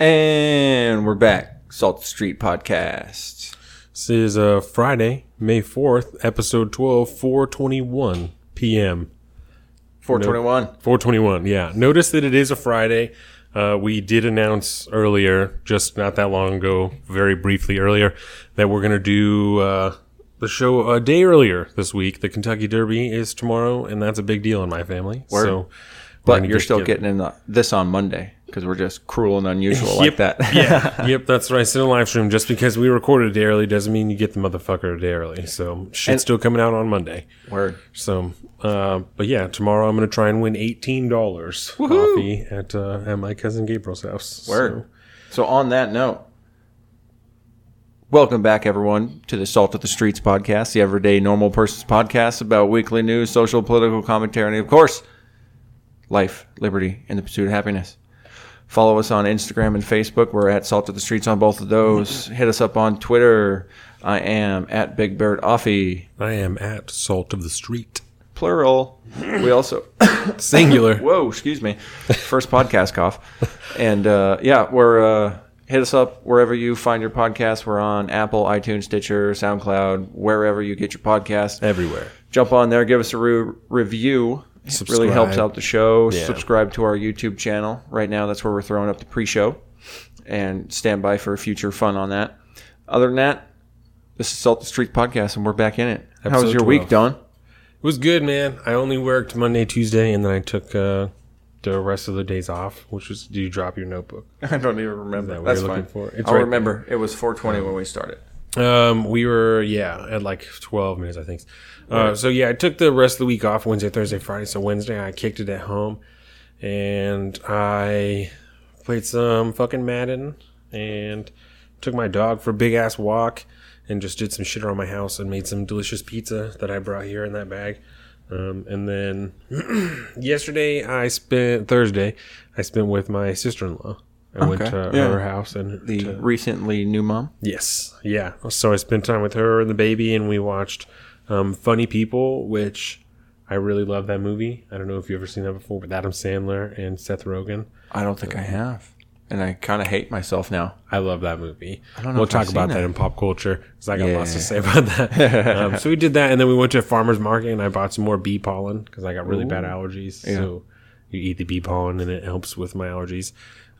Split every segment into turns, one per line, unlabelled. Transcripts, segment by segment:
And we're back. Salt the Street Podcast.
This is uh, Friday, May 4th, episode 12, 421 p.m.
421.
421, yeah. Notice that it is a Friday. Uh, we did announce earlier, just not that long ago, very briefly earlier, that we're going to do uh, the show a day earlier this week. The Kentucky Derby is tomorrow, and that's a big deal in my family.
Word.
So,
But you're still
together.
getting in the, this on Monday because we're just cruel and unusual like that.
yeah, yep, that's right. Still live stream. Just because we recorded a day early doesn't mean you get the motherfucker a day early. So shit's
And-
still coming out on Monday.
Word.
So, uh, but yeah, tomorrow I'm gonna try and win eighteen dollars coffee at uh, at my cousin Gabriel's house.
Word. So on that note, welcome back everyone to the Salt of the Streets podcast, the everyday normal person's podcast about weekly news, social, political commentary, and of course, life, liberty, and the pursuit of happiness. Follow us on Instagram and Facebook. We're at Salt of the Streets on both of those. Hit us up on Twitter. I am at Big Bird Offie,
I am at Salt of the Street,
plural. We also
singular.
Whoa, excuse me. First podcast cough. And uh, yeah, we're uh, hit us up wherever you find your podcast. We're on Apple, iTunes, Stitcher, SoundCloud, wherever you get your podcast.
Everywhere.
Jump on there, give us a re- review. It really helps out the show.
Yeah.
Subscribe to our YouTube channel. Right now, that's where we're throwing up the pre-show, and stand by for future fun on that. Other than that, this is Salt the Street podcast, and we're back in it. How was
Episode
your week, Don?
It was good, man. I only worked Monday, Tuesday, and then I took uh, the rest of the days off. Which was, do you drop your notebook?
I don't even remember.
that
That's fine.
for? It's
I'll
right
remember. It was 420 when we started.
Um, we were yeah at like twelve minutes, I think. Uh, so yeah, I took the rest of the week off Wednesday, Thursday, Friday. So Wednesday, I kicked it at home, and I played some fucking Madden, and took my dog for a big ass walk, and just did some shit around my house, and made some delicious pizza that I brought here in that bag. Um, and then yesterday, I spent Thursday, I spent with my sister in law. I went to
Yeah.
her house and
The
to-
recently new mom.
Yes. Yeah. So I spent time with her and the baby, and we watched um, Funny People, which I really love that movie. I don't know if you've ever seen that before with Adam Sandler and Seth Rogen.
I don't think I have, and I kind of hate myself now.
I love that movie.
don't know
we'll talk about that in pop culture because I got lots to say about that. um, so we did that, and then we went to a farmer's market, and I bought some more bee pollen because I got really bad allergies. So you eat the bee pollen, and it helps with my allergies.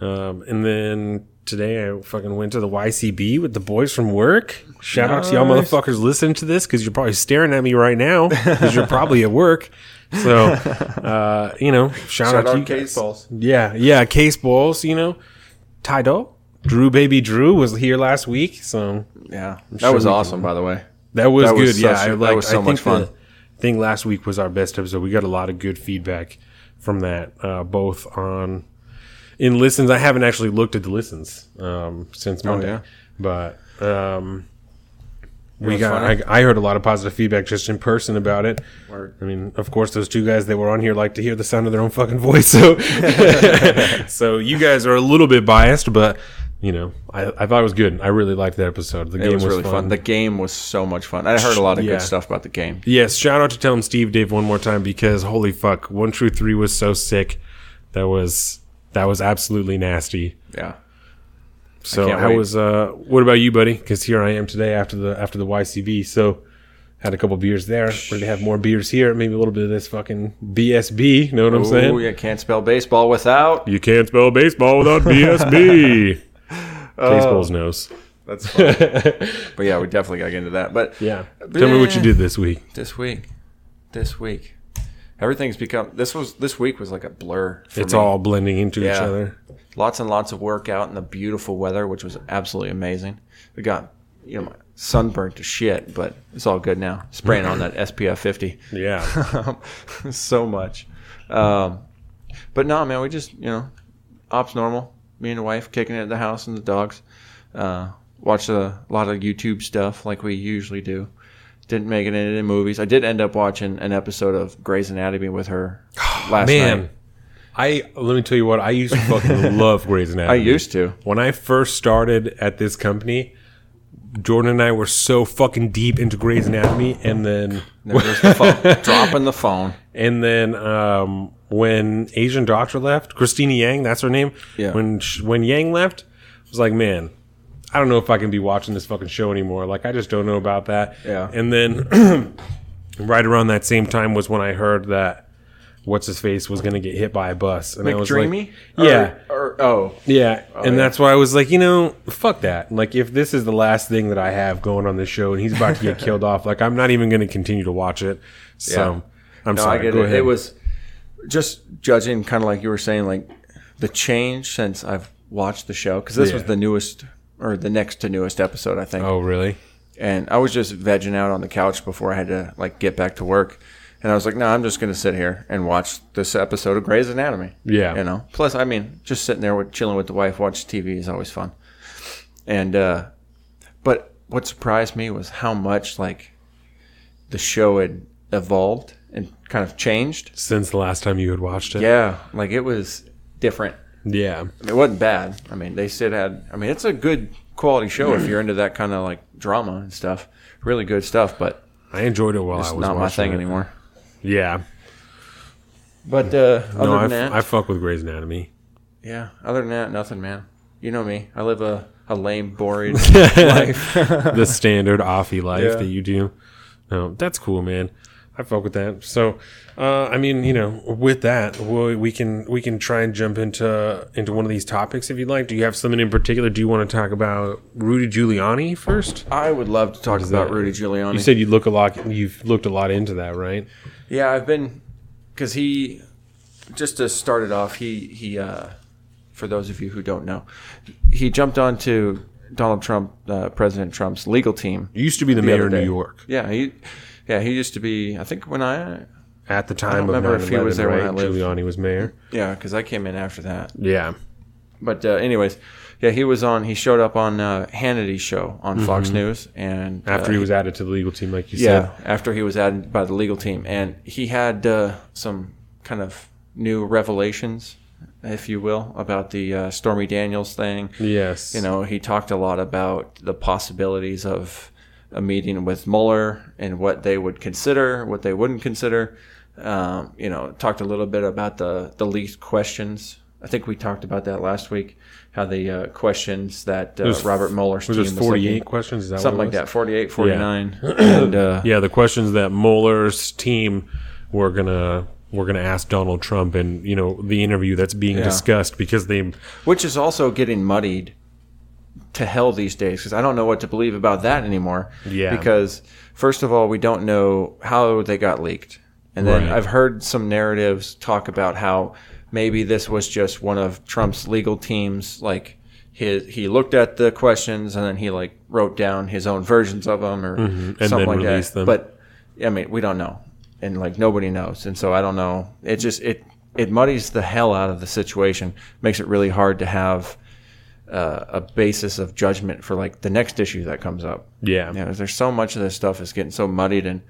Um, and then today I fucking went to the YCB with the boys from work. Shout out to y'all motherfuckers listening to this because you're probably staring at me right now because you're probably at work. So, uh, you know, shout, out to you guys.
balls.
Yeah, yeah, case balls, you know. Title. Drew baby Drew was here last week, so
Yeah, that
sure
was
we can-
awesome. By the way,
that was
That
good.
was
yeah,
such-
I
that was so
I
much
think
fun.
The, I think last week was our best episode. We got a lot of good feedback from that, uh, both on in listens. I haven't actually looked at the listens um, since Monday,
yeah?
but um, we got. I, I heard a lot of positive feedback just in person about it.
Word.
I mean, of course, those two guys that were on here like to hear the sound of their own fucking voice. So, so you guys are a little bit biased, but you know, I, I thought it was good. I really liked that episode. The
it
game
was, really fun. The game was so much fun. I heard a lot of
Yeah.
good stuff about the game.
Yes, shout out to Tell him Steve Dave one more time because holy fuck, one true three was so sick. That was that was absolutely nasty.
Yeah,
So how
wait.
was uh what about you, buddy? Because here I am today after the after the YCB. So had a couple beers there. We're gonna have more beers here. Maybe a little bit of this fucking BSB. Know what I'm
Oh,
saying?
you can't spell baseball without.
You can't spell baseball without BSB. Baseball's nose.
That's but yeah, we definitely got to get into that. But
Yeah. Tell me what you did this week.
this week, this week, everything's become. This was this week was like a blur. For
It's
me.
all blending into each other.
lots and lots of work out in the beautiful weather, which was absolutely amazing. We got you know my sunburned to shit, but it's all good now. Spraying on that SPF 50
Yeah.
so much. Um, but no, man, we just you know ops normal. Me and the wife kicking it at the house and the dogs. Uh, watched a lot of YouTube stuff like we usually do. Didn't make it into the movies. I did end up watching an episode of Grey's Anatomy with her last
Man.
night.
I let me tell you what I used to fucking love Grey's Anatomy.
I used to.
when I first started at this company. Jordan and I were so fucking deep into Grey's Anatomy, and then
There goes the phone. Dropping the phone.
and then um, when Asian Doctor left, Cristina Yang, that's her name.
Yeah.
When sh- when Yang left, I was like, man, I don't know if I can be watching this fucking show anymore. Like, I just don't know about that.
Yeah.
And then right around that same time was when I heard that what's his face was going to get hit by a bus, and I was like,
McDreamy?
yeah.
Or, or- oh,
yeah, and oh,
yeah.
that's why I was like, you know, fuck that. Like, if this is the last thing that I have going on this show, and he's about to get killed off, like, I'm not even going to continue to watch it. So,
Yeah.
I'm
no,
sorry.
I get
Go
it.
ahead.
It was just judging, kind of like you were saying, like the change since I've watched the show because this was the newest or the next to newest episode, I think.
oh, really?
And I was just vegging out on the couch before I had to like get back to work. And I was like, no, I'm just going to sit here and watch this episode of Grey's Anatomy.
Yeah.
You know, plus, I mean, just sitting there with chilling with the wife, watch TV is always fun. And, uh, but what surprised me was how much like the show had evolved and kind of changed.
Since the last time you had watched it?
Yeah. Like it was different.
Yeah.
It wasn't bad. I mean, they still had, I mean, it's a good quality show if you're into that kind of like drama and stuff. Really good stuff, but
I enjoyed it while
it's
I was
not my thing
it.
anymore.
Yeah.
But uh, other
No, I,
than that,
I fuck with Grey's Anatomy.
yeah. Other than that, nothing, man. You know me. I live a, a lame, boring life.
the standard offie life
Yeah.
that you do. No, that's cool, man. I fuck with that. So, uh, I mean, you know, with that, we, we can we can try and jump into into one of these topics if you'd like. Do you have something in particular? Do you want to talk about Rudy Giuliani first?
I would love to talk about? Rudy Giuliani.
You said you look a lot. You've looked a lot into that, right?
Yeah, I've been because he just to start it off. He he uh, for those of you who don't know, he jumped onto Donald Trump, uh, President Trump's legal team.
You used to be the,
the
mayor of New. York
Yeah, he yeah he used to be. I think when I
at the
I
time
don't
of
remember if he was there when
right?
I lived.
Giuliani was mayor.
yeah because I came in after that.
Yeah,
But uh, anyways, yeah, he was on. He showed up on uh, Hannity's show on Fox News, and
Mm-hmm. after
uh,
he was added to the legal team, like you
Yeah,
said.
after he was added by the legal team, and he had uh, some kind of new revelations, if you will, about the uh, Stormy Daniels thing.
Yes.
You know, he talked a lot about the possibilities of a meeting with Mueller and what they would consider, what they wouldn't consider. Um, you know, talked a little bit about the the leaked questions. I think we talked about that last week. How the uh, questions that uh,
was-
Robert Mueller's
was
team was
48 questions?
Something like that,
was?
48, 49. and uh,
Yeah, the questions that Mueller's team were gonna were gonna ask Donald Trump, and you know the interview that's being
Yeah.
discussed because they
which is also getting muddied to hell these days because I don't know what to believe about that anymore.
Yeah.
Because first of all, we don't know how they got leaked, and then
Right.
I've heard some narratives talk about how maybe this was just one of Trump's legal teams, like. His, he looked at the questions and then he like wrote down his own versions of them or
Mm-hmm. And
something
then
like that.
them.
But I mean, we don't know, and like nobody knows, and so I don't know. It just it it muddies the hell out of the situation, makes it really hard to have uh, a basis of judgment for like the next issue that comes up.
yeah
You know, there's so much of this stuff is getting so muddied, and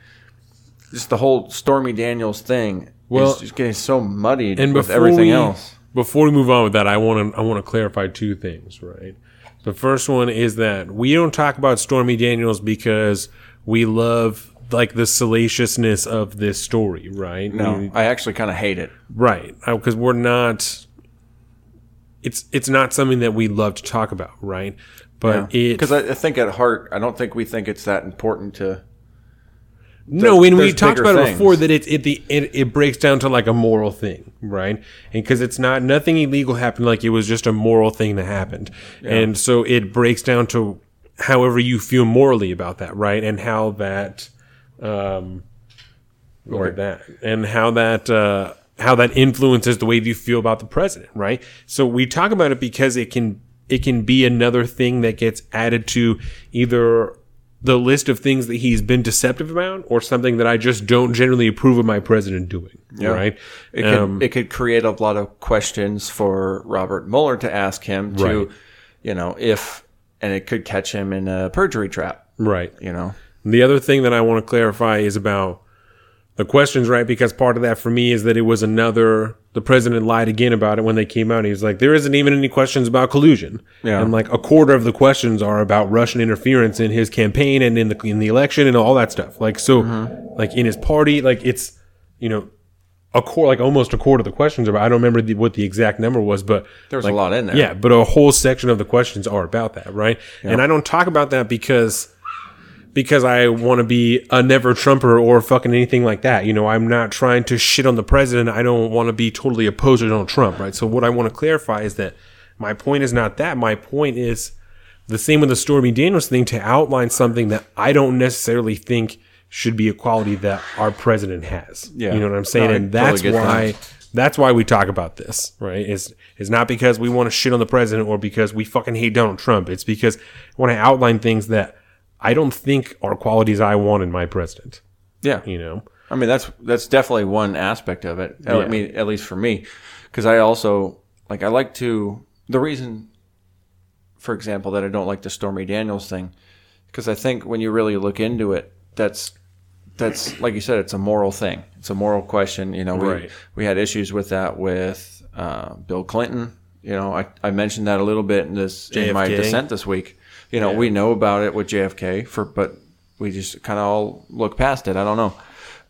just the whole Stormy Daniels thing
Well,
is just getting so muddied
and
with everything
we,
else.
Before we move on with that, I want to I want to clarify two things. Right, the first one is that we don't talk about Stormy Daniels because we love like the salaciousness of this story. Right?
No,
We-
I actually kind of hate it.
right because we're not it's it's not something that we love to talk about right? But it
Because I, I think at heart, I don't think we think it's that important to.
no when we talked about it before that it it, the, it it breaks down to like a moral thing right? And because it's not nothing illegal happened like it was just a moral thing that happened. And so it breaks down to however you feel morally about that right? And how that um look at that. And how that uh how that influences the way you feel about the president right so we talk about it because it can it can be another thing that gets added to either the list of things that he's been deceptive about or something that i just don't generally approve of my president doing right
It could,
Um,
it could create a lot of questions for Robert Mueller to ask him to,
Right.
you know, if, and it could catch him in a perjury trap,
right
you know.
The other thing that I want to clarify is about the questions, right? Because part of that for me is that it was another. The president lied again about it when they came out. He was like, "There isn't even any questions about collusion,"
Yeah.
and like a quarter of the questions are about Russian interference in his campaign and in the in the election and all that stuff. Like so, mm-hmm. like in his party, like it's you know a core, like almost a quarter of the questions are. I don't remember the, what the exact number was, but
There was
like,
a lot in there.
Yeah, but a whole section of the questions are about that, right? And I don't talk about that because because I want to be a never Trumper or fucking anything like that. You know, I'm not trying to shit on the president. I don't want to be totally opposed to Donald Trump, right? So what I want to clarify is that my point is not that. My point is the same with the Stormy Daniels thing to outline something that I don't necessarily think should be a quality that our president has.
Yeah.
You know what I'm saying?
No,
and that's
totally
why
that.
that's why we talk about this, right? Is is not because we want to shit on the president or because we fucking hate Donald Trump. It's because I want to outline things that I don't think are qualities I want in my president.
Yeah.
You know?
I mean, that's that's definitely one aspect of it. I
Yeah.
mean, at least for me, because I also like I like to the reason, for example, that I don't like the Stormy Daniels thing, because I think when you really look into it, that's that's like you said, it's a moral thing. It's a moral question. You know, we
Right.
we had issues with that with uh, Bill Clinton. You know, I, I mentioned that a little bit in this in my
JFK.
dissent this week. You know, we know about it with JFK for, but we just kind of all look past it. I don't know,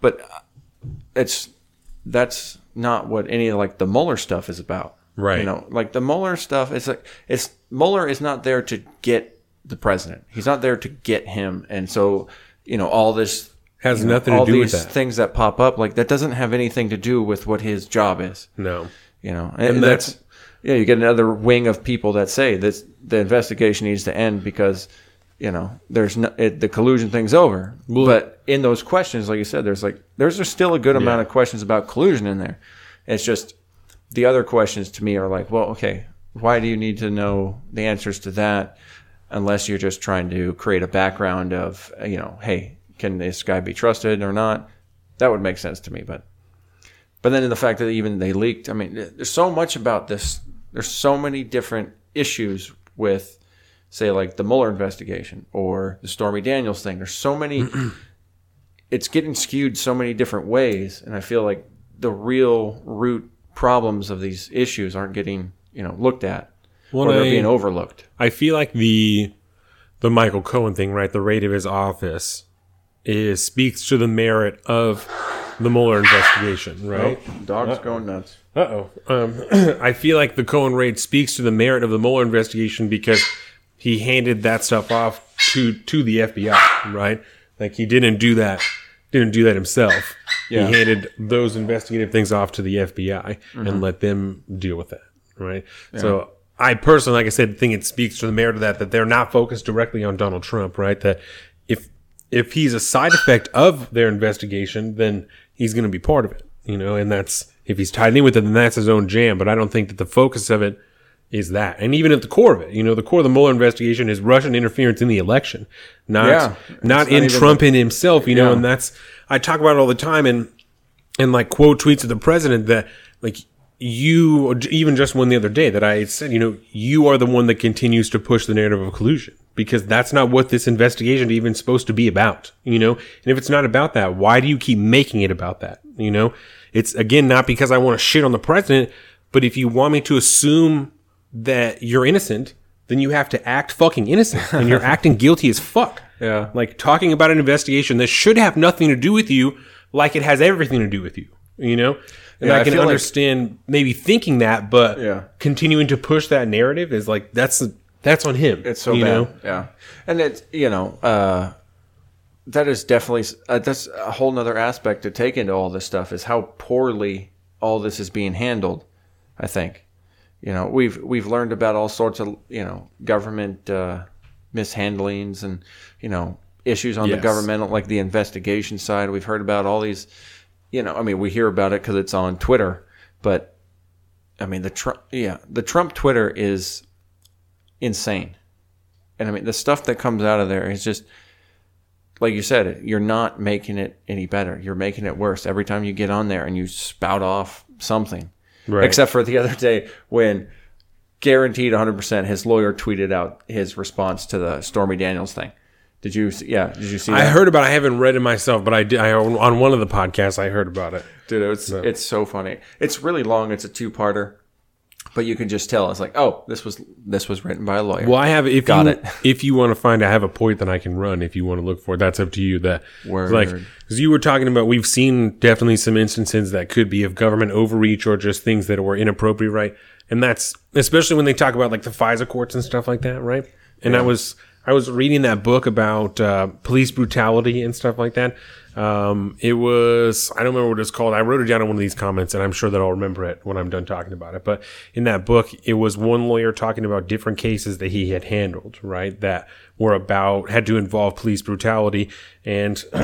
but uh, it's that's not what any of like the Mueller stuff is about.
Right.
You know, like the Mueller stuff is like it's Mueller is not there to get the president. He's not there to get him, and so you know all this
Has
you know,
nothing to do with all
these
that.
things that pop up like that doesn't have anything to do with what his job is.
No.
You know, and,
And
that's,
that's-
yeah. You get another wing of people that say this the investigation needs to end because you know there's no it, the collusion thing's over. but in those questions, like you said, there's like there's still a good amount of questions about collusion in there. It's just the other questions to me are like, well, okay, why do you need to know the answers to that unless you're just trying to create a background of you know, hey, can this guy be trusted or not? That would make sense to me, but but then in the fact that even they leaked, I mean, there's so much about this. There's so many different issues with, say, like the Mueller investigation or the Stormy Daniels thing. There's so many. it's getting skewed so many different ways, and I feel like the real root problems of these issues aren't getting you know looked at
Well,
or they're
I-
being overlooked.
I feel like the the Michael Cohen thing, right? The raid of his office is speaks to the merit of the Mueller investigation, right?
Dog's going nuts.
Uh oh. Um, I feel like the Cohen raid speaks to the merit of the Mueller investigation because he handed that stuff off to to the FBI, right? Like he didn't do that, didn't do that himself.
Yeah.
He handed those investigative things off to the FBI and let them deal with that, right? So I personally, like I said, think it speaks to the merit of that that they're not focused directly on Donald Trump, right? That if if he's a side effect of their investigation, then he's going to be part of it, you know, and that's if he's tied in with it, then that's his own jam. But I don't think that the focus of it is that. And even at the core of it, you know, the core of the Mueller investigation is Russian interference in the election, not
Yeah.
Not in Trump in himself, you know,
Yeah.
and that's I talk about it all the time and and like quote tweets of the president that like you even just one the other day that I said, you know, you are the one that continues to push the narrative of collusion because that's not what this investigation is even supposed to be about, you know? And if it's not about that, why do you keep making it about that? You know, it's again not because I want to shit on the president, but if you want me to assume that you're innocent, then you have to act fucking innocent and you're acting guilty as fuck.
Yeah.
Like talking about an investigation that should have nothing to do with you, like it has everything to do with you. You know? And
Yeah,
I
I
can
like-
understand maybe thinking that, but
Yeah.
continuing to push that narrative is like that's that's on him.
It's so
you
bad.
know?
Yeah, and it's you know uh, that is definitely uh, that's a whole nother aspect to take into all this stuff is how poorly all this is being handled. I think you know we've we've learned about all sorts of you know government uh, mishandlings and you know issues on the governmental like the investigation side. We've heard about all these. You know, I mean, we hear about it because it's on Twitter, but I mean the Trump, yeah, the Trump Twitter is insane. And I mean, the stuff that comes out of there is just, like you said, you're not making it any better. You're making it worse every time you get on there and you spout off something.
Right.
Except for the other day when, guaranteed 100%, his lawyer tweeted out his response to the Stormy Daniels thing. Did you? see- Yeah. Did you see that?
I heard about. it. I haven't read it myself, but I did. I, on one of the podcasts, I heard about it.
Dude, it's it's so funny. It's really long. It's a two parter, but you can just tell it's like, oh, this was this was written by a lawyer.
Well, I have. If
Got
you,
it.
If you want to find, I have a point that I can run. If you want to look for, it. that's up to you. That
Word.
like because you were talking about, we've seen definitely some instances that could be of government overreach or just things that were inappropriate, right? And that's especially when they talk about like the FISA courts and stuff like that, right? And I was I was reading that book about uh, police brutality and stuff like that. Um, it was I don't remember what it's called. I wrote it down in one of these comments, and I'm sure that I'll remember it when I'm done talking about it. But in that book, it was one lawyer talking about different cases that he had handled, right? That were about had to involve police brutality, and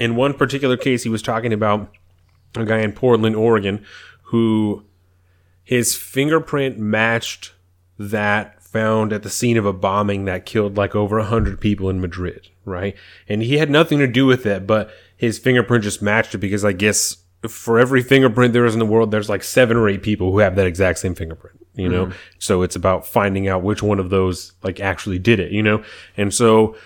in one particular case, he was talking about a guy in Portland, Oregon, who his fingerprint matched that found at the scene of a bombing that killed like over 100 people in Madrid, right? And he had nothing to do with it, but his fingerprint just matched it because I guess for every fingerprint there is in the world, there's like seven or eight people who have that exact same fingerprint, you know? Mm-hmm. So it's about finding out which one of those like actually did it, you know? And so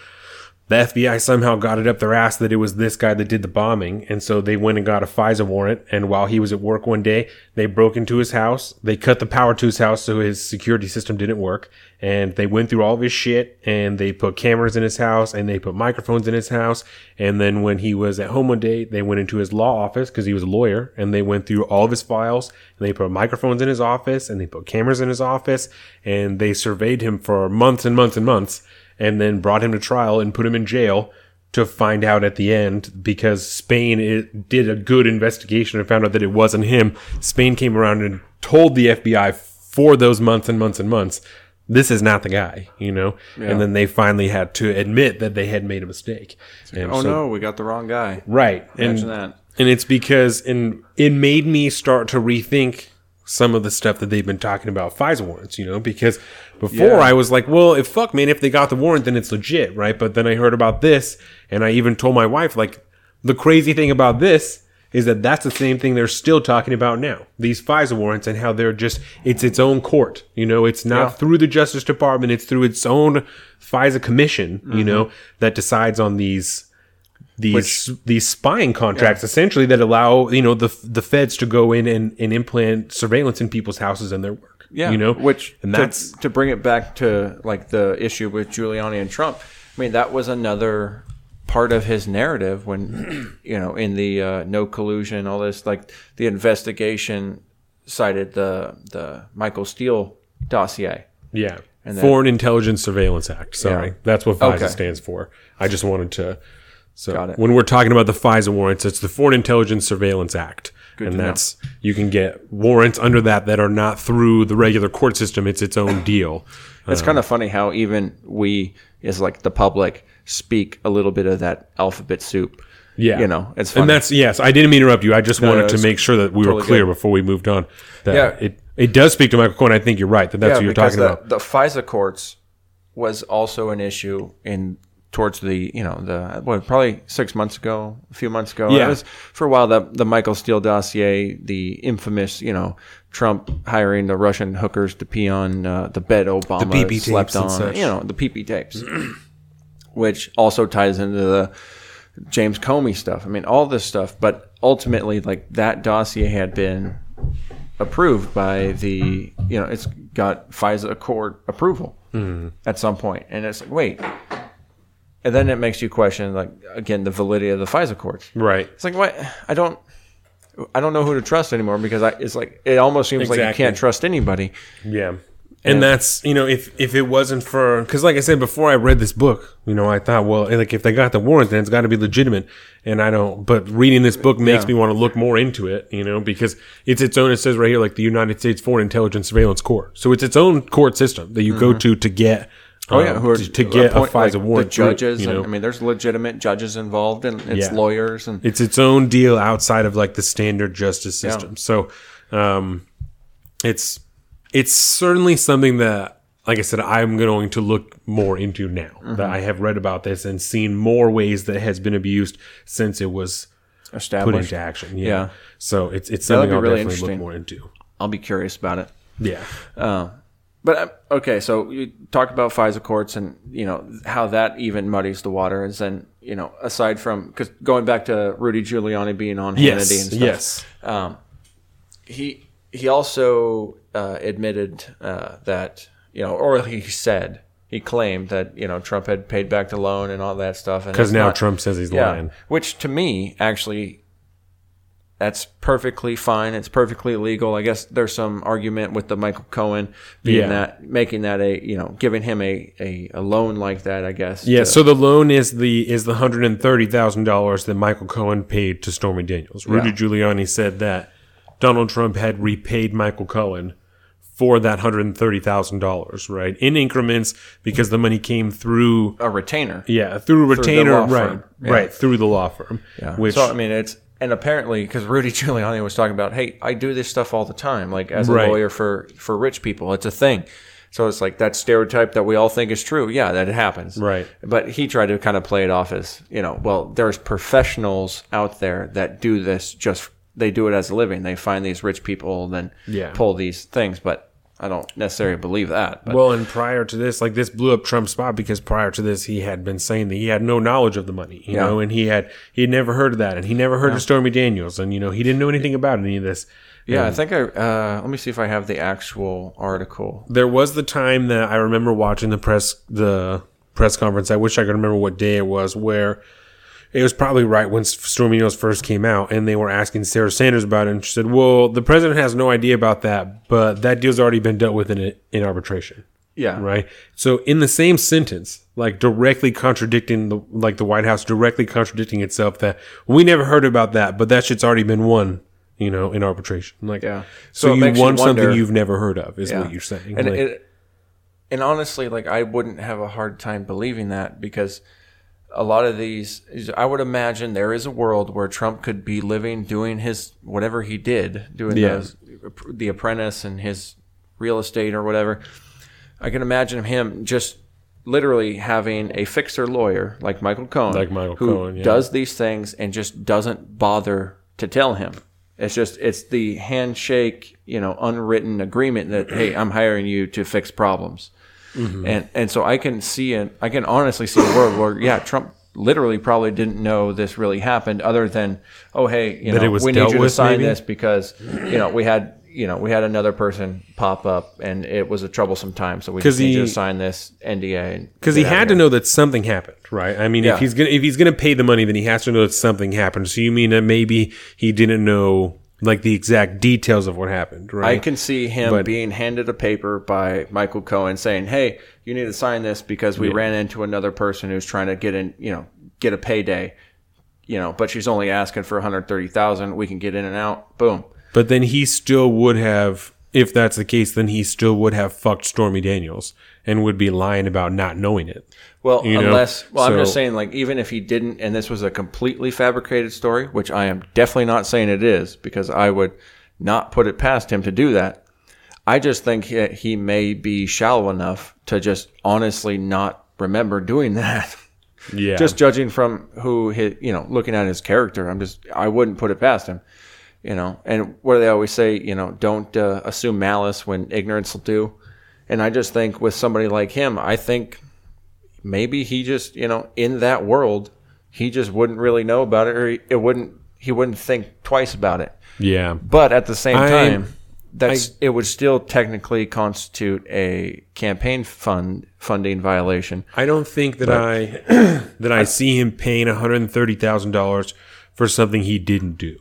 the FBI somehow got it up their ass that it was this guy that did the bombing. And so they went and got a FISA warrant. And while he was at work one day, they broke into his house. They cut the power to his house so his security system didn't work. And they went through all of his shit and they put cameras in his house and they put microphones in his house. And then when he was at home one day, they went into his law office because he was a lawyer and they went through all of his files and they put microphones in his office and they put cameras in his office and they surveyed him for months and months and months and then brought him to trial and put him in jail to find out at the end because Spain it, did a good investigation and found out that it wasn't him. Spain came around and told the FBI for those months and months and months, this is not the guy, you know? And then they finally had to admit that they had made a mistake. And
oh
so-
no, we got the wrong guy.
Right. And,
Imagine that.
and it's because and it made me start to rethink some of the stuff that they've been talking about FISA warrants, you know, because before
Yeah.
I was like, well, if fuck man, if they got the warrant, then it's legit, right? But then I heard about this and I even told my wife, like, the crazy thing about this is that that's the same thing they're still talking about now. These FISA warrants and how they're just, it's its own court. You know, it's not
Yeah.
through the Justice Department, it's through its own FISA commission, you mm-hmm. know, that decides on these these these spying contracts essentially that allow you know the the feds to go in and, and implant surveillance in people's houses and their work.
Yeah,
you know,
which
and
to-
that's
to, bring it back to like the issue with Giuliani and Trump. I mean, that was another part of his narrative when you know in the uh, no collusion, all this like the investigation cited the the Michael Steele dossier.
yeah.
And then-
Foreign Intelligence Surveillance Act. Sorry,
Yeah.
that's what FISA
Okay.
stands for. I just wanted to. So when we're talking about the FISA warrants, it's the Foreign Intelligence Surveillance Act, and
to know.
that's you can get warrants under that that are not through the regular court system. It's its own deal.
It's uh, kind of funny how even we, as like the public, speak a little bit of that alphabet soup.
Yeah,
you know, it's funny.
and that's yes. I didn't mean to interrupt you. I just wanted
no,
to make sure that we were clear
good.
before we moved on. That
Yeah.
it it does speak to Michael Cohen. I think you're right that that's what you're talking
the,
about.
The FISA courts was also an issue in towards the you know the what probably six months ago, a few months ago.
Yeah.
It was for a while the the Michael Steele dossier, the infamous you know Trump hiring the Russian hookers to pee on uh, the bed Obama
PP
slept
tapes and
on, you know the PP tapes, which also ties into the James Comey stuff. I mean all this stuff, but ultimately like that dossier had been approved by the you know it's got FISA court approval at some point, and it's like wait, and then it makes you question like again the validity of the FISA courts.
right.
It's like what I don't. I don't know who to trust anymore because I, it's like it almost seems like you can't trust anybody.
Yeah. And that's you know if if it wasn't for because like I said before I read this book you know I thought well eh, like if they got the warrant then it's got to be legitimate and I don't but reading this book makes
Yeah.
me want to look more into it you know because it's its own it says right here like the United States Foreign Intelligence Surveillance Court so it's its own court system that you go mm-hmm. to to get
Oh yeah,
um,
who are
to, to get
appoint-
a FISA
like,
warrant
The
through
judges,
you
and, I mean, there's legitimate judges involved, and it's
Yeah.
lawyers, and
it's its own deal outside of like the standard justice system. So, um, it's it's certainly something that, like I said, I'm going to look more into now
Mm-hmm.
that I have read about this and seen more ways that it has been abused since it was put into action. Yeah.
Yeah.
So it's it's something I'll
really
definitely look more into.
I'll be curious about it.
Yeah.
Uh, but um, okay, so you talked about FISA courts and you know how that even muddies the water. Is then you know aside from because going back to Rudy Giuliani being on Hannity and stuff,
Yes.
um, he he also uh, admitted uh, that you know, or he said he claimed that you know Trump had paid back the loan and all that stuff.
Because now
not-
Trump says he's
yeah,
lying.
which to me actually. That's perfectly fine. It's perfectly legal. I guess there's some argument with the Michael Cohen being
Yeah.
that making that a you know giving him a, a, a loan like that. I guess.
Yeah,
to-
so the loan is the is the hundred and thirty thousand dollars that Michael Cohen paid to Stormy Daniels. Rudy
Yeah.
Giuliani said that Donald Trump had repaid Michael Cohen for that hundred and thirty thousand dollars, right, in increments because the money came through,
a retainer.
yeah, through a retainer,
law
right.
Yeah.
right, through the law firm.
Yeah.
which
so I mean, it's and apparently because Rudy Giuliani was talking about, hey, I do this stuff all the time, like as a
Right.
lawyer for for rich people, it's a thing. So it's like that stereotype that we all think is true. Yeah, that it happens.
Right.
But he tried to kind of play it off as, you know, well, there's professionals out there that do this just they do it as a living. They find these rich people and then
Yeah.
pull these things, but I don't necessarily believe that. But
Well, and prior to this, like this blew up Trump's spot because prior to this, he had been saying that he had no knowledge of the money, you
Yeah.
know, and he had he had never heard of that, and he never heard of Stormy Daniels, and you know he didn't know anything about any of this.
yeah, I think I uh, let me see if I have the actual article.
There was the time that I remember watching the press the press conference. I wish I could remember what day it was, where it was probably right when Stormy Daniels first came out, and they were asking Sarah Sanders about it, and she said, "Well, the president has no idea about that, but that deal's already been dealt with in in arbitration."
Yeah.
right? So in the same sentence, like directly contradicting the like the White House directly contradicting itself that we never heard about that, but that shit's already been won, you know, in arbitration. Like,
Yeah.
So,
So
you
makes you
won something you've never heard of, is
Yeah.
what you're saying.
And
Like,
it, and honestly, like I wouldn't have a hard time believing that because a lot of these, I would imagine there is a world where Trump could be living, doing his whatever he did, doing
Yeah.
those, the Apprentice and his real estate or whatever. I can imagine him just literally having a fixer lawyer like Michael Cohen,
Like Michael
who
Cohen, yeah.
does these things and just doesn't bother to tell him. It's just it's the handshake, you know, unwritten agreement that hey, I'm hiring you to fix problems.
Mm-hmm.
And and so I can see and I can honestly see a world where yeah, Trump literally probably didn't know this really happened, other than oh hey, you
That
know, we need you to sign
maybe?
this because you know we had you know we had another person pop up and it was a troublesome time, so we just need you
he-
to sign this NDA
because he had to know that something happened, right? I mean,
Yeah.
if he's gonna if he's gonna pay the money, then he has to know that something happened. So you mean that maybe he didn't know like the exact details of what happened, right?
I can see him
But-
being handed a paper by Michael Cohen saying, "Hey, you need to sign this because we ran into another person who's trying to get in, you know, get a payday, you know, but she's only asking for 130,000. We can get in and out. Boom.
But then he still would have, if that's the case, then he still would have fucked Stormy Daniels and would be lying about not knowing it.
Well,
You know,
unless, well, I'm just saying, like, even if he didn't, and this was a completely fabricated story, which I am definitely not saying it is, because I would not put it past him to do that. I just think he, he may be shallow enough to just honestly not remember doing that.
Yeah.
just judging from who his, you know, looking at his character, I'm just, I wouldn't put it past him, you know. And what do they always say? You know, don't uh, assume malice when ignorance will do. And I just think with somebody like him, I think maybe he just, you know, in that world, he just wouldn't really know about it, or he, it wouldn't, he wouldn't think twice about it.
yeah.
But at the same
I-
time, that's it would still technically constitute a campaign fund funding violation.
I don't think that I that I see him paying one hundred and thirty thousand dollars for something he didn't do.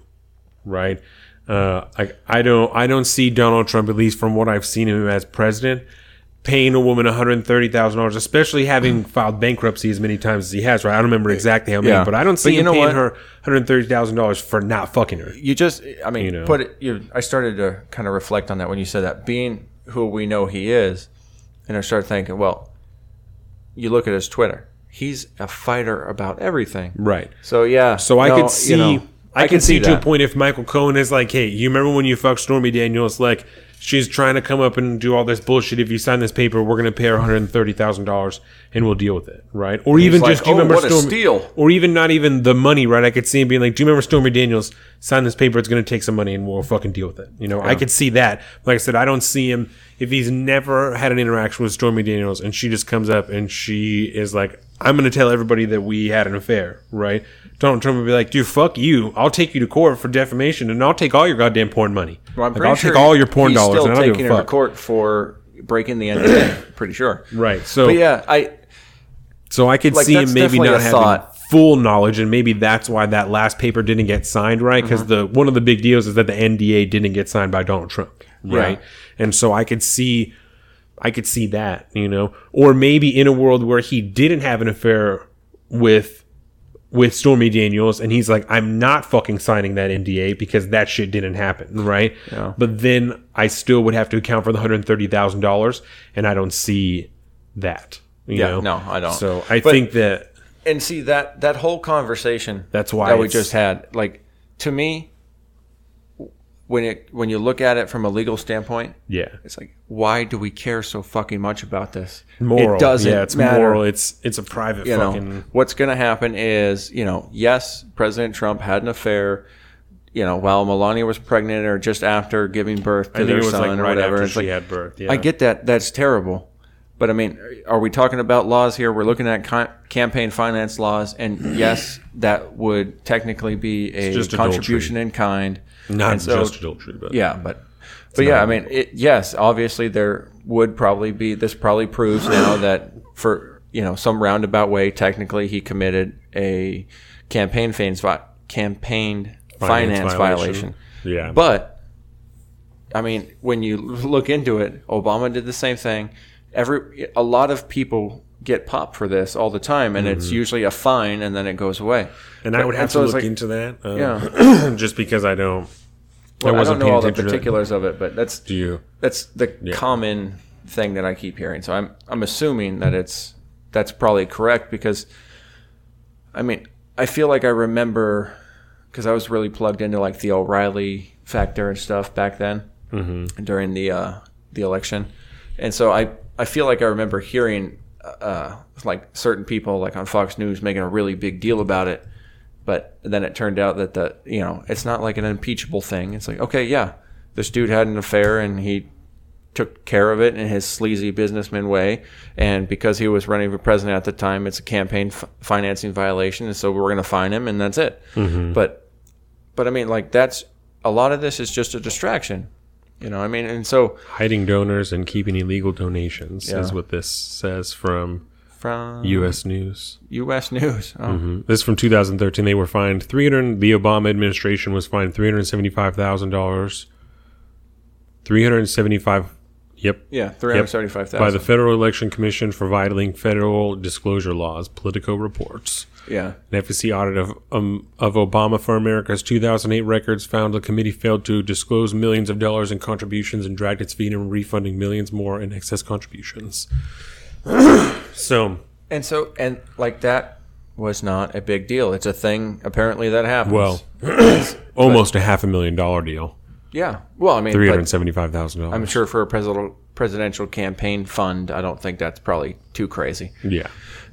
Right. Uh, I I don't I don't see Donald Trump at least from what I've seen him as president paying a woman one hundred thirty thousand dollars, especially having filed bankruptcy as many times as he has. Right. I don't remember exactly how many,
Yeah.
but I don't see
But you
him
know
paying
what?
her one hundred thirty thousand dollars for not fucking her.
you just i mean
You know.
put it you i started to kind of reflect on that when you said that being who we know he is and i started thinking well you look at his twitter he's a fighter about everything
Right.
so yeah
So I
no,
could
you
see,
know,
I, can see, to a point if Michael Cohen is like, "Hey, you remember when you fucked Stormy Daniels? Like, she's trying to come up and do all this bullshit. If you sign this paper, we're gonna pay her one hundred and thirty thousand dollars, and we'll deal with it, right? Or even
like,
just, do you
"Oh,
remember Stormy?
steal."
Or even not even the money, right? I could see him being like, "Do you remember Stormy Daniels? Sign this paper. It's gonna take some money, and we'll fucking deal with it." You know, I could see that. Like I said, I don't see him if he's never had an interaction with Stormy Daniels, and she just comes up and she is like. I'm going to tell everybody that we had an affair, right? Donald Trump would be like, dude, fuck you. I'll take you to court for defamation and I'll take all your goddamn porn money.
Well, I'm
like, I'll
sure
take all your porn dollars
Still
and I don't give
taking her to court for breaking the NDA. pretty sure.
Right. So,
But yeah, I
so I could
Like,
see him maybe not having
thought.
full knowledge, and maybe that's why that last paper didn't get signed, right? Because the one of the big deals is that the NDA didn't get signed by Donald Trump, right? And so I could see, I could see that, you know, or maybe in a world where he didn't have an affair with with Stormy Daniels, and he's like, I'm not fucking signing that NDA because that shit didn't happen, right?
Yeah.
But then I still would have to account for the hundred thirty thousand dollars, and I don't see that.
Yeah,
know?
no, I don't.
So I
But-
think that
and see that that whole conversation
That's why
that we just had like to me when it when you look at it from a legal standpoint
yeah,
it's like why do we care so fucking much about this
moral.
it doesn't
yeah, it's
matter
moral. It's it's a private
you
fucking.
know what's going to happen is you know yes president trump had an affair you know while melania was pregnant or just after giving birth to
I think
their
it was
son
like
or
right
whatever
after
it's
she
like
had birth. Yeah.
I get that. That's terrible. But I mean, are we talking about laws here? We're looking at ca- campaign finance laws, and yes, that would technically be a contribution in kind.
not
so-
just adultery, but
Yeah, but but yeah, I mean, it, yes, obviously there would probably be. This probably proves now that for you know some roundabout way, technically he committed a campaign finance vi- campaign finance, violation.
Yeah,
But I mean, when you look into it, Obama did the same thing. Every a lot of people get popped for this all the time, and it's usually a fine, and then it goes away.
Mm-hmm. and I would have to look
like-
into that. Uh,
Yeah.
just because I don't.
Well, I,
wasn't
don't know
paying
all the
attention to that.
particulars of it, but that's
Do you?
that's the common thing that I keep hearing. So I'm I'm assuming that it's that's probably correct because I mean I feel like I remember because I was really plugged into like the O'Reilly factor and stuff back then during the uh, the election, and so I I feel like I remember hearing uh, like certain people like on Fox News making a really big deal about it. But then it turned out that the you know it's not like an impeachable thing. It's like okay, yeah, this dude had an affair and he took care of it in his sleazy businessman way. And because he was running for president at the time, it's a campaign f- financing violation, and so we're going to fine him, and that's it. But but I mean, like that's a lot of this is just a distraction. You know, I mean, and so
Hiding donors and keeping illegal donations
Yeah.
is what this says from
from
U.S. News.
U.S. News, oh,
Mhm. This is from 2013. They were fined 300. The Obama administration was fined 375 thousand dollars. 375. Yep.
yeah, three hundred seventy-five thousand.
By the Federal Election Commission for violating federal disclosure laws, Politico reports.
yeah,
An FEC audit of um, of Obama for America's 2008 records found the committee failed to disclose millions of dollars in contributions and dragged its feet in refunding millions more in excess contributions. so,
and so and like that was not a big deal. It's a thing apparently that happens.
well, almost a half a million dollar deal,
yeah. Well, I mean,
three hundred seventy-five thousand
I'm sure for a presidential presidential campaign fund, I don't think that's probably too crazy.
Yeah,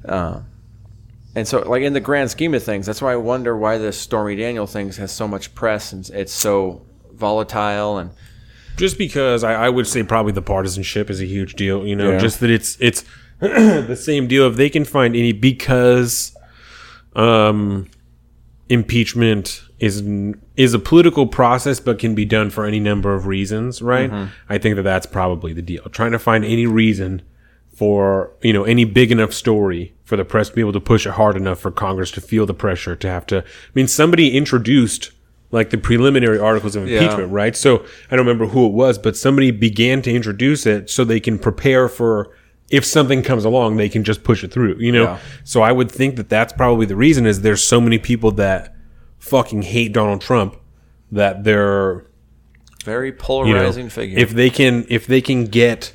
And so, like in the grand scheme of things, that's why I wonder why this Stormy Daniel thing has so much press and it's so volatile. And
just because I, I would say probably the partisanship is a huge deal. You know,
Yeah.
just that it's it's the same deal. If they can find any because um, impeachment is is a political process, but can be done for any number of reasons, right? Mm-hmm. I think that that's probably the deal. Trying to find any reason for you know any big enough story for the press to be able to push it hard enough for Congress to feel the pressure to have to. I mean, somebody introduced like the preliminary articles of
Yeah.
impeachment, right? So I don't remember who it was, but somebody began to introduce it so they can prepare for if something comes along, they can just push it through, you know?
Yeah.
So I would think that that's probably the reason is there's so many people that fucking hate Donald Trump that they're
very
you know,
polarizing figure.
if they can if they can get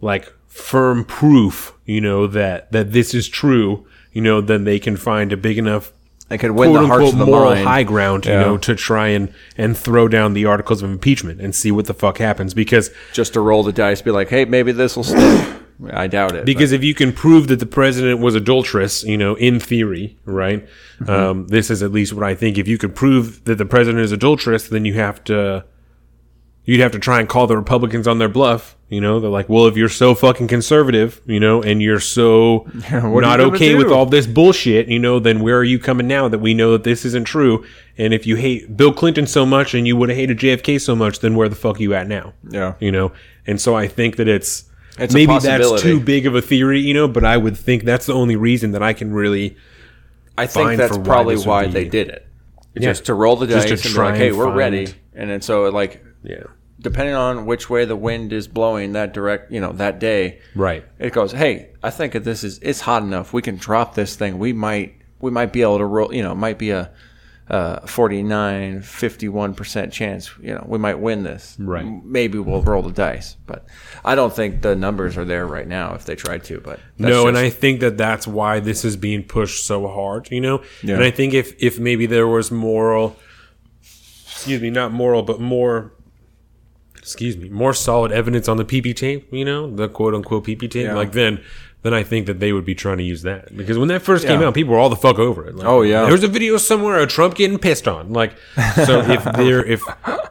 like firm proof, you know, that that this is true, you know, then they can find a big enough
they could win
quote
the hearts
unquote
of the
moral
mind.
high ground, you
Yeah.
know, to try and and throw down the articles of impeachment and see what the fuck happens because
just to roll the dice, be like, hey, maybe this will stick. I doubt it.
because if you can prove that the president was adulterous, you know, in theory, right?
Mm-hmm.
Um, this is at least what I think. If you could prove that the president is adulterous, then you have to, you'd have to try and call the Republicans on their bluff. You know, they're like, well, if you're so fucking conservative, you know, and you're so not
you
okay with all this bullshit, you know, then where are you coming now that we know that this isn't true? And if you hate Bill Clinton so much and you would have hated JFK so much, then where the fuck are you at now?
Yeah.
You know, and so I think that it's,
It's a
maybe that's too big of a theory, you know, but I would think that's the only reason that I can really
I think that's
why
probably why they did it.
Yeah.
Just to roll the dice and be
try
like, hey, we're ready. And then so like
yeah.
depending on which way the wind is blowing that direct, you know, that day,
Right.
it goes, hey, I think that this is it's hot enough. We can drop this thing. We might we might be able to roll. You know, it might be a. Uh, 49 51% chance you know we might win this
Right.
Maybe we'll roll the dice but i don't think the numbers are there right now if they tried to but that's
no, and I think that that's why this is being pushed so hard, you know.
Yeah.
And I think if if maybe there was moral, excuse me, not moral, but more, excuse me, more solid evidence on the PP tape, you know, the quote unquote PP tape,
Yeah.
like then. Then I think that they would be trying to use that because when that first came out, people were all the fuck over it. Like,
Oh, yeah.
there's a video somewhere of Trump getting pissed on. Like, so if there, if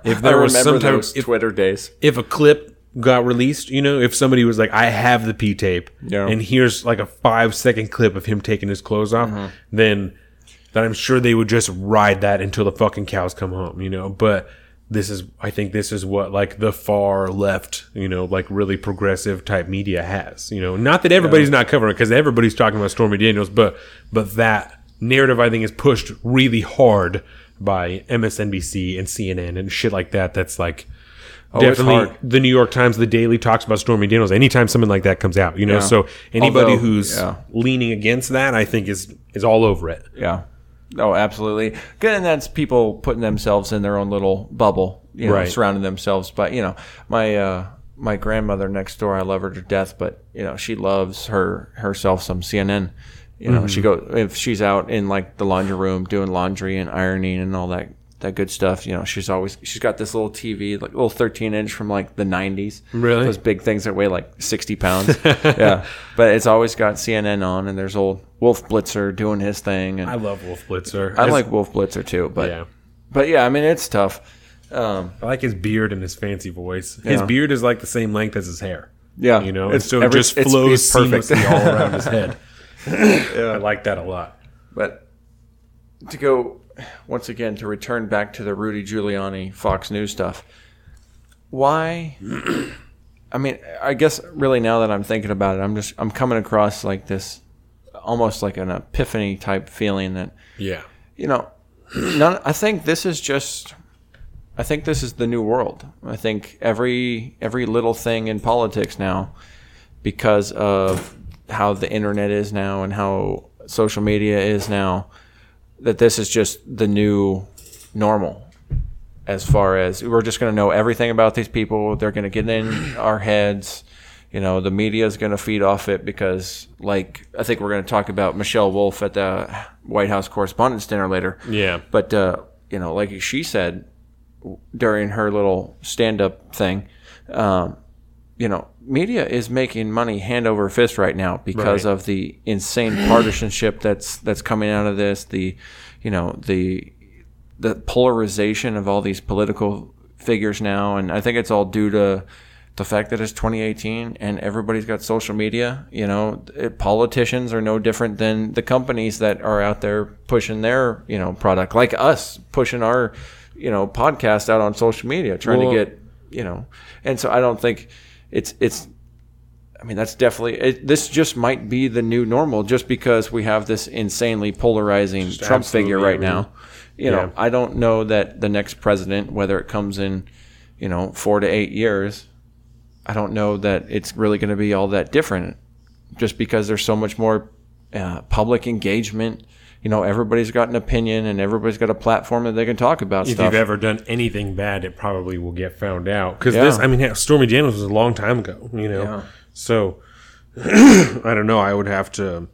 if
i
there was
remember
some type of,
twitter days
if a clip got released, you know, if somebody was like, I have the P tape,
Yeah.
and here's like a five second clip of him taking his clothes off,
Mm-hmm.
then then I'm sure they would just ride that until the fucking cows come home, you know. But this is, I think, this is what like the far left, you know, like really progressive type media has, you know. Not that everybody's not covering it because everybody's talking about Stormy Daniels, but but that narrative I think is pushed really hard by MSNBC and CNN and shit like that. That's like
Oh,
definitely the New York Times, the Daily talks about Stormy Daniels anytime something like that comes out, you know.
Yeah.
So anybody
Although,
who's
yeah.
leaning against that, I think is is all over it.
Yeah. Oh, absolutely. Good, and that's people putting themselves in their own little bubble, you know,
Right.
surrounding themselves. But you know, my uh, my grandmother next door, I love her to death, but you know, she loves her herself some CNN. You know,
Mm-hmm.
she go if she's out in like the laundry room doing laundry and ironing and all that that good stuff. You know, she's always she's got this little TV, like little 13 inch from like the 90s.
Really?
those big things that weigh like 60 pounds. yeah, but it's always got CNN on, and there's old Wolf Blitzer doing his thing, and
I love Wolf Blitzer.
I
His-
like Wolf Blitzer too, but
yeah.
but yeah, I mean it's tough. Um,
I like his beard and his fancy voice. His
Yeah.
beard is like the same length as his hair.
yeah,
You know,
it's
so
every-
it just
it's-
flows
it's
seamlessly all around his head. I like that a lot.
But to go once again to return back to the Rudy Giuliani Fox News stuff, why? I mean, I guess really now that I'm thinking about it, I'm just I'm coming across like this, almost like an epiphany type feeling that
Yeah.
you know, none, I think this is just. I think this is the new world. I think every every little thing in politics now, because of how the internet is now and how social media is now, that this is just the new normal. As far as we're just going to know everything about these people, they're going to get in our heads. You know, the media is going to feed off it because, like, I think we're going to talk about Michelle Wolf at the White House Correspondents' Dinner later.
Yeah.
But uh, you know, like she said during her little stand-up thing, um, you know, media is making money hand over fist right now because
Right.
of the insane partisanship that's that's coming out of this. The, you know, the the polarization of all these political figures now, and I think it's all due to the fact that it's 2018 and everybody's got social media. You know, it, politicians are no different than the companies that are out there pushing their you know product, like us pushing our you know podcast out on social media, trying
Well-
to get you know. And so I don't think it's it's. I mean, that's definitely it, this. Just might be the new normal, just because we have this insanely polarizing Trump figure right
mean,
now. You know,
yeah.
I don't know that the next president, whether it comes in, you know, four to eight years, I don't know that it's really going to be all that different, just because there's so much more uh, public engagement. You know, everybody's got an opinion and everybody's got a platform that they can talk about
If
stuff.
you've ever done anything bad, it probably will get found out. Because
Yeah.
this, I mean, Stormy Daniels was a long time ago, you know.
Yeah.
So I don't know. I would have to.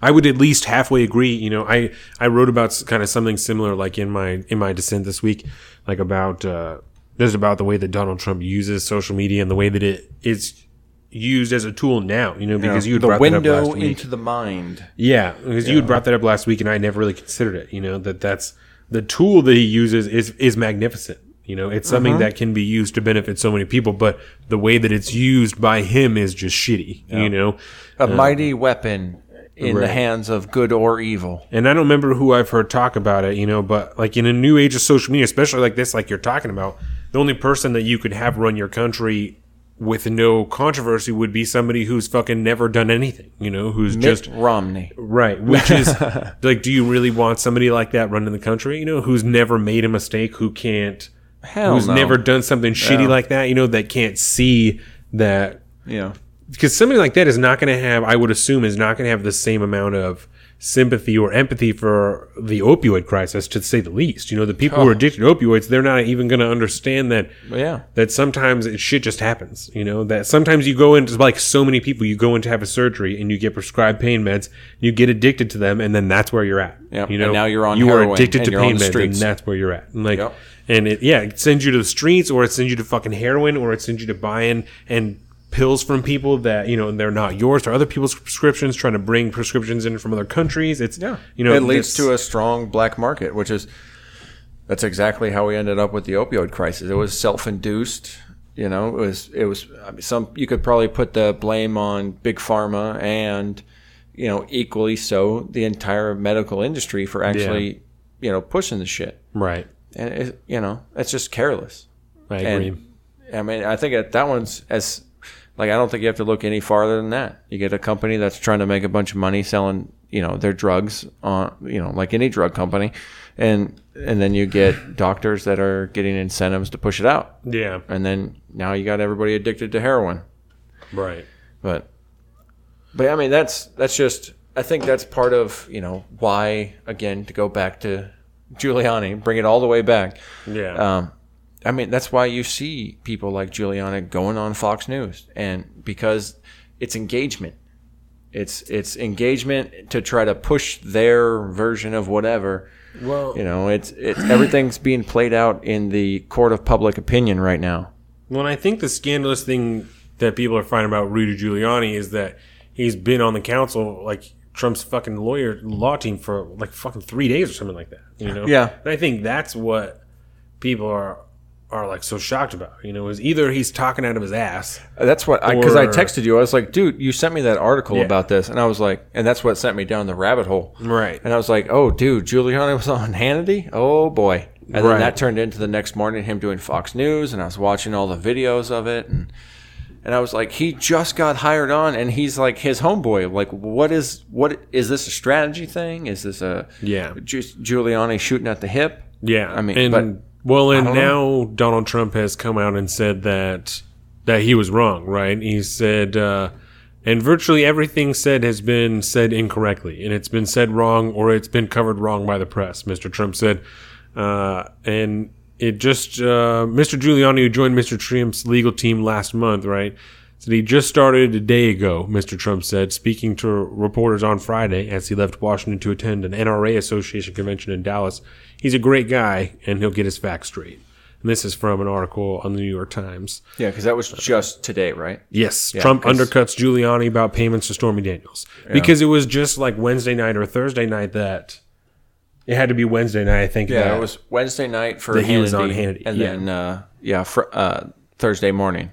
I would at least halfway agree. You know, I I wrote about kind of something similar, like in my in my dissent this week, like about uh, just about the way that Donald Trump uses social media and the way that it is used as a tool now. You know, because you had
the
brought that up
window
last week.
into the mind.
Yeah, because you had brought that up last week, and I never really considered it. You know that that's the tool that he uses is is magnificent. You know, it's something
Uh-huh.
that can be used to benefit so many people, but the way that it's used by him is just shitty. You know,
A mighty weapon in the hands of good or evil.
and I don't remember who I've heard talk about it, you know, but like in a new age of social media, especially like this, like you're talking about, the only person that you could have run your country with no controversy would be somebody who's fucking never done anything, you know, who's
Mitt
just
Romney.
right. Which is like, do you really want somebody like that running the country, you know, who's never made a mistake, who can't,
Hell
who's
no.
never done something shitty like that, you know, that can't see that
You know.
because somebody like that is not going to have, I would assume, is not going to have the same amount of sympathy or empathy for the opioid crisis, to say the least. You know, the people who are oh. addicted to opioids, they're not even going to understand that.
Yeah.
That sometimes it, shit just happens. You know, that sometimes you go into like so many people, you go in to have a surgery and you get prescribed pain meds, you get addicted to them, and then that's where you're at.
Yep,
You know,
and now you're on
you are addicted to pain meds, and that's where you're at. And like,
Yep.
and it yeah, it sends you to the streets, or it sends you to fucking heroin, or it sends you to buying and pills from people that you know they're not yours or other people's prescriptions trying to bring prescriptions in from other countries it's
Yeah.
you know
it leads to a strong black market, which is that's exactly how we ended up with the opioid crisis. It was self-induced. You know, it was it was I mean, some you could probably put the blame on big pharma and you know equally so the entire medical industry for actually you know pushing the shit.
right
And it, you know, it's just careless.
i agree
And I mean, I think that, that one's as like I don't think you have to look any farther than that. You get a company that's trying to make a bunch of money selling, you know, their drugs on, you know, like any drug company, and and then you get doctors that are getting incentives to push it out,
yeah
and then now you got everybody addicted to heroin.
right
But but I mean, that's that's just I think that's part of you know why again to go back to Giuliani, bring it all the way back.
yeah
Um, I mean, that's why you see people like Giuliani going on Fox News, and because it's engagement. It's it's engagement to try to push their version of whatever.
well
You know, it's it's everything's being played out in the court of public opinion right now.
Well, and I think the scandalous thing that people are finding about Rudy Giuliani is that he's been on the council, like Trump's fucking lawyer law team, for like fucking three days or something like that. You know?
Yeah.
And I think that's what people are are like so shocked about. You know, is either he's talking out of his ass.
Uh, that's what I because I texted you. I was like, dude, you sent me that article
Yeah.
about this, and I was like, and that's what sent me down the rabbit hole.
Right.
And I was like, oh, dude, Giuliani was on Hannity. Oh boy. And
Right.
then that turned into the next morning him doing Fox News, and I was watching all the videos of it, and and I was like, he just got hired on, and he's like his homeboy. Like, what is what is this a strategy thing? Is this a
Yeah.
Giuliani shooting at the hip?
Yeah,
I mean,
and
but
well, and now Donald Trump has come out and said that that he was wrong. Right? He said, uh, and virtually everything said has been said incorrectly, and it's been said wrong or it's been covered wrong by the press. Mr. Trump said, uh, and it just uh, Mr. Giuliani, who joined Mr. Trump's legal team last month, right? Said he just started a day ago, Mr. Trump said, speaking to reporters on Friday as he left Washington to attend an NRA Association convention in Dallas. He's a great guy, and he'll get his facts straight. And this is from an article on the New York Times.
Yeah, because that was just today, right?
Yes, Trump
'cause-
undercuts Giuliani about payments to Stormy Daniels because it was just like Wednesday night or Thursday night that it had to be Wednesday night. I think.
Yeah, it was Wednesday night for
That
Hannity,
he was on Hannity,
and
yeah.
then uh, yeah, fr- uh, Thursday morning.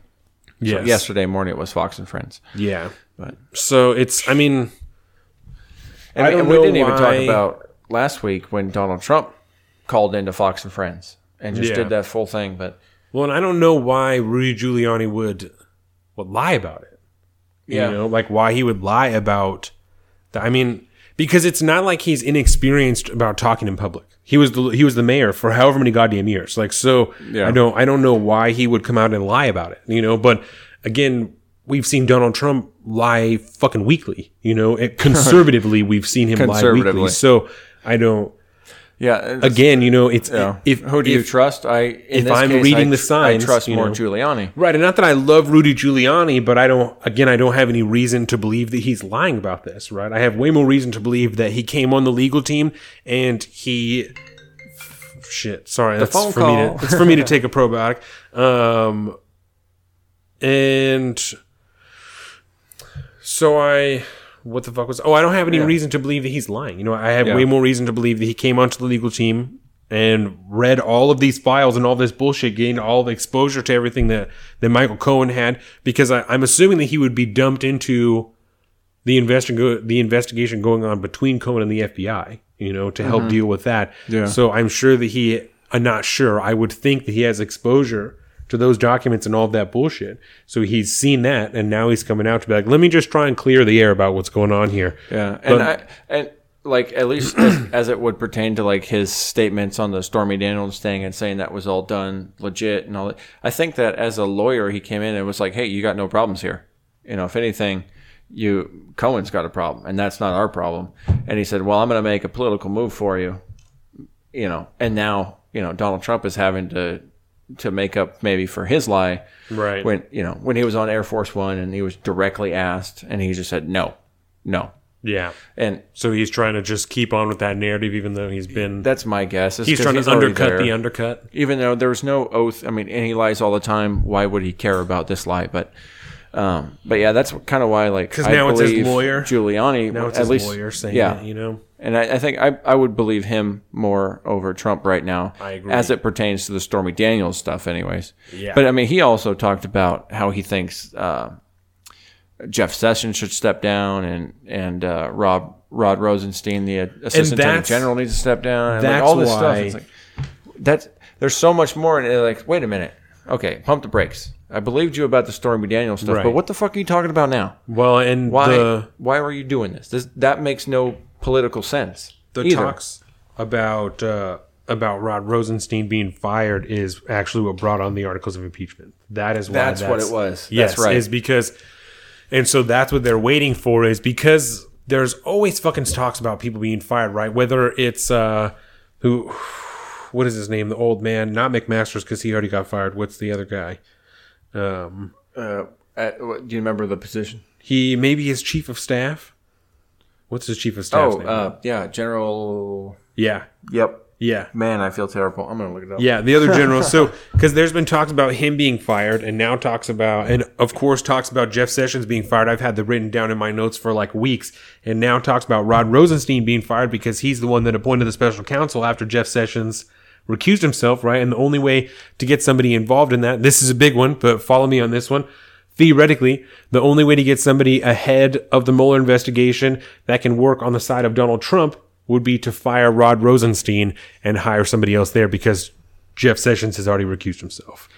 So yesterday morning it was Fox and Friends.
Yeah.
But
So it's. I mean,
and,
I
we- we didn't even talk about last week when Donald Trump called into Fox and Friends and just
Yeah.
did that full thing. But
well, and I don't know why Rudy Giuliani would would lie about it.
Yeah.
You know, like why he would lie about that. I mean, because it's not like he's inexperienced about talking in public. He was the he was the mayor for however many goddamn years. Like so,
Yeah.
I don't I don't know why he would come out and lie about it. You know, but again, we've seen Donald Trump lie fucking weekly. You know, it, conservatively, we've seen him lie weekly. So I don't.
Yeah,
Again, you know, it's
yeah.
if
who do you trust? I
if I'm
case,
reading
I
the signs,
I trust more
know.
Giuliani.
Right, and not that I love Rudy Giuliani, but I don't. Again, I don't have any reason to believe that he's lying about this. Right, I have way more reason to believe that he came on the legal team and he. Shit, sorry, that's
phone
for me
call.
to. It's for me to take a probiotic. Um, and so I. What the fuck was? Oh, I don't have any reason to believe that he's lying. You know, I have
Yeah.
way more reason to believe that he came onto the legal team and read all of these files and all this bullshit, gained all the exposure to everything that, that Michael Cohen had, because I, I'm assuming that he would be dumped into the investigation the investigation going on between Cohen and the FBI, you know, to help mm-hmm. deal with that.
Yeah.
So I'm sure that he I'm not sure. I would think that he has exposure to those documents and all of that bullshit. So he's seen that and now he's coming out to be like, let me just try and clear the air about what's going on here.
Yeah, and
But-
I and like at least as, as it would pertain to like his statements on the Stormy Daniels thing and saying that was all done legit and all that. I think that as a lawyer, he came in and was like, "Hey, you got no problems here. You know, if anything, you Cohen's got a problem, and that's not our problem." And he said, "Well, I'm going to make a political move for you." You know, and now you know Donald Trump is having to to make up maybe for his lie
Right.
when you know when he was on Air Force One and he was directly asked and he just said no, no,
Yeah.
and
So he's trying to just keep on with that narrative, even though he's been.
that's my guess. is
he's trying to undercut the undercut.
even though there was no oath. I mean, and he lies all the time. Why would he care about this lie? But, um, but yeah, that's kind of why. like because
now it's his lawyer.
Giuliani.
Now it's
at
his
least,
lawyer saying
yeah.
it, you know?
And I, I think I, I would believe him more over Trump right now,
I agree.
as it pertains to the Stormy Daniels stuff, anyways.
Yeah.
But I mean, he also talked about how he thinks uh, Jeff Sessions should step down, and and uh, Rob Rod Rosenstein, the Assistant Attorney General, needs to step down. And like
that's
all this
why-
stuff. It's like that's there's so much more, and like, wait a minute, okay, pump the brakes. I believed you about the Stormy Daniels stuff, but what the fuck are you talking about now?
Well, and
Why?
the
why were you doing this? This that makes no political sense.
the
either.
talks about uh, about Rod Rosenstein being fired is actually what brought on the articles of impeachment. That is why
That's what it was.
Yes,
That's right.
Is because, and so that's what they're waiting for. Is because there's always fucking talks about people being fired, right? Whether it's uh, who, what is his name? The old man, not McMaster's, because he already got fired. What's the other guy? Um,
Uh, uh, what- do you remember the position?
he maybe his chief of staff. What's his chief of staff?
Oh, uh, yeah, General.
yeah,
Yep.
yeah.
Man, I feel terrible. I'm gonna look it up.
Yeah, the other general. So, because there's been talks about him being fired, and now talks about, and of course talks about Jeff Sessions being fired. I've had that written down in my notes for like weeks, and now talks about Rod Rosenstein being fired because he's the one that appointed the special counsel after Jeff Sessions recused himself, right? And the only way to get somebody involved in that, this is a big one, but follow me on this one. Theoretically, the only way to get somebody ahead of the Mueller investigation that can work on the side of Donald Trump would be to fire Rod Rosenstein and hire somebody else there because Jeff Sessions has already recused himself.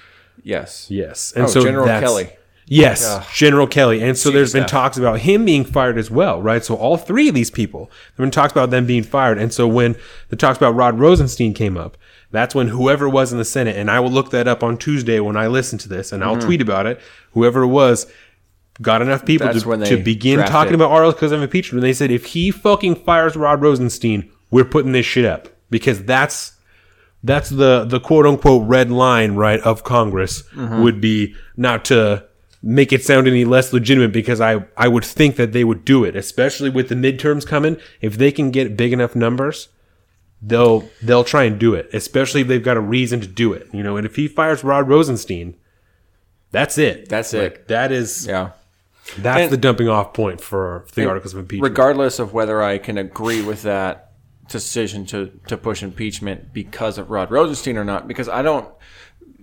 Yes.
Yes. Oh, and
Oh,
so
General Kelly.
Yes, General Kelly. And so there's been talks about him being fired as well, right? So all three of these people, there have been talks about them being fired. And so when the talks about Rod Rosenstein came up, that's when whoever was in the Senate, and I will look that up on Tuesday when I listen to this, and I'll tweet about it. Whoever it was got enough people
That's
to, to begin talking
it.
about articles of impeachment. And they said, if he fucking fires Rod Rosenstein, we're putting this shit up because that's that's the the quote unquote red line right of Congress
Mm-hmm.
would be not to make it sound any less legitimate because I I would think that they would do it especially with the midterms coming if they can get big enough numbers they'll they'll try and do it especially if they've got a reason to do it you know and if he fires Rod Rosenstein that's it
That's
Like,
it.
that is
Yeah.
that's
And-
the dumping off point for the articles of impeachment
Regardless of whether I can agree with that decision to, to push impeachment because of Rod Rosenstein or not, because I don't,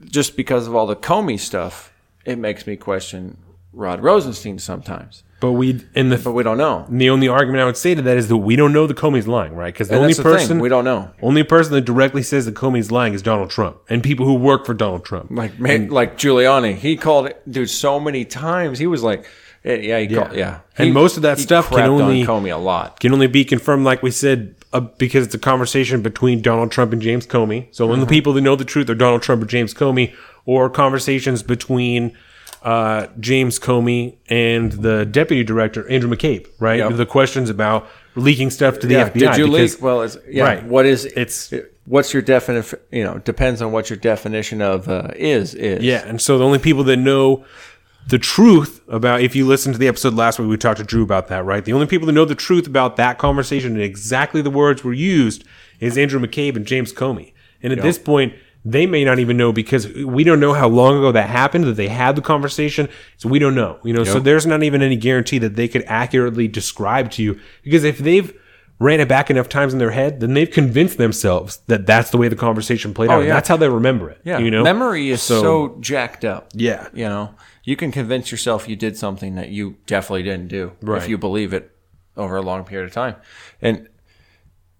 just because of all the Comey stuff, it makes me question Rod Rosenstein sometimes.
But we in the
But we don't know.
the only argument I would say to that is that we don't know the Comey's lying, right? Because the
And
only
that's the thing,
person
we don't know.
only person that directly says that Comey's lying is Donald Trump and people who work for Donald Trump.
Like man, like Giuliani, he called it, dude, so many times. He was like, yeah, he called, yeah.
And
He-
most of that stuff can only-
on Comey a lot.
Can only be confirmed, like we said, uh, because it's a conversation between Donald Trump and James Comey. So
Mm-hmm.
only the people that know the truth are Donald Trump or James Comey, or conversations between uh, James Comey and the deputy director Andrew McCabe, right?
Yep.
The questions about leaking stuff to the
Yeah,
FBI.
did you
because-
leak? Well, it's, yeah.
Right.
What is
It's-
what's your definition? You know, depends on what your definition of uh, is is.
Yeah, and so the only people that know the truth about if you listen to the episode last week, we talked to Drew about that, right? The only people that know the truth about that conversation and exactly the words were used is Andrew McCabe and James Comey. And at this point, they may not even know because we don't know how long ago that happened that they had the conversation. So we don't know, you know. So there's not even any guarantee that they could accurately describe to you because if they've ran it back enough times in their head, then they've convinced themselves that that's the way the conversation played oh, out. and
Oh, yeah.
That's how they remember it.
Yeah,
you know,
memory is
So-
so, jacked up.
Yeah.
you know, you can convince yourself you did something that you definitely didn't do
Right.
if you believe it over a long period of time. And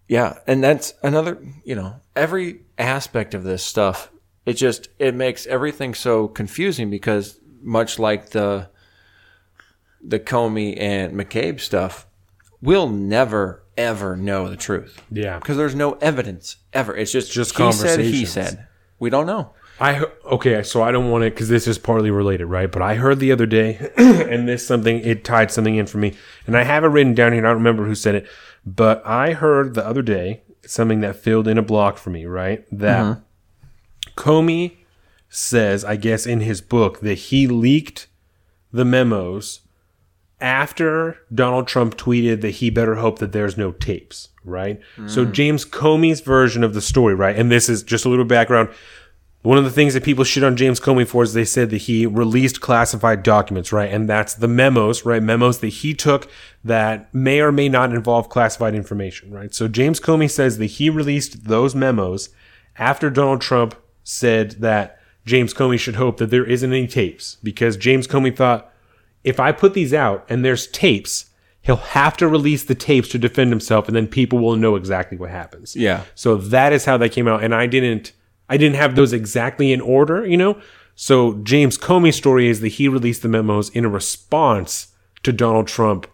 yeah, and that's another. You know, every aspect of this stuff, it just it makes everything so confusing because much like the the Comey and McCabe stuff, we'll never ever know the truth.
Yeah.
because there's no evidence ever. It's just
Just
he said. He said. We don't know.
I okay, so I don't want it because this is partly related, right? But I heard the other day, and this something it tied something in for me, and I have it written down here. and I don't remember who said it, but I heard the other day something that filled in a block for me, right? That uh-huh. Comey says, I guess in his book, that he leaked the memos after Donald Trump tweeted that he better hope that there's no tapes, right? So mm. James Comey's version of the story, right? And this is just a little background. One of the things that people shit on James Comey for is they said that he released classified documents, right? And that's the memos, right? Memos that he took that may or may not involve classified information, right? So James Comey says that he released those memos after Donald Trump said that James Comey should hope that there isn't any tapes because James Comey thought if I put these out and there's tapes, he'll have to release the tapes to defend himself and then people will know exactly what happens.
Yeah.
So that is how that came out and I didn't I didn't have those exactly in order, you know? So James Comey's story is that he released the memos in a response to Donald Trump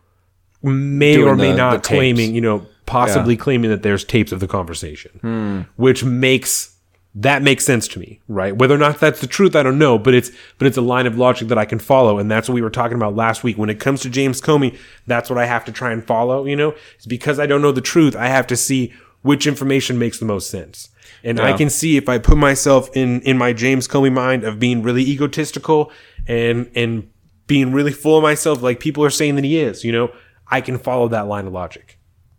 may
Doing
or may
the-
not
the
claiming, you know, possibly claiming that there's tapes of the conversation.
Hmm.
Which makes that makes sense to me, right? Whether or not that's the truth, I don't know, but it's but it's a line of logic that I can follow, and that's what we were talking about last week. When it comes to James Comey, that's what I have to try and follow. You know, it's because I don't know the truth. I have to see which information makes the most sense, and I can see if I put myself in in my James Comey mind of being really egotistical and and being really full of myself, like people are saying that he is. You know, I can follow that line of logic.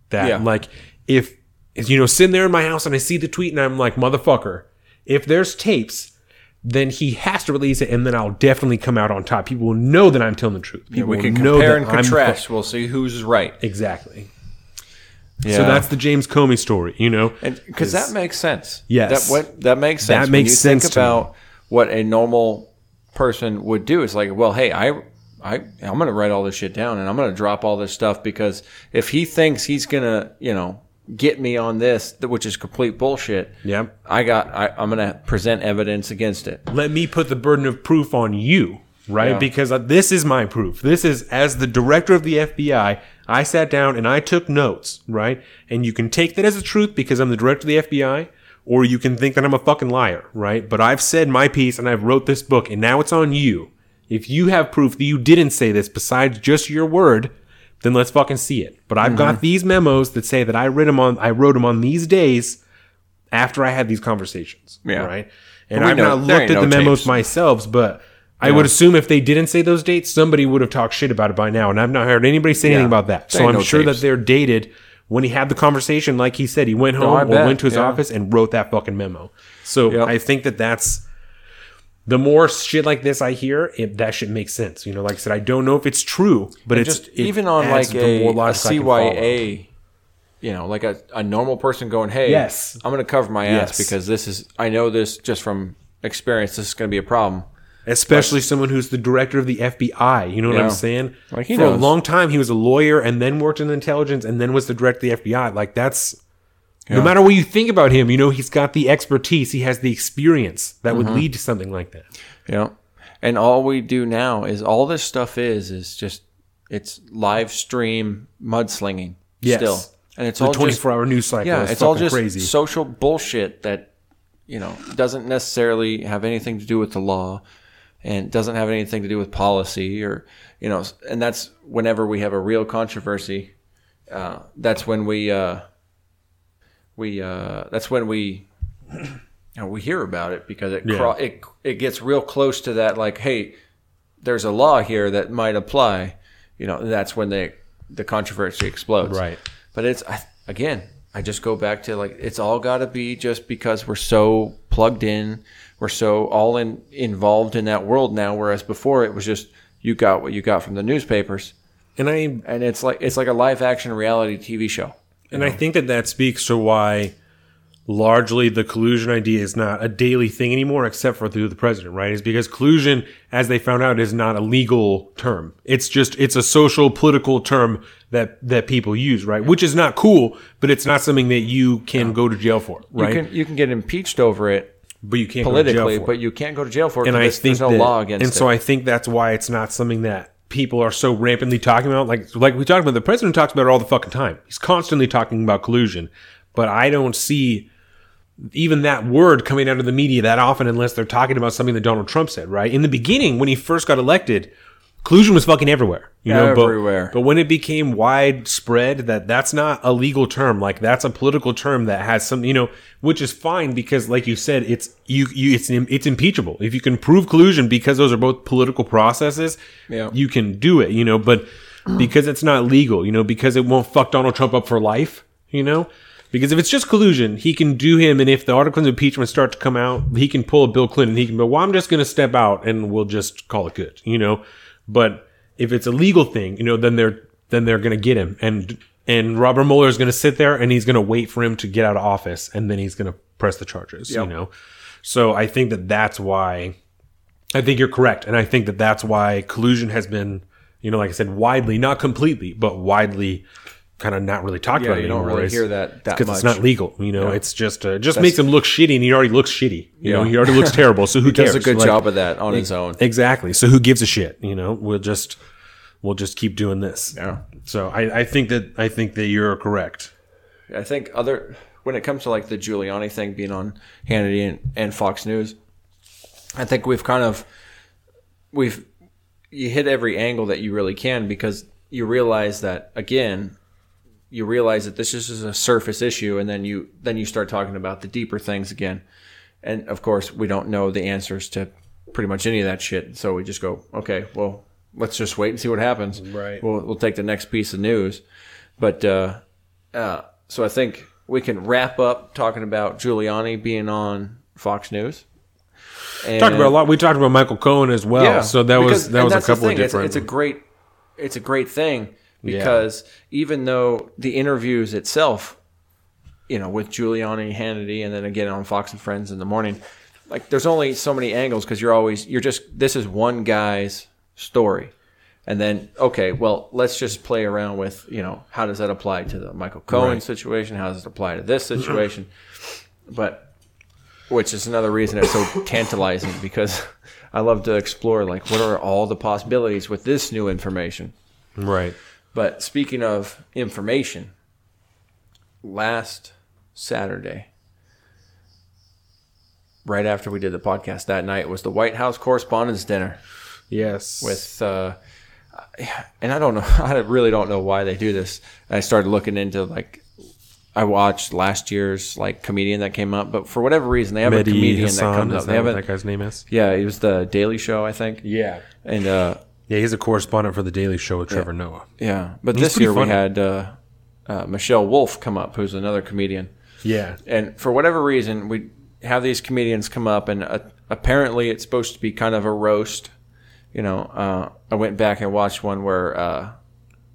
That
Yeah.
like if you know sitting there in my house and I see the tweet and I'm like motherfucker, if there's tapes, then he has to release it and then I'll definitely come out on top. People will know that I'm telling the truth. People
we
will
can compare and
I'm
contrast.
fu-
we'll see who's right.
exactly.
Yeah.
So that's the James Comey story. You know,
because that makes sense.
Yes.
that what that makes sense.
That
when
makes
you
sense
Think
to me.
about what a normal person would do. It's like, well, hey, I, I, I'm going to write all this shit down, and I'm going to drop all this stuff because if he thinks he's going to, you know, get me on this, which is complete bullshit.
Yeah.
I got. I, I'm going to present evidence against it.
let me put the burden of proof on you, right?
Yeah.
Because uh, this is my proof. This is as the director of the FBI, I sat down and I took notes, right? And you can take that as a truth because I'm the director of the FBI, or you can think that I'm a fucking liar, right? But I've said my piece and I've wrote this book, and now it's on you. If you have proof that you didn't say this besides just your word, then let's fucking see it. But I've
Mm-hmm.
got these memos that say that I read them on I wrote them on these days after I had these conversations.
Yeah.
Right. And I've not looked at the
no
memos
tapes.
myself, but I would assume if they didn't say those dates, somebody would have talked shit about it by now. And I've not heard anybody say anything about that.
There
So
ain't
I'm
no
sure
tapes.
that they're dated when he had the conversation. Like he said, he went home
I
or
bet,
went to his
yeah.
office and wrote that fucking memo. So
Yep.
I think that that's the more shit like this I hear, it, that shit makes sense. You know, like I said, I don't know if it's true, but it's
just
it
even on
adds
like
the
a,
more
a
logic I can follow.
CYA, you know, like a, a normal person going, "Hey,
Yes.
I'm going to cover my ass
Yes.
because this is I know this just from experience. This is going to be a problem."
Especially someone who's the director of the FBI. You know what
Yeah.
I'm saying?
Like,
For a long time, he was a lawyer and then worked in intelligence and then was the director of the FBI. Like that's no matter what you think about him, you know he's got the expertise, he has the experience that
Mm-hmm.
would lead to something like that.
Yeah. And all we do now is all this stuff is is just it's live stream mudslinging
Yes.
still. And it's
The
all
24
just
hour news cycle.
yeah, it's all just
crazy.
social bullshit that you know doesn't necessarily have anything to do with the law and doesn't have anything to do with policy or you know and that's whenever we have a real controversy uh, that's when we uh, we uh, that's when we you know, we hear about it because it,
Yeah.
cro- it it gets real close to that like hey there's a law here that might apply you know that's when they the controversy explodes
Right.
but it's I, again i just go back to like it's all got to be just because we're so plugged in we're so all in involved in that world now whereas before it was just you got what you got from the newspapers
and I
and it's like it's like a live action reality tv show
And I think that that speaks to why largely the collusion idea is not a daily thing anymore, except for through the president, right? Is because collusion, as they found out, is not a legal term. It's just, it's a social political term that, that people use, right? Which is not cool, but it's not something that you can go to jail for, right?
You can you can get impeached over it
but you can't go to jail
politically, but you can't go to jail for it.
and I
because
think
there's no
that,
law against
and
it.
so I think that's why it's not something that people are so rampantly talking about. Like like we talked about, the president talks about it all the fucking time. He's constantly talking about collusion, but I don't see even that word coming out of the media that often unless they're talking about something that Donald Trump said. Right in the beginning, when he first got elected. Collusion was fucking everywhere, you know. but-
Everywhere.
but when it became widespread that that's not a legal term like that's a political term that has some you know which is fine because like you said it's you, you it's it's impeachable if you can prove collusion because those are both political processes
Yeah.
you can do it you know but because it's not legal you know because it won't fuck Donald Trump up for life you know because if it's just collusion he can do him and if the articles of impeachment start to come out he can pull a Bill Clinton he can go well I'm just going to step out and we'll just call it good you know but if it's a legal thing, you know, then they're then they're going to get him, and and Robert Mueller is going to sit there and he's going to wait for him to get out of office, and then he's going to press the charges. You know, so I think that that's why. I think you're correct, and I think that that's why collusion has been, you know, like I said, widely, not completely, but widely, kind of not really talked
Yeah,
about
you don't really hear that that
because it's not legal. You know,
Yeah.
it's just uh, just makes him look shitty, and he already looks shitty. You know, he already looks terrible. So who
he
cares?
does a good
Like,
job of that on his own.
Exactly. So who gives a shit? You know, we'll just we'll just keep doing this.
Yeah.
So I, I think that I think that you're correct.
I think other when it comes to like the Giuliani thing being on Hannity and, and Fox News, I think we've kind of we've you hit every angle that you really can because you realize that again you realize that this is just a surface issue and then you then you start talking about the deeper things again and of course we don't know the answers to pretty much any of that shit so we just go okay well let's just wait and see what happens
Right.
we'll, we'll take the next piece of news but uh, uh, so i think we can wrap up talking about giuliani being on fox news and,
Talked about a lot. We talked about Michael Cohen as well. Yeah, so that
because-
was that was a couple of
thing. It's-
different.
It's, a great, it's a great thing because even though the interviews itself, you know, with Giuliani, Hannity, and then again on Fox and Friends in the morning, like there's only so many angles because you're always you're just this is one guy's story. And then, okay, well, let's just play around with, you know, how does that apply to the Michael Cohen
Right.
situation? How does it apply to this situation? but which is another reason it's so tantalizing because I love to explore like what are all the possibilities with this new information.
right.
But speaking of information, last Saturday, right after we did the podcast that night, was the White House Correspondents' Dinner
Yes.
with, uh, and I don't know, I really don't know why they do this. I started looking into like, I watched last year's like comedian that came up, but for whatever reason they have a
Mehdi
comedian that
Hassan.
comes
Is
up. They
that what
haven't,
that guy's name is?
yeah, it was the Daily Show, I think,
Yeah.
and uh,
Yeah, he's a correspondent for the Daily Show with Trevor Noah.
yeah. But
He's
this year we had uh, uh, Michelle Wolf come up, who's another comedian.
Yeah.
and for whatever reason, we have these comedians come up, and uh, apparently it's supposed to be kind of a roast. You know, uh, I went back and watched one where uh,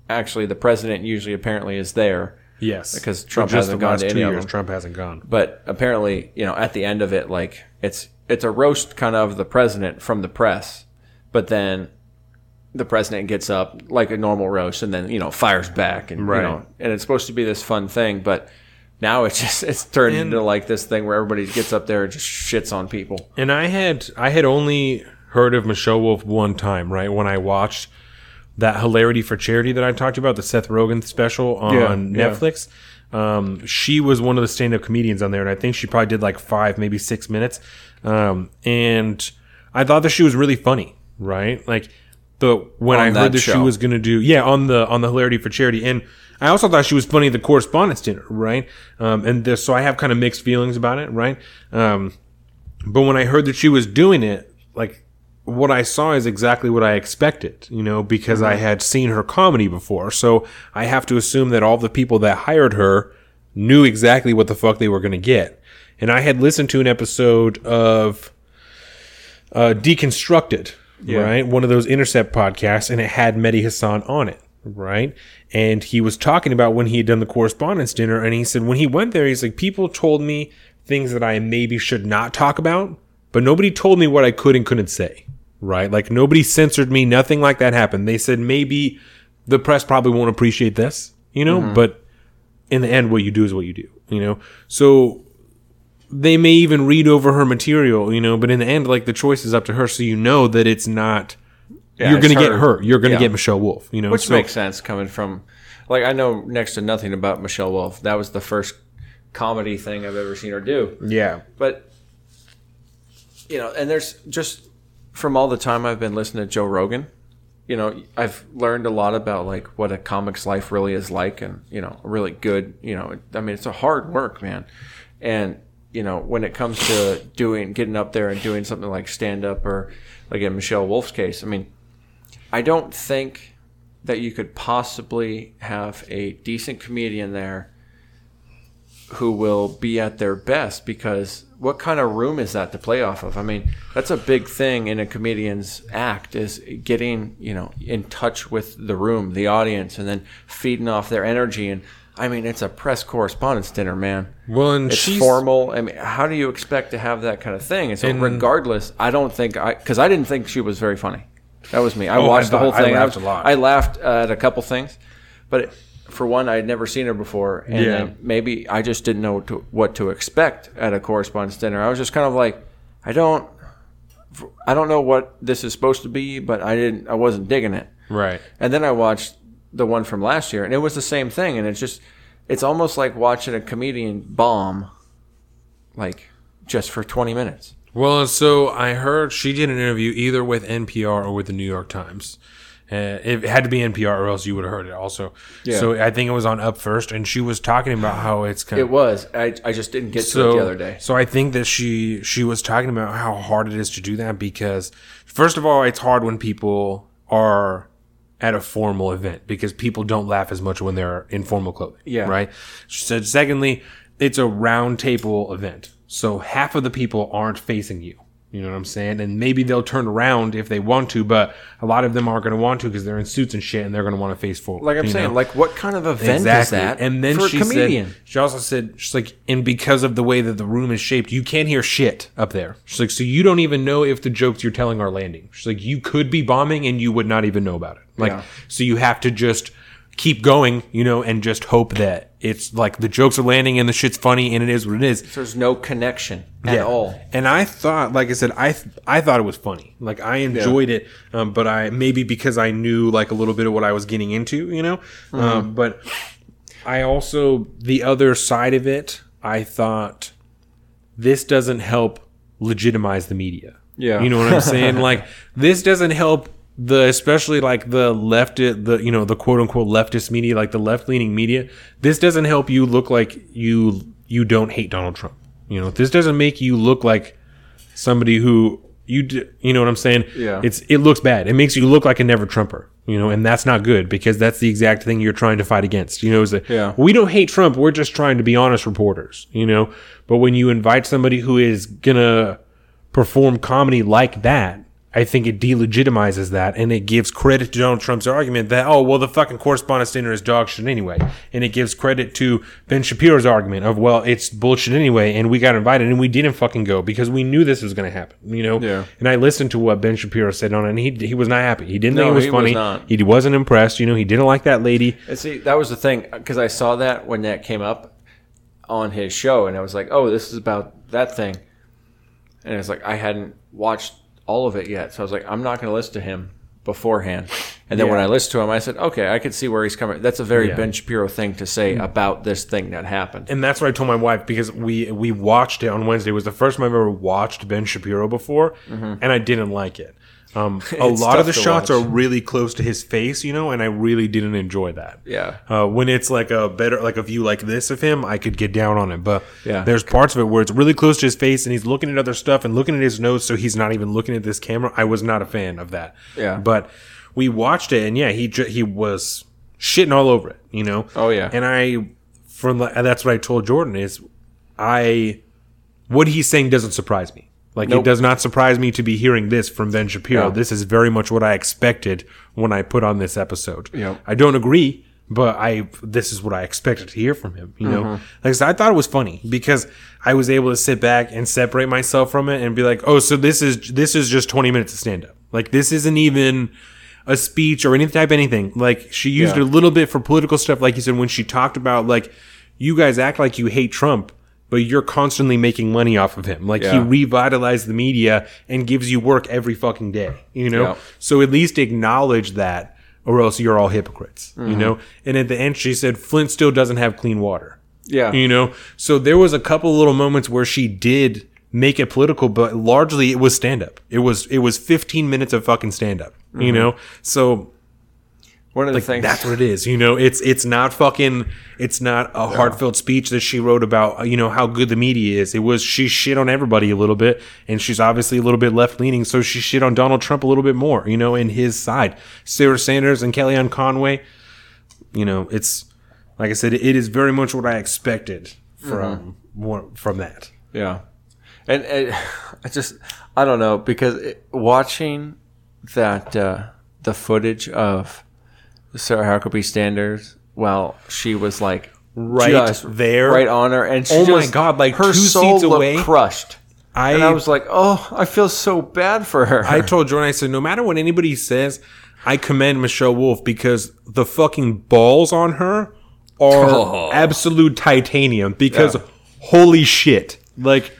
actually the president usually apparently is there,
Yes.
Because Trump hasn't gone to
two
any of
years,
them.
Trump hasn't gone.
but apparently, you know, at the end of it, like it's it's a roast kind of the president from the press, but then the president gets up like a normal roast and then you know fires back and
Right.
you know and it's supposed to be this fun thing but now it's just it's turned
And-
into like this thing where everybody gets up there and just shits on people
And I had I had only heard of Michelle Wolf one time, right? When I watched that hilarity for charity that I talked about, the Seth Rogen special on
Yeah, yeah.
Netflix. Um, she was one of the stand-up comedians on there, and I think she probably did like five, maybe six minutes. Um, and I thought that she was really funny, right? Like the when
On
I heard that she was going to do yeah on the on the hilarity for charity, and I also thought she was funny at the correspondence dinner, right? Um, and this, so I have kind of mixed feelings about it, right? Um, but when I heard that she was doing it, like what I saw is exactly what I expected, you know, because I had seen her comedy before. So I have to assume that all the people that hired her knew exactly what the fuck they were going to get. And I had listened to an episode of uh, Deconstructed, right? One of those Intercept podcasts, and it had Mehdi Hasan on it, right? And he was talking about when he had done the correspondence dinner, and he said when he went there, he's like, people told me things that I maybe should not talk about, but nobody told me what I could and couldn't say, right? Like nobody censored me, nothing like that happened. They said maybe the press probably won't appreciate this, you know, mm-hmm. but in the end, what you do is what you do, you know? So they may even read over her material, you know, but in the end, like the choice is up to her. So you know that it's not,
Yeah,
you're going to get
her.
You're going to
Yeah.
get Michelle Wolf, you know?
Which
so,
makes sense coming from, like, I know next to nothing about Michelle Wolf. That was the first comedy thing I've ever seen her do.
yeah.
But, you know, and there's just from all the time I've been listening to Joe Rogan, you know, I've learned a lot about like what a comic's life really is like and, you know, really good, you know, I mean, it's a hard work, man. And, you know, when it comes to doing, getting up there and doing something like stand up or like in Michelle Wolf's case, I mean, I don't think that you could possibly have a decent comedian there who will be at their best because what kind of room is that to play off of? I mean, that's a big thing in a comedian's act is getting, you know, in touch with the room, the audience, and then feeding off their energy. And I mean, it's a press correspondence dinner, man.
Well, and
It's
she's
formal. I mean, how do you expect to have that kind of thing? And so,
And-
regardless, I don't think I because I didn't think she was very funny. That was me. I
Oh,
watched
I
the whole
thought- I
thing.
laughed
was-
a lot.
I laughed uh, at a couple things, but for one, I had never seen her before, and
Yeah.
maybe I just didn't know what to, what to expect at a correspondence dinner. I was just kind of like, I don't, I don't know what this is supposed to be, but I didn't, I wasn't digging it.
right.
And then I watched the one from last year, and it was the same thing. And it's just, it's almost like watching a comedian bomb, like just for twenty minutes.
Well, so I heard she did an interview either with NPR or with the New York Times. Uh, it had to be NPR, or else you would have heard it. Also,
Yeah.
so I think it was on Up First, and she was talking about how it's kind
It was. I, I just didn't get to
so
it the other day.
So I think that she she was talking about how hard it is to do that because first of all, it's hard when people are at a formal event because people don't laugh as much when they're in formal clothing.
Yeah.
Right. She said secondly, it's a round table event. So half of the people aren't facing you. You know what I'm saying? And maybe they'll turn around if they want to, but a lot of them aren't going to want to because they're in suits and shit and they're going to want to face forward.
Like I'm saying,
know?
like what kind of event is that?
And then she said, she also said, she's like, and because of the way that the room is shaped, you can't hear shit up there. She's like, so you don't even know if the jokes you're telling are landing. She's like, you could be bombing and you would not even know about it. Like,
Yeah.
so you have to just keep going, you know, and just hope that it's like the jokes are landing and the shit's funny and it is what it is.
There's no connection at all.
And I thought, like I said, I th- I thought it was funny. Like I enjoyed it, um, but I maybe because I knew like a little bit of what I was getting into, you know.
Mm-hmm.
Um, but I also the other side of it, I thought this doesn't help legitimize the media.
Yeah.
you know what I'm saying. like this doesn't help the especially like the left the you know the quote unquote leftist media like the left leaning media this doesn't help you look like you you don't hate Donald Trump. You know this doesn't make you look like somebody who you d- you know what I'm saying?
Yeah.
it's it looks bad. It makes you look like a never trumper you know and that's not good because that's the exact thing you're trying to fight against. You know is that
Yeah.
we don't hate Trump. We're just trying to be honest reporters you know? But when you invite somebody who is gonna perform comedy like that, I think it delegitimizes that and it gives credit to Donald Trump's argument that, oh, well, the fucking correspondence dinner is dog shit anyway. And it gives credit to Ben Shapiro's argument of, well, it's bullshit anyway. And we got invited and we didn't fucking go because we knew this was going to happen, you know?
Yeah.
And I listened to what Ben Shapiro said on it and he, he was not happy. He didn't think it was
he was
funny.
not.
He wasn't impressed. You know, he didn't like that lady.
And see, that was the thing because I saw that when that came up on his show, and I was like, "Oh, this is about that thing," and it's like I hadn't watched all of it yet, so I was like, "I'm not going to listen to him beforehand." And then when I listened to him, I said, "Okay, I could see where he's coming." That's a very
Yeah. Mm.
Ben Shapiro thing to say about this thing that happened.
and that's what I told my wife because we we watched it on Wednesday. It was the first time I've ever watched Ben Shapiro before, and I didn't like it. Um, a. Lot of the shots
watch.
are really close to his face, you know, and I really didn't enjoy that.
Yeah.
Uh, when it's like a better, like a view like this of him, I could get down on it. But
Yeah.
there's parts of it where it's really close to his face, and he's looking at other stuff and looking at his nose, so he's not even looking at this camera. I was not a fan of that.
Yeah.
But we watched it, and yeah, he he was shitting all over it, you know.
Oh, yeah.
And I, from that's what I told Jordan is, I, what he's saying doesn't surprise me. Like
Nope.
it does not surprise me to be hearing this from Ben Shapiro.
No.
This is very much what I expected when I put on this episode.
Yep.
I don't agree, but I this is what I expected to hear from him. You know,
Mm-hmm.
like I said, I thought it was funny because I was able to sit back and separate myself from it and be like, oh, so this is this is just twenty minutes of stand up. Like this isn't even a speech or any type of anything. Like she used
Yeah.
it a little bit for political stuff, like you said when she talked about like you guys act like you hate Trump. But you're constantly making money off of him. Like he
Yeah.
revitalized the media and gives you work every fucking day. You know,
Yeah.
so at least acknowledge that, or else you're all hypocrites.
Mm-hmm.
You know. And at the end, she said Flint still doesn't have clean water.
Yeah.
You know. So there was a couple little moments where she did make it political, but largely it was stand up. It was it was 15 minutes of fucking stand up.
Mm-hmm.
You know. So
One of the things
that's what it is. You know, it's it's not fucking. It's not a heartfelt speech that she wrote about. uh, You know how good the media is. It was she shit on everybody a little bit, and she's obviously a little bit left leaning, so she shit on Donald Trump a little bit more. You know, in his side, Sarah Sanders and Kellyanne Conway. You know, it's like I said, it is very much what I expected from more from that.
Yeah, and, and I just I don't know because it, watching that uh, the footage of Sarah Huckabee Sanders while she was like
Right
just
there.
right on her, and she
Oh my God, like
her
two
soul
seats away.
crushed.
I
And I was like, oh, I feel so bad for her.
I told Jordan, I said, no matter what anybody says, I commend Michelle Wolf because the fucking balls on her are
Oh.
absolute titanium. Because
Yeah.
holy shit, like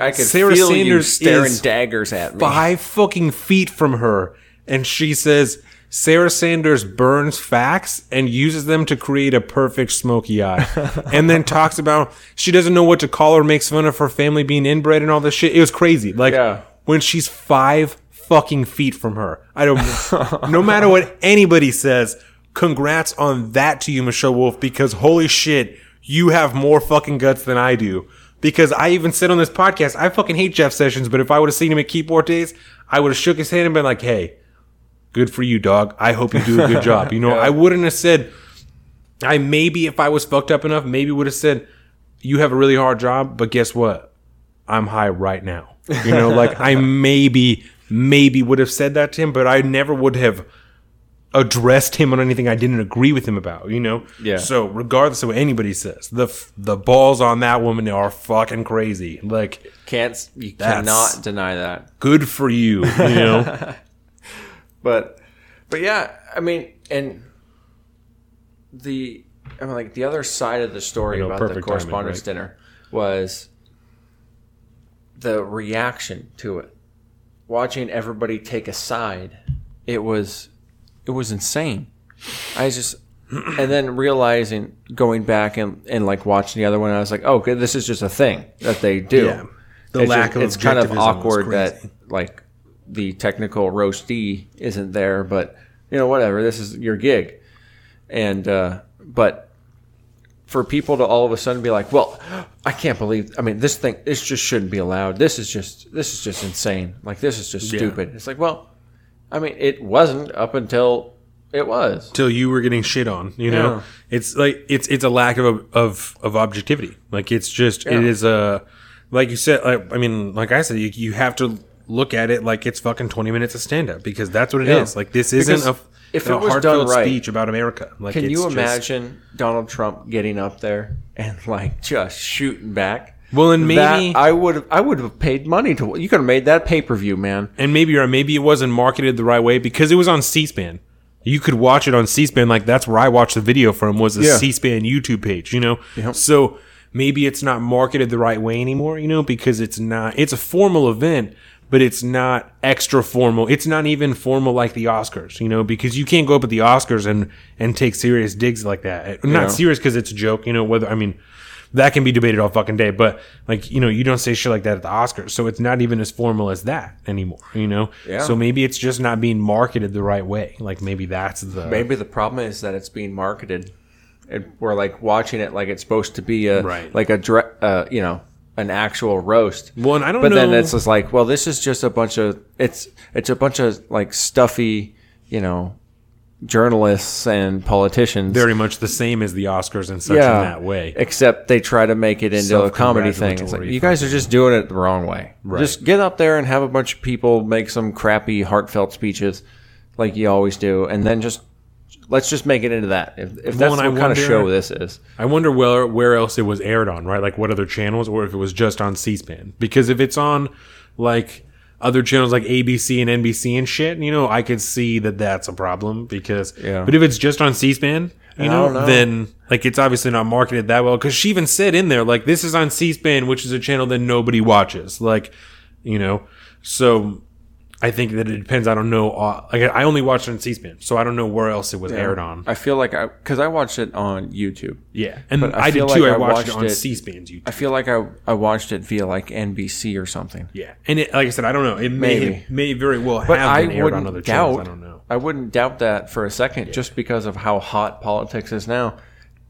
I could
Sarah
feel you
Sanders
staring
is
daggers at me.
five fucking feet from her, and she says Sarah Sanders burns facts and uses them to create a perfect smoky eye, and then talks about she doesn't know what to call her, makes fun of her family being inbred and all this shit. It was crazy. Like
Yeah.
when she's five fucking feet from her. I don't. no matter what anybody says, congrats on that to you, Michelle Wolf, because holy shit, you have more fucking guts than I do. Because I even said on this podcast, I fucking hate Jeff Sessions, but if I would have seen him at Keyboard Days, I would have shook his hand and been like, hey, good for you, dog. I hope you do a good job. You know, I wouldn't have said, I maybe, if I was fucked up enough, maybe would have said, you have a really hard job, but guess what? I'm high right now. You know, like I maybe, maybe would have said that to him, but I never would have addressed him on anything I didn't agree with him about, you know?
Yeah.
So regardless of what anybody says, the f- the balls on that woman are fucking crazy. Like,
Can't you cannot deny that.
good for you, you know?
But but yeah, I mean, and the I mean, like the other side of the story
know,
about the
timing,
correspondence
right?
dinner was the reaction to it. Watching everybody take a side, it was it was insane. I just and then realizing going back and, and like watching the other one, I was like, oh, okay, this is just a thing that they do.
Yeah. The
it's
lack
just-
of
it's kind of awkward that like the technical roasty isn't there, but you know whatever. This is your gig, and uh, but for people to all of a sudden be like, well, I can't believe. I mean, this thing this just shouldn't be allowed. This is just this is just insane. Like this is just
Yeah.
stupid. It's like, well, I mean, it wasn't up until it was.
till you were getting shit on. You know,
Yeah.
it's like it's it's a lack of of of objectivity. Like it's just it
Yeah.
is a like you said. Like, I mean, like I said, you, you have to look at it like it's fucking twenty minutes of stand up because that's what it is.
Yeah.
Like this isn't
Because
a
if
a
it was
heartfelt
done right-
speech about America. Like
Can you
just-
imagine Donald Trump getting up there and like just shooting back?
Well, and
That-
maybe
I would I would have paid money to. You could have made that pay per view, man.
and maybe you're maybe it wasn't marketed the right way because it was on C-SPAN. You could watch it on C-SPAN. Like that's where I watched the video from was the
Yeah.
C-SPAN YouTube page. You know, so maybe it's not marketed the right way anymore. You know, because it's not. It's a formal event, but it's not extra formal. It's not even formal like the Oscars. You know, because you can't go up at the Oscars and and take serious digs like that. Not
Yeah.
serious because it's a joke. You know, whether I mean. That can be debated all fucking day, but like you know, you don't say shit like that at the Oscars, so it's not even as formal as that anymore. You know,
Yeah.
so maybe it's just not being marketed the right way. Like maybe that's the
Maybe the problem is that it's being marketed, and we're like watching it like it's supposed to be a
Right.
like a dre- uh, you know an actual roast.
Well, I don't
but then it's just like, well, this is just a bunch of it's it's a bunch of like stuffy, you know, journalists and politicians.
Very much the same as the Oscars and such in that way.
Except they try to make it into a comedy thing. It's like, you guys are just doing it the wrong way.
Right.
Just get up there and have a bunch of people make some crappy, heartfelt speeches like you always do, and then just let's just make it into that. If, if that's
I
what kind of show this is.
I wonder where where else it was aired on, right? Like what other channels, or if it was just on C-SPAN. Because if it's on like other channels like ABC and NBC and shit, you know, I could see that that's a problem. Because,
Yeah.
but if it's just on C-SPAN, you know,
know.
then like it's obviously not marketed that well. Because she even said in there like this is on C-SPAN, which is a channel that nobody watches. Like, you know, so. I think that it depends. I don't know. Uh, like I only watched it on C-SPAN, so I don't know where else it was aired on.
I feel like I because I watched it on YouTube.
Yeah, and
I
I, did
feel
too.
like
I
I
watched, it on
it-
C-SPAN's YouTube.
I feel like I I watched it via like NBC or something.
yeah, and it, like I said, I don't know. It may may very well
But
have
I
been aired on other
doubt.
channels. I don't know.
I wouldn't doubt that for a second, just because of how hot politics is now.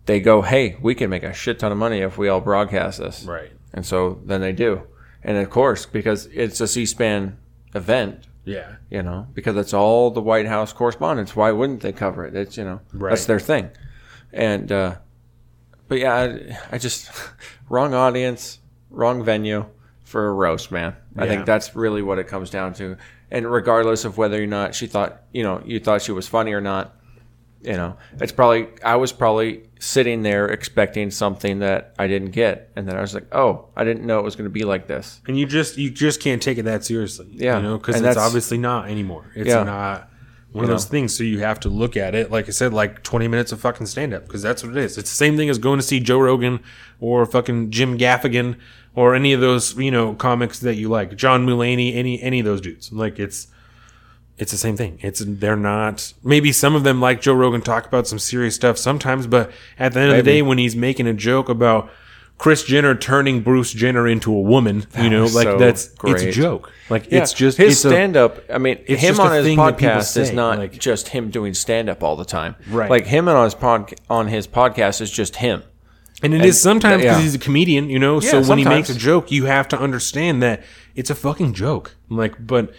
They go, "Hey, we can make a shit ton of money if we all broadcast this,"
Right.
and so then they do. And of course, because it's a C-SPAN event,
Yeah.
you know, because it's all the White House correspondents. Why wouldn't they cover it? It's you know,
Right.
that's their thing. And uh, but yeah, I, I just wrong audience, wrong venue for a roast, man. I
Yeah.
think that's really what it comes down to. And regardless of whether or not she thought, you know, you thought she was funny or not, you know, it's probably I was probably sitting there expecting something that I didn't get, and then I was like, oh, I didn't know it was going to be like this.
And you just you just can't take it that seriously.
Yeah,
You know, because it's obviously not anymore. It's
Yeah.
not one of those
know.
things. So you have to look at it, like I said, like twenty minutes of fucking stand up, because that's what it is. It's the same thing as going to see Joe Rogan or fucking Jim Gaffigan or any of those you know comics that you like, John Mulaney, any any of those dudes. Like it's it's the same thing. It's they're not maybe some of them like Joe Rogan talk about some serious stuff sometimes, but at the end of the day, when he's making a joke about Kris Jenner turning Bruce Jenner into a woman, you know, like
so
that's it's a joke. Like
Yeah,
it's just
his
it's
stand up. I mean,
it's
him on his
that
podcast is not
like-
just him doing stand up all the time.
Right.
Like him on his pod, on his podcast is just him.
And it is sometimes because
yeah.
he's a comedian, you know. so
Yeah,
when he makes a joke, you have to understand that it's a fucking joke. Like, but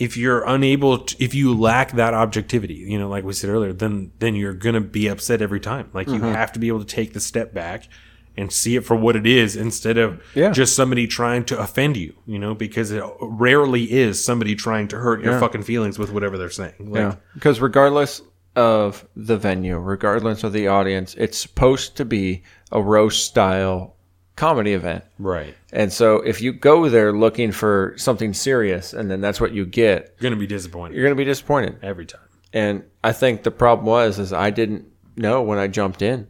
if you're unable, to, if you lack that objectivity, you know, like we said earlier, then then you're gonna be upset every time. Like,
Mm-hmm.
you have to be able to take the step back and see it for what it is instead of
Yeah.
just somebody trying to offend you. You know, because it rarely is somebody trying to hurt your
Yeah.
fucking feelings with whatever they're saying. Like,
Yeah. Because regardless of the venue, regardless of the audience, it's supposed to be a roast style comedy event.
right.
And so if you go there looking for something serious and then that's what you get,
You're gonna be disappointed
you're going to be disappointed.
every time.
And I think the problem was is I didn't know when I jumped in.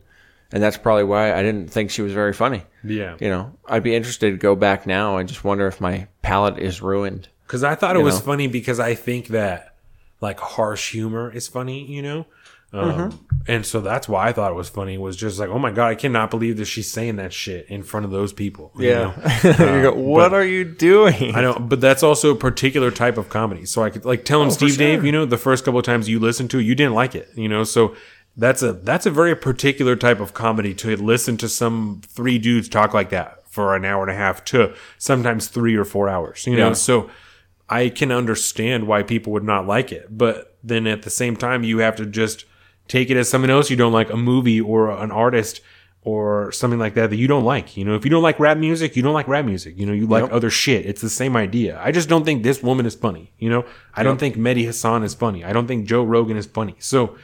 And that's probably why I didn't think she was very funny.
Yeah.
You know, I'd be interested to go back now and just wonder if my palate is ruined.
Because I thought it was
know?
funny because I think that like harsh humor is funny, you know? Um,
Mm-hmm.
And so that's why I thought it was funny was just like, oh my God, I cannot believe that she's saying that shit in front of those people. you know?
go, what
but-
are you doing?
I know, but that's also a particular type of comedy. So I could like tell him,
Oh,
Steve Dave, you know, the first couple of times you listened to it, you didn't like it, you know. So that's a that's a very particular type of comedy to listen to some three dudes talk like that for an hour and a half to sometimes three or four hours, you know.
Yeah.
So I can understand why people would not like it, but then at the same time, you have to just take it as something else you don't like, a movie or an artist or something like that that you don't like. You know, if you don't like rap music, you don't like rap music. You know, you like
Yep.
other shit. It's the same idea. I just don't think this woman is funny. You know, I don't think Mehdi Hasan is funny. I don't think Joe Rogan is funny. So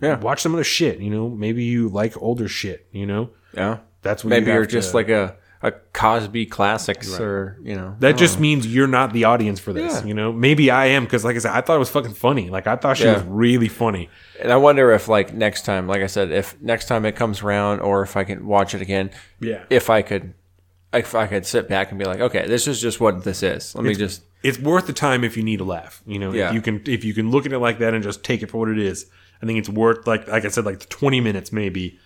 Yeah.
watch some other shit. You know, maybe you like older shit. You know,
Yeah.
that's what
Maybe
you
you're
have
just
to-
like a, a Cosby classics or, you know.
That just oh. means you're not the audience for this.
Yeah.
You know, maybe I am because, like I said, I thought it was fucking funny. Like I thought she
Yeah.
was really funny.
And I wonder if, like, next time, like I said, if next time it comes around or if I can watch it again,
Yeah.
if I could, if I could sit back and be like, okay, this is just what this is. Let me just,
It's worth the time if you need a laugh. You know,
Yeah.
if you can if you can look at it like that and just take it for what it is. I think it's worth like like I said, like the twenty minutes maybe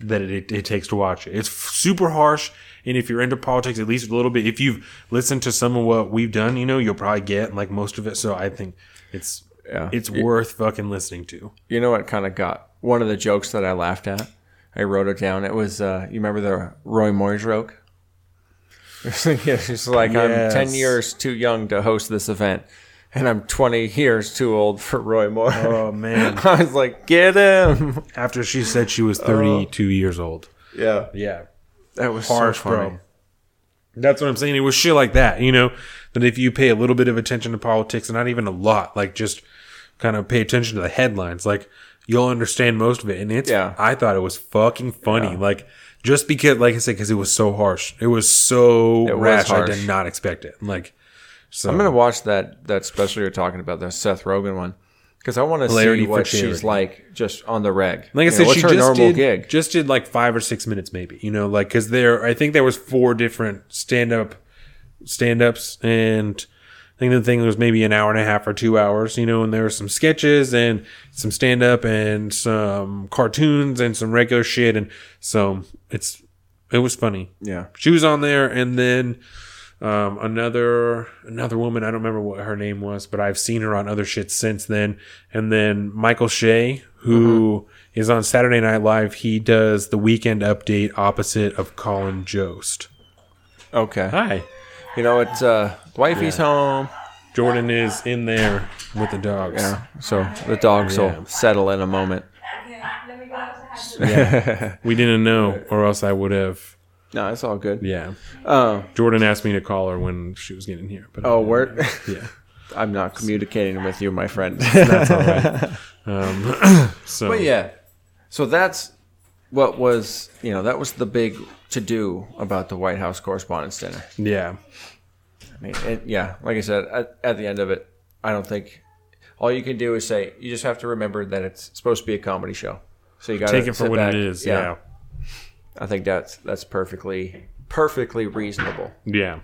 that it, it, takes to watch it. It's super harsh, and if you're into politics, at least a little bit, if you've listened to some of what we've done, you know, you'll probably get like most of it. So I think it's
Yeah.
it's worth fucking listening to.
you know what kind of got one of the jokes that I laughed at? I wrote it down. It was, uh, you remember the Roy Moore joke? she's like, I'm 10 years too young to host this event. and I'm 20 years too old for Roy Moore.
Oh man!
I was like, get him.
After she said she was 32 years old.
Yeah,
Yeah,
that was
harsh,
so
bro. That's what I'm saying. It was shit like that, you know, that if you pay a little bit of attention to politics, and not even a lot, like just kind of pay attention to the headlines, like you'll understand most of it. And it's,
Yeah.
I thought it was fucking funny. Like, just because, like I said, because it was so harsh. It was so
It was
rash. I did not expect it. Like, so
I'm gonna watch that that special you're talking about, the Seth Rogen one, because I want to see what she's like just on the reg.
Like I
You
said,
know,
she just
normal
did,
gig.
just did like five or six minutes, maybe. You know, like because there, I think there was four different stand up, stand ups, and I think the thing was maybe an hour and a half or two hours. You know, and there were some sketches and some stand up and some cartoons and some regular shit, and so it's it was funny.
Yeah,
She was on there, and then um, another another woman. I don't remember what her name was, but I've seen her on other shit since then. And then Michael Che, who is on Saturday Night Live. He does the weekend update opposite of Colin Jost.
okay.
Hi,
You know, it's uh, wifey's home.
Jordan is in there with the dogs.
Yeah, so the dogs
Yeah.
will settle in a moment. Yeah.
We didn't know, or else I would have.
No, it's all good.
Yeah,
Uh,
Jordan asked me to call her when she was getting here, but
oh, word.
yeah.
I'm not communicating with you, my friend.
That's all right. Um, so
But yeah, so that's what was you know that was the big to do about the White House Correspondents' Dinner.
yeah,
I mean, it, yeah, like I said, at, at the end of it, I don't think all you can do is say you just have to remember that it's supposed to be a comedy show. So you got to
take it for what it is. Yeah,
I think that's that's perfectly perfectly reasonable.
yeah.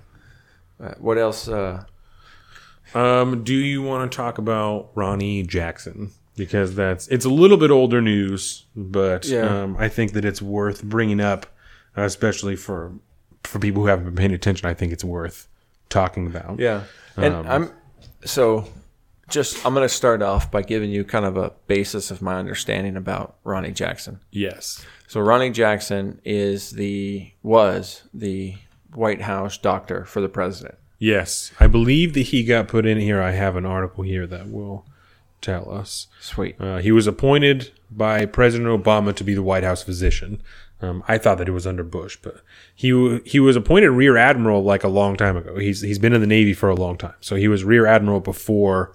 Uh, what else? Uh,
Um, do you want to talk about Ronny Jackson? Because that's it's a little bit older news, but
Yeah.
um, I think that it's worth bringing up, especially for for people who haven't been paying attention. I think it's worth talking about.
Yeah. And
Um,
I'm so just I'm going to start off by giving you kind of a basis of my understanding about Ronny Jackson.
Yes.
So Ronny Jackson is the was the White House doctor for the president.
Yes. I believe that he got put in here. I have an article here that will tell us.
Sweet.
Uh, he was appointed by President Obama to be the White House physician. Um, I thought that it was under Bush, but he w- he was appointed Rear Admiral like a long time ago. He's he's been in the Navy for a long time, so he was Rear Admiral before,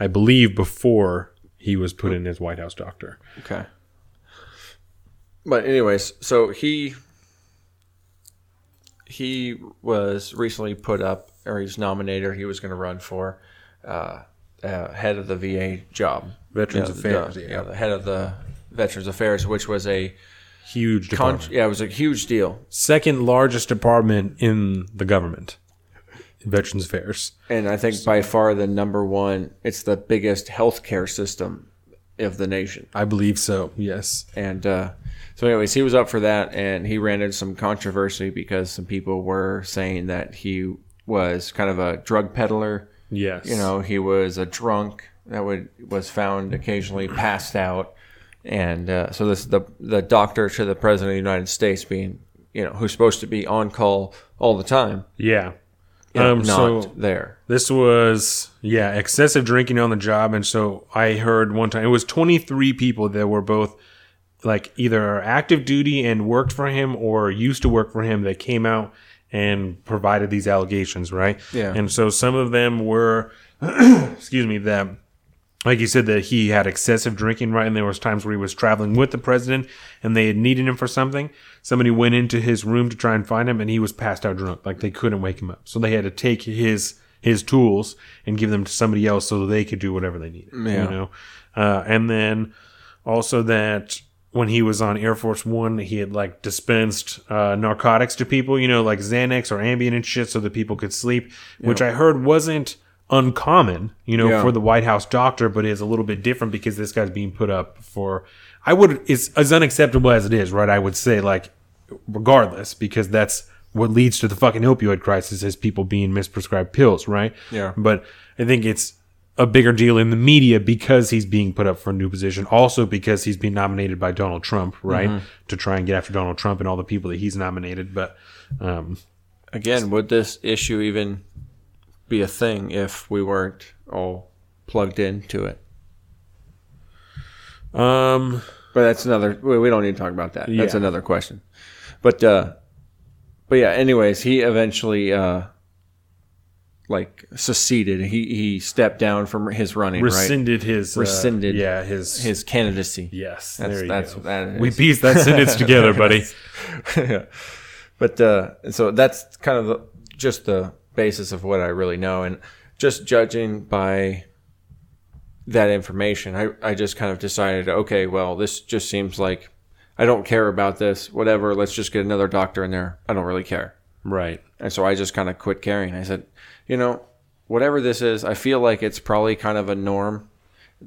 I believe, before he was put in as White House doctor.
Okay. But anyways, so he he was recently put up, or he's nominated, or he was going to run for uh, uh, head of the VA job,
Veterans
Yeah,
Affairs,
the,
yeah.
yeah, the head of the Veterans Affairs, which was a
Huge
con- yeah, it was a huge deal,
second largest department in the government, Veterans Affairs.
and I think by far the number one. It's the biggest healthcare system of the nation.
I believe so. Yes.
And uh, so, anyways, he was up for that, and he ran into some controversy because some people were saying that he was kind of a drug peddler.
Yes.
You know, he was a drunk that would was found occasionally passed out, and uh, so this the the doctor to the president of the United States being you know who's supposed to be on call all the time,
Yeah.
Know,
Um,
not
so-
there.
This was yeah, excessive drinking on the job and so I heard one time it was 23 people that were both like either active duty and worked for him or used to work for him that came out and provided these allegations, right?
Yeah.
And so some of them were excuse me, that like you said that he had excessive drinking right? And there was times where he was traveling with the president and they had needed him for something. Somebody went into his room to try and find him and he was passed out drunk. Like they couldn't wake him up. So they had to take his his tools and give them to somebody else so they could do whatever they needed
Yeah.
you know? Uh, and then also that when he was on Air Force One, he had like dispensed uh, narcotics to people, you know, like Xanax or Ambien and shit, so that people could sleep, which I heard wasn't uncommon, you know,
Yeah.
for the White House doctor, but is a little bit different because this guy's being put up for. I would it's as unacceptable as it is, right? I would say like, regardless, because that's what leads to the fucking opioid crisis is people being misprescribed pills, right?
Yeah.
But I think it's a bigger deal in the media because he's being put up for a new position. Also because he's being nominated by Donald Trump, right? To try and get after Donald Trump and all the people that he's nominated. But um,
Again, would this issue even be a thing if we weren't all plugged into it.
Um,
But that's another. We don't need to talk about that. That's
Yeah.
another question. But uh, but yeah. Anyways, he eventually uh, like seceded. He he stepped down from his running. Right,
rescinded his uh,
Rescinded
yeah, his
his candidacy.
yes.
That's
there you
that's
go.
that
we pieced that sentence together, buddy.
yeah. But uh, so that's kind of the, just the basis of what I really know, and just judging by that information, I, I just kind of decided, okay, well, this just seems like I don't care about this. Whatever, let's just get another doctor in there. I don't really care,
Right.
and so I just kind of quit caring. I said, you know, whatever this is, I feel like it's probably kind of a norm.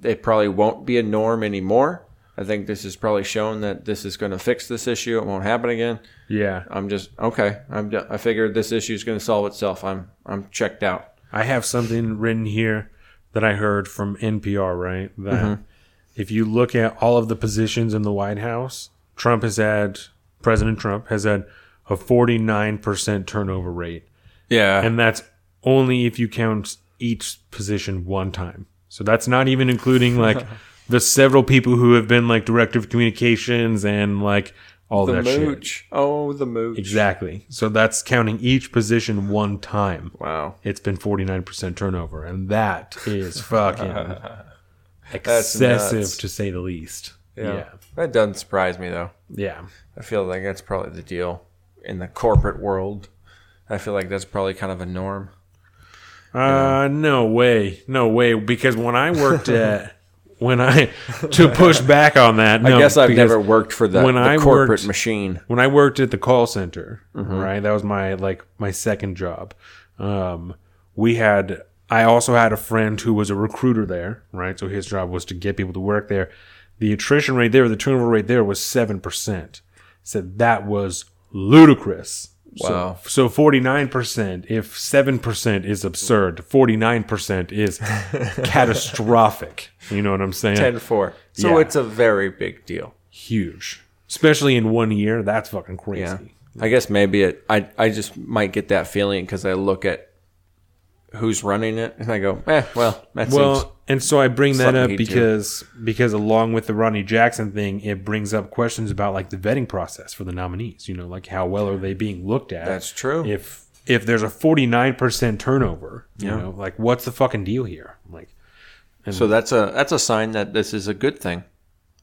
It probably won't be a norm anymore. I think this has probably shown that this is going to fix this issue. It won't happen again.
Yeah.
I'm just okay. I'm. I figured this issue is going to solve itself. I'm I'm checked out.
I have something written here that I heard from NPR, right? That
Mm-hmm.
if you look at all of the positions in the White House, Trump has had, President Trump has had a 49% turnover rate.
Yeah,
And that's only if you count each position one time. So that's not even including like the several people who have been like director of communications and like all
the
that shit.
Oh, the mooch.
Exactly. So that's counting each position one time
Wow.
it's been 49% turnover and that is fucking excessive to say the least
Yeah.
yeah
That doesn't surprise me though.
yeah
I feel like that's probably the deal in the corporate world. I feel like that's probably kind of a norm.
uh no way no way because when i worked at when i to push back on that no,
I guess I've never worked for the,
when
the
I
corporate
worked-
machine.
when i worked at the call center
Mm-hmm.
right that was my like my second job um we had i also had a friend who was a recruiter there right so his job was to get people to work there the attrition rate there the turnover rate there was 7% said that was ludicrous
Wow.
so, so 49% if 7% is absurd 49% is catastrophic you know what i'm saying
10 4. So
Yeah.
it's a very big deal.
huge especially in one year that's fucking crazy
Yeah. I guess maybe it. I I just might get that feeling because I look at who's running it and I go, eh, well, that
well
seems.
and so i bring that up because because along with the ronnie jackson thing it brings up questions about like the vetting process for the nominees you know like how well are they being looked at
That's true.
if if there's a 49% turnover you know like what's the fucking deal here like
So that's a that's a sign that this is a good thing.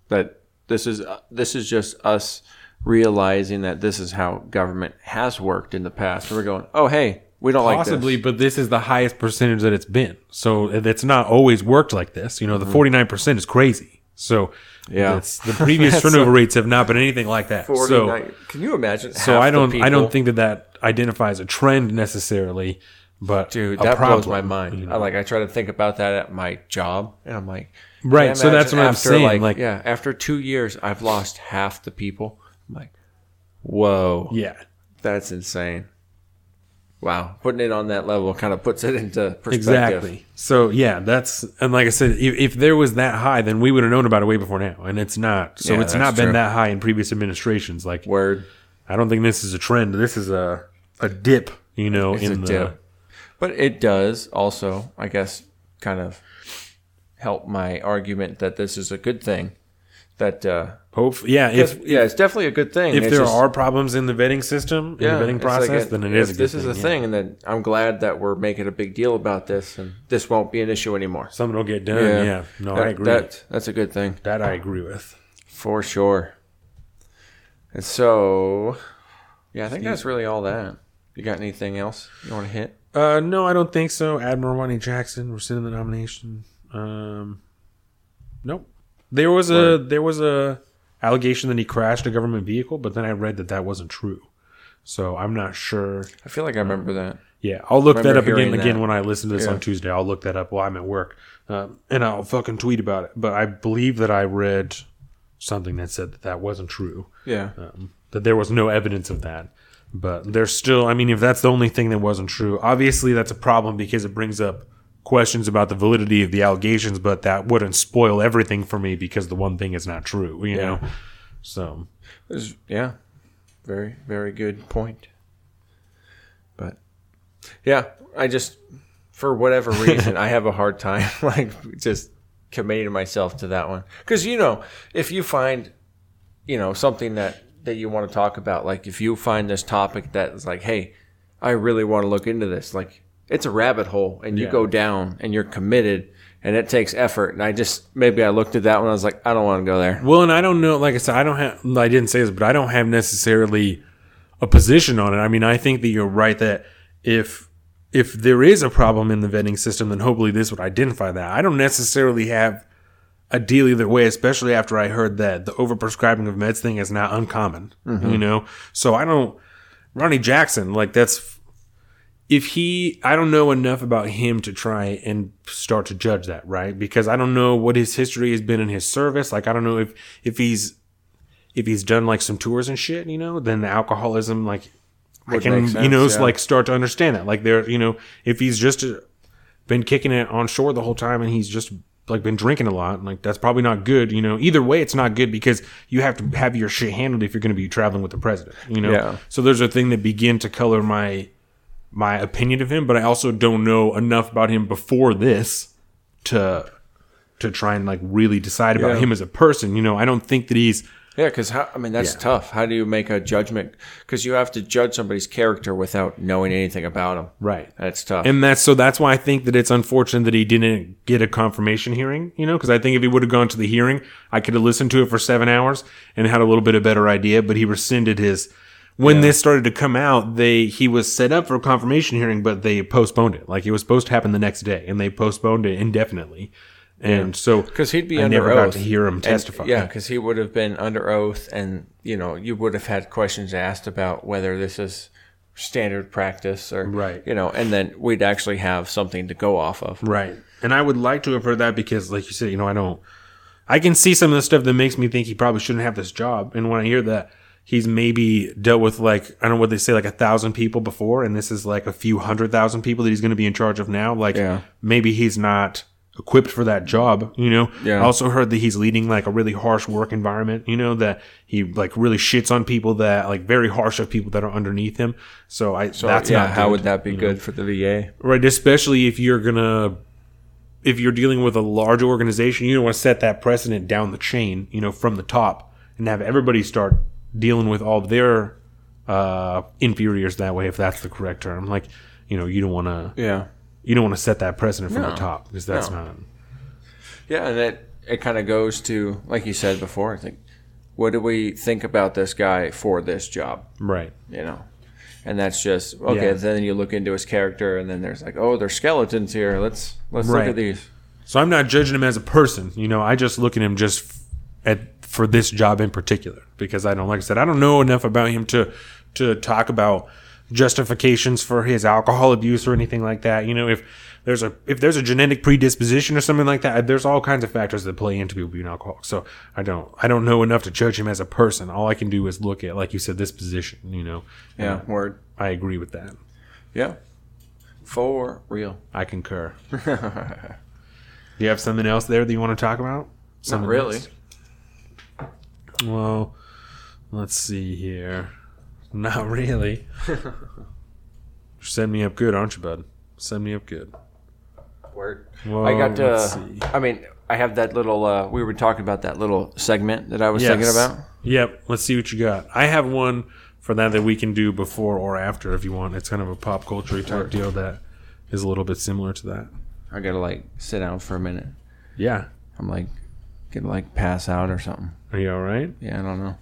That this is uh, this is just us realizing that this is how government has worked in the past. We're going, oh hey, we don't like
possibly
like
but this is the highest percentage that it's been so it's not always worked like this you know the 49% is crazy so
Mm-hmm. Yeah.
the previous turnover rates have not been anything like that
this.
so
Can you imagine?
so i don't i don't think that that identifies a trend necessarily but
Dude, that
problem,
blows my mind.
you
I like I try to think about that at my job, and I'm like,
Right, so that's what I'm saying,
Like,
like-
yeah, after two years, I've lost half the people. I'm like, whoa,
yeah
that's insane. Wow, putting it on that level kind of puts it into perspective.
Exactly. So yeah, that's and like I said, if, if there was that high, then we would have known about it way before now, and it's not. So
Yeah,
it's not been
true.
that high in previous administrations. Like
Word.
I don't think this is a trend. This is a a dip. You know,
It's
in
a
the
dip. But it does also, I guess, kind of help my argument that this is a good thing. That uh,
hope. Yeah, if
yeah, it's definitely a good thing.
if
It's
there
just-
are problems in the vetting system, in the vetting
it's like
process,
a-
then it is.
if
a good
this is
thing,
a
yeah.
thing, and then I'm glad that we're making a big deal about this, and this won't be an issue anymore.
Something will get done. Yeah. No,
That-
I agree.
That, that's a good thing
that I agree with.
for sure. And so, yeah, I think that's really all that. You got anything else you want to hit?
Uh, no, I don't think so. Admiral Ronny Jackson rescinded the nomination. Um, nope. There was a there was a allegation that he crashed a government vehicle, but then I read that that wasn't true. So I'm not sure.
I feel like I remember that.
Yeah, I'll look that up again
hearing
again when I listen to this
Yeah.
on Tuesday. I'll look that up while I'm at work, um, and I'll fucking tweet about it. But I believe that I read something that said that that wasn't true.
Yeah.
Um, that there was no evidence of that. But there's still, I mean, if that's the only thing that wasn't true, obviously that's a problem because it brings up questions about the validity of the allegations, but that wouldn't spoil everything for me because the one thing is not true, you
Yeah.
know? So,
It's- yeah. Very, very good point. But yeah, I just for whatever reason, I have a hard time like just committing myself to that one. Because you know, if you find, you know, something that that you want to talk about, like if you find this topic that is like, hey, I really want to look into this, like it's a rabbit hole, and you
Yeah.
go down and you're committed, and it takes effort. And I just maybe I looked at that one, I was like, I don't want to go there.
Well, and I don't know. Like I said, I don't have. I didn't say this, but I don't have necessarily a position on it. I mean, I think that you're right that if if there is a problem in the vetting system, then hopefully this would identify that. I don't necessarily have a deal either way, especially after I heard that the overprescribing of meds thing is not uncommon. Mm-hmm. You know, so I don't. Ronny Jackson, like that's if he I don't know enough about him to try and start to judge that, right? Because I don't know what his history has been in his service. Like I don't know if if he's if he's done like some tours and shit, you know, then the alcoholism like I can
make
you know
yeah.
like start to understand that. Like there, you know, if he's just uh, been kicking it on shore the whole time and he's just like been drinking a lot, like that's probably not good. You know, either way, it's not good because you have to have your shit handled if you're going to be traveling with the president. You know,
Yeah.
so there's a thing that begin to color my my opinion of him, but I also don't know enough about him before this to to try and like really decide about
Yeah.
him as a person. You know, I don't think that he's
Yeah, because I mean that's
Yeah.
tough. How do you make a judgment? Because you have to judge somebody's character without knowing anything about them.
right.
That's tough.
And that's so that's why I think that it's unfortunate that he didn't get a confirmation hearing, you know, because I think if he would have gone to the hearing, I could have listened to it for seven hours and had a little bit of better idea, but he rescinded his when this started to come out, they he was set up for a confirmation hearing, but they postponed it. Like it was supposed to happen the next day, and they postponed it indefinitely. And so
because he'd be
I
under
never
oath.
got to hear him
And-
testify.
yeah, because he would have been under oath, and you know you would have had questions asked about whether this is standard practice or
Right.
You know, and then we'd actually have something to go off of.
Right. And I would like to have heard that because, like you said, you know, I don't. I can see some of the stuff that makes me think he probably shouldn't have this job. And when I hear that he's maybe dealt with like I don't know what they say like a thousand people before, and this is like a few hundred thousand people that he's going to be in charge of now, like
Yeah.
maybe he's not equipped for that job. You know.
Yeah.
I also heard that he's leading like a really harsh work environment. You know that he like really shits on people that like very harsh of people that are underneath him. So I
So
that's
yeah,
not
how
good.
would that be good for the VA?
right especially if you're gonna if you're dealing with a large organization you don't want to set that precedent down the chain you know from the top and have everybody start dealing with all their uh inferiors that way if that's the correct term like you know you don't want to
Yeah,
you don't want to set that precedent from
No.
the top because that's
No.
not
yeah, and it it kind of goes to like you said before. I think what do we think about this guy for this job?
right
you know. And that's just okay.
Yeah.
Then you look into his character, and then there's like, oh, there's skeletons here. Let's let's look at these.
so i'm not judging him as a person you know i just look at him just f- at for this job in particular because i don't like i said i don't know enough about him to to talk about justifications for his alcohol abuse or anything like that you know if there's a if there's a genetic predisposition or something like that there's all kinds of factors that play into people being alcoholic so i don't i don't know enough to judge him as a person all i can do is look at like you said this position you know
Yeah, word.
i agree with that
Yeah, for real.
i concur do you have something else there that you want to talk about
Not
Something
really.
else? Well, let's see here. Not really. You're me up good, aren't you, bud? Send me up good.
Word.
Well,
I got
let's
to.
see.
I mean, I have that little. Uh, we were talking about that little segment that I was thinking about.
Yep. Let's see what you got. I have one for that that we can do before or after if you want. It's kind of a pop culture type deal that is a little bit similar to that.
I gotta like sit down for a minute.
Yeah.
I'm like, gonna like pass out or something.
Are you all right?
Yeah, I don't know.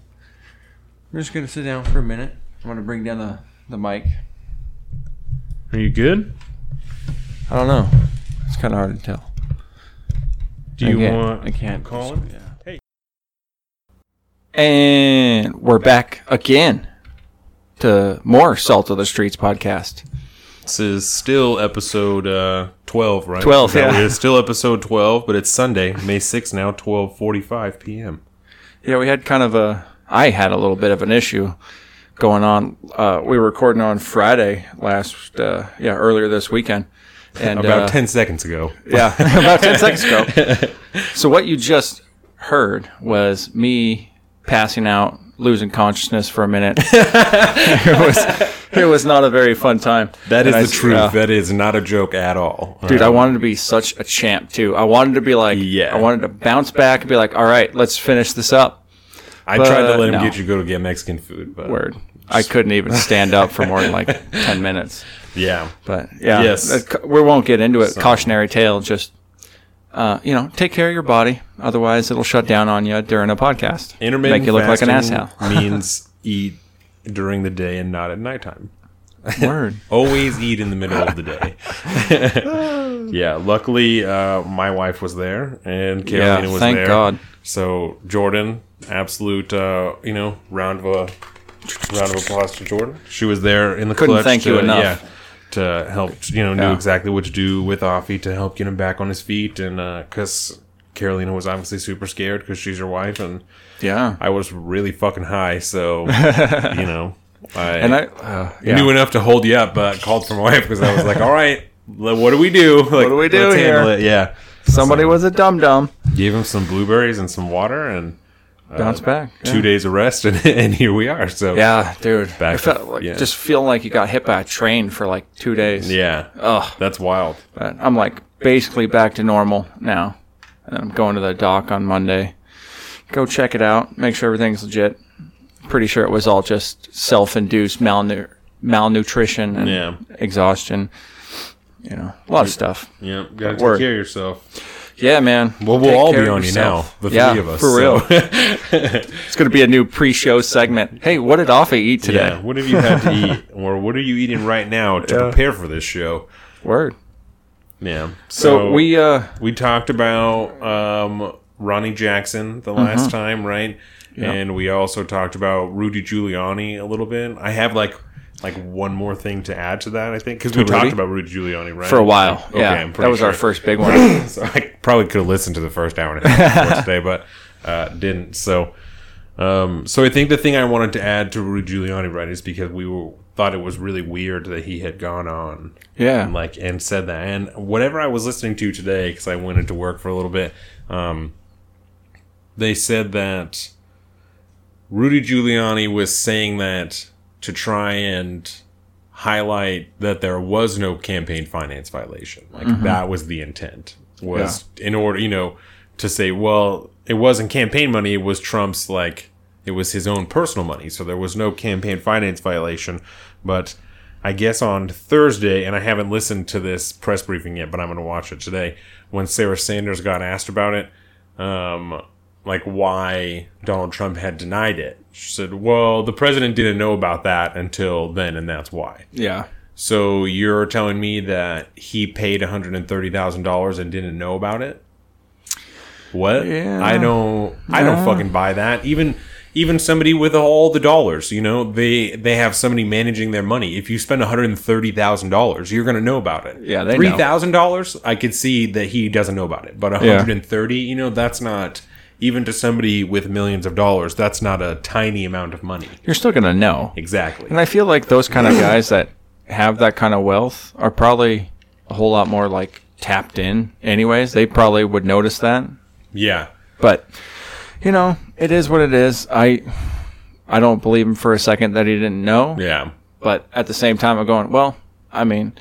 I'm just gonna sit down for a minute. I'm gonna bring down the the mic.
Are you good?
I don't know. It's kind of hard to tell.
Do you
I
want
I can't
call him?
Yeah.
Hey.
And we're back again to more Salt of the Streets podcast.
This is still episode uh, 12, right?
12,
Is
yeah.
it is? still episode 12, but it's Sunday, May 6th now, 12:45 p.m.
Yeah, we had kind of a. I had a little bit of an issue going on. Uh, we were recording on Friday last, uh, yeah, earlier this weekend, and
About
uh,
10 seconds ago.
Yeah, about 10 seconds ago. So, what you just heard was me passing out, losing consciousness for a minute. it was it was not a very fun time.
That is
And I
the truth.
yeah.
That is not a joke at all.
Dude, I
Um,
wanted to be such a champ too. I wanted to be like,
Yeah.
I wanted to bounce back and be like, all right, let's finish this up.
I tried to let him
no.
get you go to get Mexican food, but
Word. I couldn't even stand up for more than like 10 minutes.
yeah,
But yeah,
Yes.
we won't get into it. Cautionary tale. Just uh, you know, take care of your body. Otherwise, it'll shut down on you during a podcast.
intermittent
make you look like an asshole.
means eat during the day and not at nighttime.
Word.
Always eat in the middle of the day. yeah, luckily uh, my wife was there and Carolina
Yeah,
was
thank
there.
God.
So Jordan, absolute, uh, you know, round of a round of applause to Jordan. She was there in the
Couldn't
clutch
thank
to,
you enough.
Yeah, to help, you know, knew
Yeah.
exactly what to do with Offie to help get him back on his feet, and because Carolina was obviously super scared because she's your wife, and
Yeah.
I was really fucking high, so you know, I,
and I uh, yeah.
knew enough to hold you up, but called for my wife because I was like, all right. What do we do? Like, what
do we do
let's
here?
it. Yeah,
somebody was a dum dum.
gave him some blueberries and some water, and
Bounce back. Yeah.
two days of rest, and, and here we are. So
Yeah, dude.
Back
I felt like
yeah.
just feeling like you got hit by a train for like two days.
yeah,
Ugh.
that's wild.
But I'm like basically back to normal now. And I'm going to the doc on Monday. Go check it out. Make sure everything's legit. Pretty sure it was all just self-induced malnu- malnutrition and
Yeah.
exhaustion. You know, a lot of stuff.
Yeah, gotta take
Word.
care of yourself.
Yeah, man.
Well, we'll
Take
all be
of
on you now, the
yeah,
three of us.
for
so-
real. It's going to be a new pre-show segment. Hey, what did Offie eat today?
yeah, what have you had to eat, or what are you eating right now to
Yeah.
prepare for this show?
Word.
Yeah.
So, we uh
we talked about um, Ronny Jackson the last
Mm-hmm.
time, right? And we also talked about Rudy Giuliani a little bit. I have like like one more thing to add to that, I think, because we
Rudy?
talked about Rudy Giuliani, right?
for a while.
Okay,
yeah. That was our first big one.
So I probably could have listened to the first hour and a half today, but uh, didn't. So, um, so I think the thing I wanted to add to Rudy Giuliani, right, is because we were, thought it was really weird that he had gone on
Yeah.
and like and said that, and whatever I was listening to today, because I went into work for a little bit, um, they said that Rudy Giuliani was saying that to try and highlight that there was no campaign finance violation. Like that was the intent. Was in order, you know, to say, well, it wasn't campaign money, it was Trump's like it was his own personal money. So there was no campaign finance violation. But I guess on Thursday, and I haven't listened to this press briefing yet, but I'm going to watch it today. When Sarah Sanders got asked about it, um, like why Donald Trump had denied it, she said, "Well, the president didn't know about that until then, and that's why."
yeah.
So you're telling me that he paid one hundred and thirty thousand dollars and didn't know about it? What?
Yeah.
I don't. I don't fucking buy that. Even even somebody with all the dollars, you know, they they have somebody managing their money. If you spend one hundred and thirty thousand dollars, you're gonna know about it.
Yeah,
three thousand dollars. I could see that he doesn't know about it, but one hundred and thirty, you know, that's not. Even to somebody with millions of dollars, that's not a tiny amount of money.
You're still going to know.
Exactly.
And I feel like those kind of guys that have that kind of wealth are probably a whole lot more like tapped in anyways. They probably would notice that.
Yeah.
But you know, it is what it is. I I don't believe him for a second that he didn't know.
Yeah.
But at the same time I'm going, well, I mean,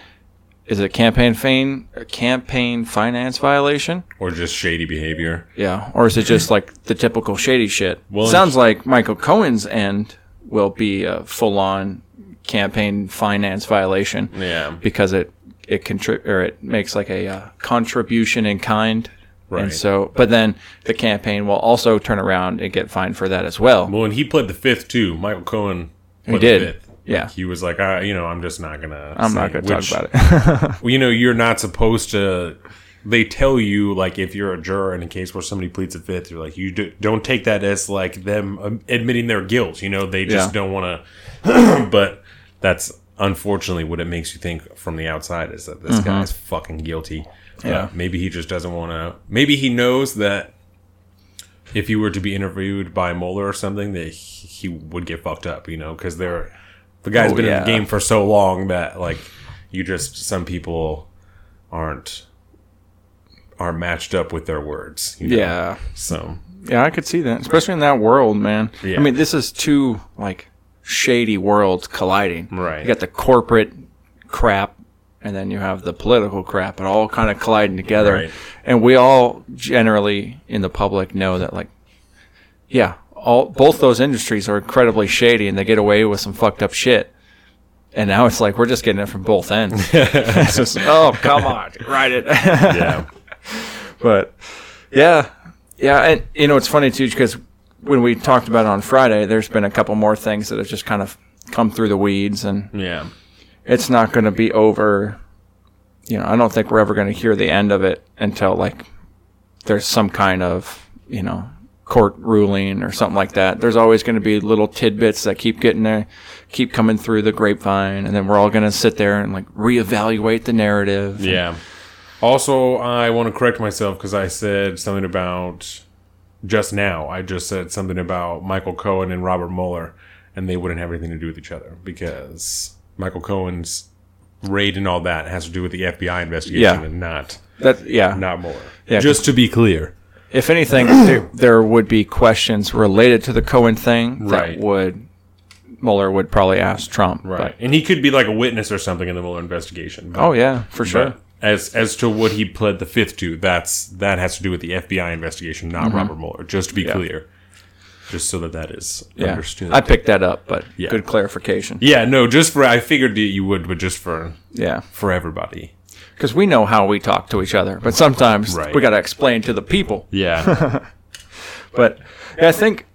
is it campaign fin- a campaign finance violation?
Or just shady behavior.
Yeah, or is it just like the typical shady shit?
Well,
Sounds like Michael Cohen's end will be a full-on campaign finance violation
Yeah.
because it it contri- or it makes like a uh, contribution in kind,
Right.
and so but then the campaign will also turn around and get fined for that as well.
Well, and he pled the fifth too. Michael Cohen. Pled
did. Yeah.
Like, he was like, I, you know, I'm just not gonna.
I'm not going to talk about it.
Well, you know, you're not supposed to. They tell you like if you're a juror in a case where somebody pleads a fifth, you're like you do, don't take that as like them um, admitting their guilt. You know, they just
Yeah.
don't want to. but that's unfortunately what it makes you think from the outside is that this guy's fucking guilty. Uh,
Yeah.
maybe he just doesn't want to. Maybe he knows that if you were to be interviewed by Mueller or something, that he he would get fucked up. You know, because they're the guy's
Oh,
been in the game for so long that like you just some people aren't are matched up with their words. you know?
yeah,
So
yeah, I could see that, especially in that world, man.
Yeah.
I mean, this is two like shady worlds colliding.
Right.
You got the corporate crap, and then you have the political crap, and all kind of colliding together.
Right.
And we all generally in the public know that, like, yeah, all both those industries are incredibly shady, and they get away with some fucked up shit. And now it's like we're just getting it from both ends. just, oh come on, write it.
Yeah.
but yeah, yeah, and you know it's funny too because when we talked about it on Friday, there's been a couple more things that have just kind of come through the weeds, and
Yeah.
it's not going to be over. You know, I don't think we're ever going to hear the end of it until like there's some kind of you know court ruling or something like that. There's always going to be little tidbits that keep getting there, keep coming through the grapevine, and then we're all going to sit there and like reevaluate the narrative.
Yeah. Also, I want to correct myself because I said something about just now. I just said something about Michael Cohen and Robert Mueller, and they wouldn't have anything to do with each other because Michael Cohen's raid and all that has to do with the FBI investigation
Yeah.
and not
That yeah,
not Mueller.
Yeah,
just to be clear.
If anything, there, there would be questions related to the Cohen thing
Right.
that would Mueller would probably ask Trump.
Right. and he could be like a witness or something in the Mueller investigation.
But, oh yeah, for sure.
As as to what he pled the fifth to, that's that has to do with the FBI investigation, not
Mm-hmm.
Robert Mueller. Just to be clear, just so that that is
yeah,
understood.
I picked that up, but
Yeah.
good clarification.
yeah, no, just for I figured you would, but just for
Yeah,
for everybody.
Because we know how we talk to each other, but sometimes
Right.
we got to explain to the people.
Yeah,
But yeah, I think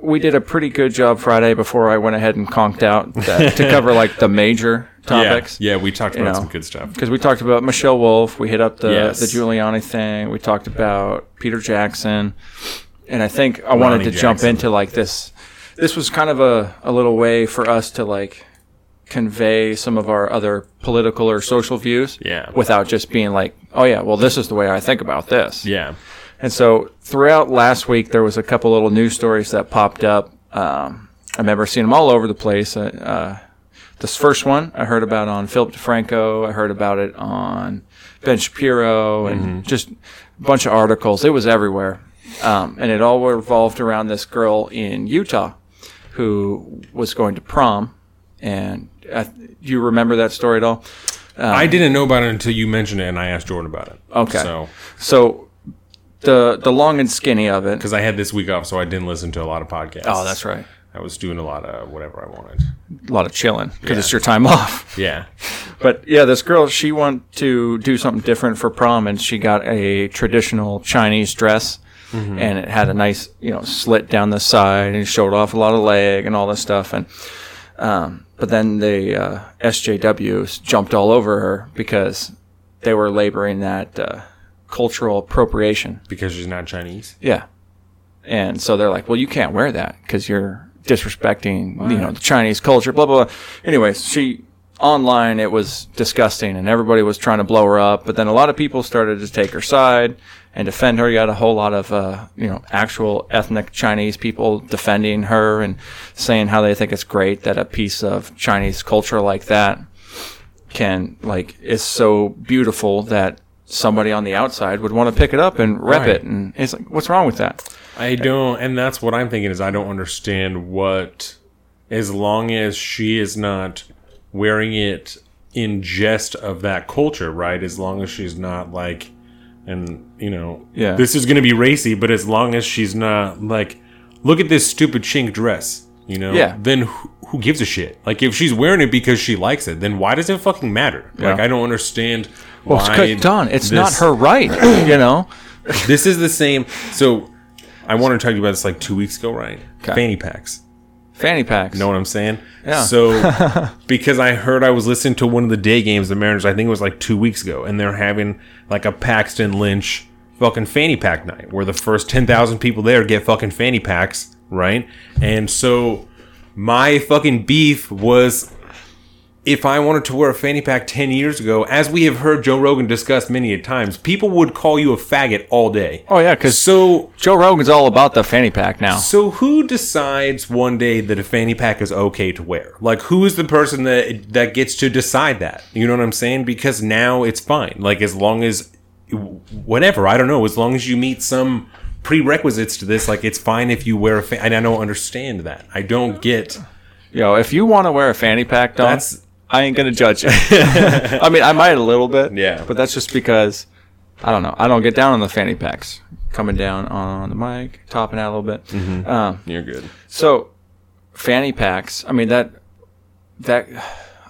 we did a pretty good job Friday before I went ahead and conked out that, to cover like the major topics.
yeah. yeah We talked about
know.
some good stuff.
because we talked about Michelle Wolf, we hit up the
Yes.
the Giuliani thing, we talked about Peter Jackson, and I think I wanted
Ronnie
to jump into like this. This was kind of a, a little way for us to like convey some of our other political or social views,
Yeah.
without just being like, oh yeah, well this is the way I think about this.
Yeah,
And so throughout last week, there was a couple little news stories that popped up. Um, I remember seeing them all over the place. Uh, uh, this first one I heard about on Philip DeFranco. I heard about it on Ben Shapiro and just a bunch of articles. It was everywhere. Um, and it all revolved around this girl in Utah who was going to prom. And you remember that story at all?
I didn't know about it until you mentioned it, and I asked Jordan about it.
Okay.
so
So the the long and skinny of it.
because I had this week off, so I didn't listen to a lot of podcasts.
Oh, that's right.
I was doing a lot of whatever I wanted.
A lot of chilling because it's your time off.
Yeah,
But yeah, this girl, she wanted to do something different for prom, and she got a traditional Chinese dress, and it had a nice, you know, slit down the side, and showed off a lot of leg and all this stuff. And um, but then the uh, SJWs jumped all over her because they were laboring that uh, cultural appropriation.
because she's not Chinese.
Yeah, and so they're like, "Well, you can't wear that because you're disrespecting, you know, the Chinese culture." Blah blah. blah. Anyways, she online it was disgusting, and everybody was trying to blow her up. But then a lot of people started to take her side and defend her. You got a whole lot of uh, you know actual ethnic Chinese people defending her and saying how they think it's great that a piece of Chinese culture like that can like is so beautiful that somebody on the outside would want to pick it up and rep
Right.
it and it's like what's wrong with that
I don't, and that's what I'm thinking is I don't understand what, as long as she is not wearing it in jest of that culture, right? As long as she's not like, and you know,
Yeah.
this is going to be racy, but as long as she's not like, look at this stupid chink dress, you know,
Yeah.
then who, who gives a shit? Like if she's wearing it because she likes it, then why does it fucking matter? Like I don't understand.
well it's done it's not her right you know
this is the same. So I wanted to talk to you about this like two weeks ago, right?
Okay.
Fanny packs.
Fanny packs You
Know what I'm saying?
Yeah.
So because I heard I was listening to one of the day games, the Mariners, I think it was like two weeks ago, and they're having like a Paxton Lynch fucking fanny pack night where the first ten thousand people there get fucking fanny packs, right? And so my fucking beef was if I wanted to wear a fanny pack 10 years ago, as we have heard Joe Rogan discuss many a times, people would call you a faggot all day.
oh yeah because
So
joe rogan's all about the fanny pack now
so who decides one day that a fanny pack is okay to wear? Like who is the person that that gets to decide that? You know what I'm saying? Because now it's fine. Like as long as whatever, I don't know, as long as you meet some prerequisites to this, like it's fine if you wear a fanny, And I don't understand that. I don't get
Yo, if you want to wear a fanny pack, Don,
That's-
I ain't gonna judge you. I mean, I might a little bit.
Yeah.
But that's just because I don't know. I don't get down on the fanny packs. Coming down on the mic, topping out a little bit.
Mm-hmm.
Um,
You're good.
so, fanny packs. I mean that that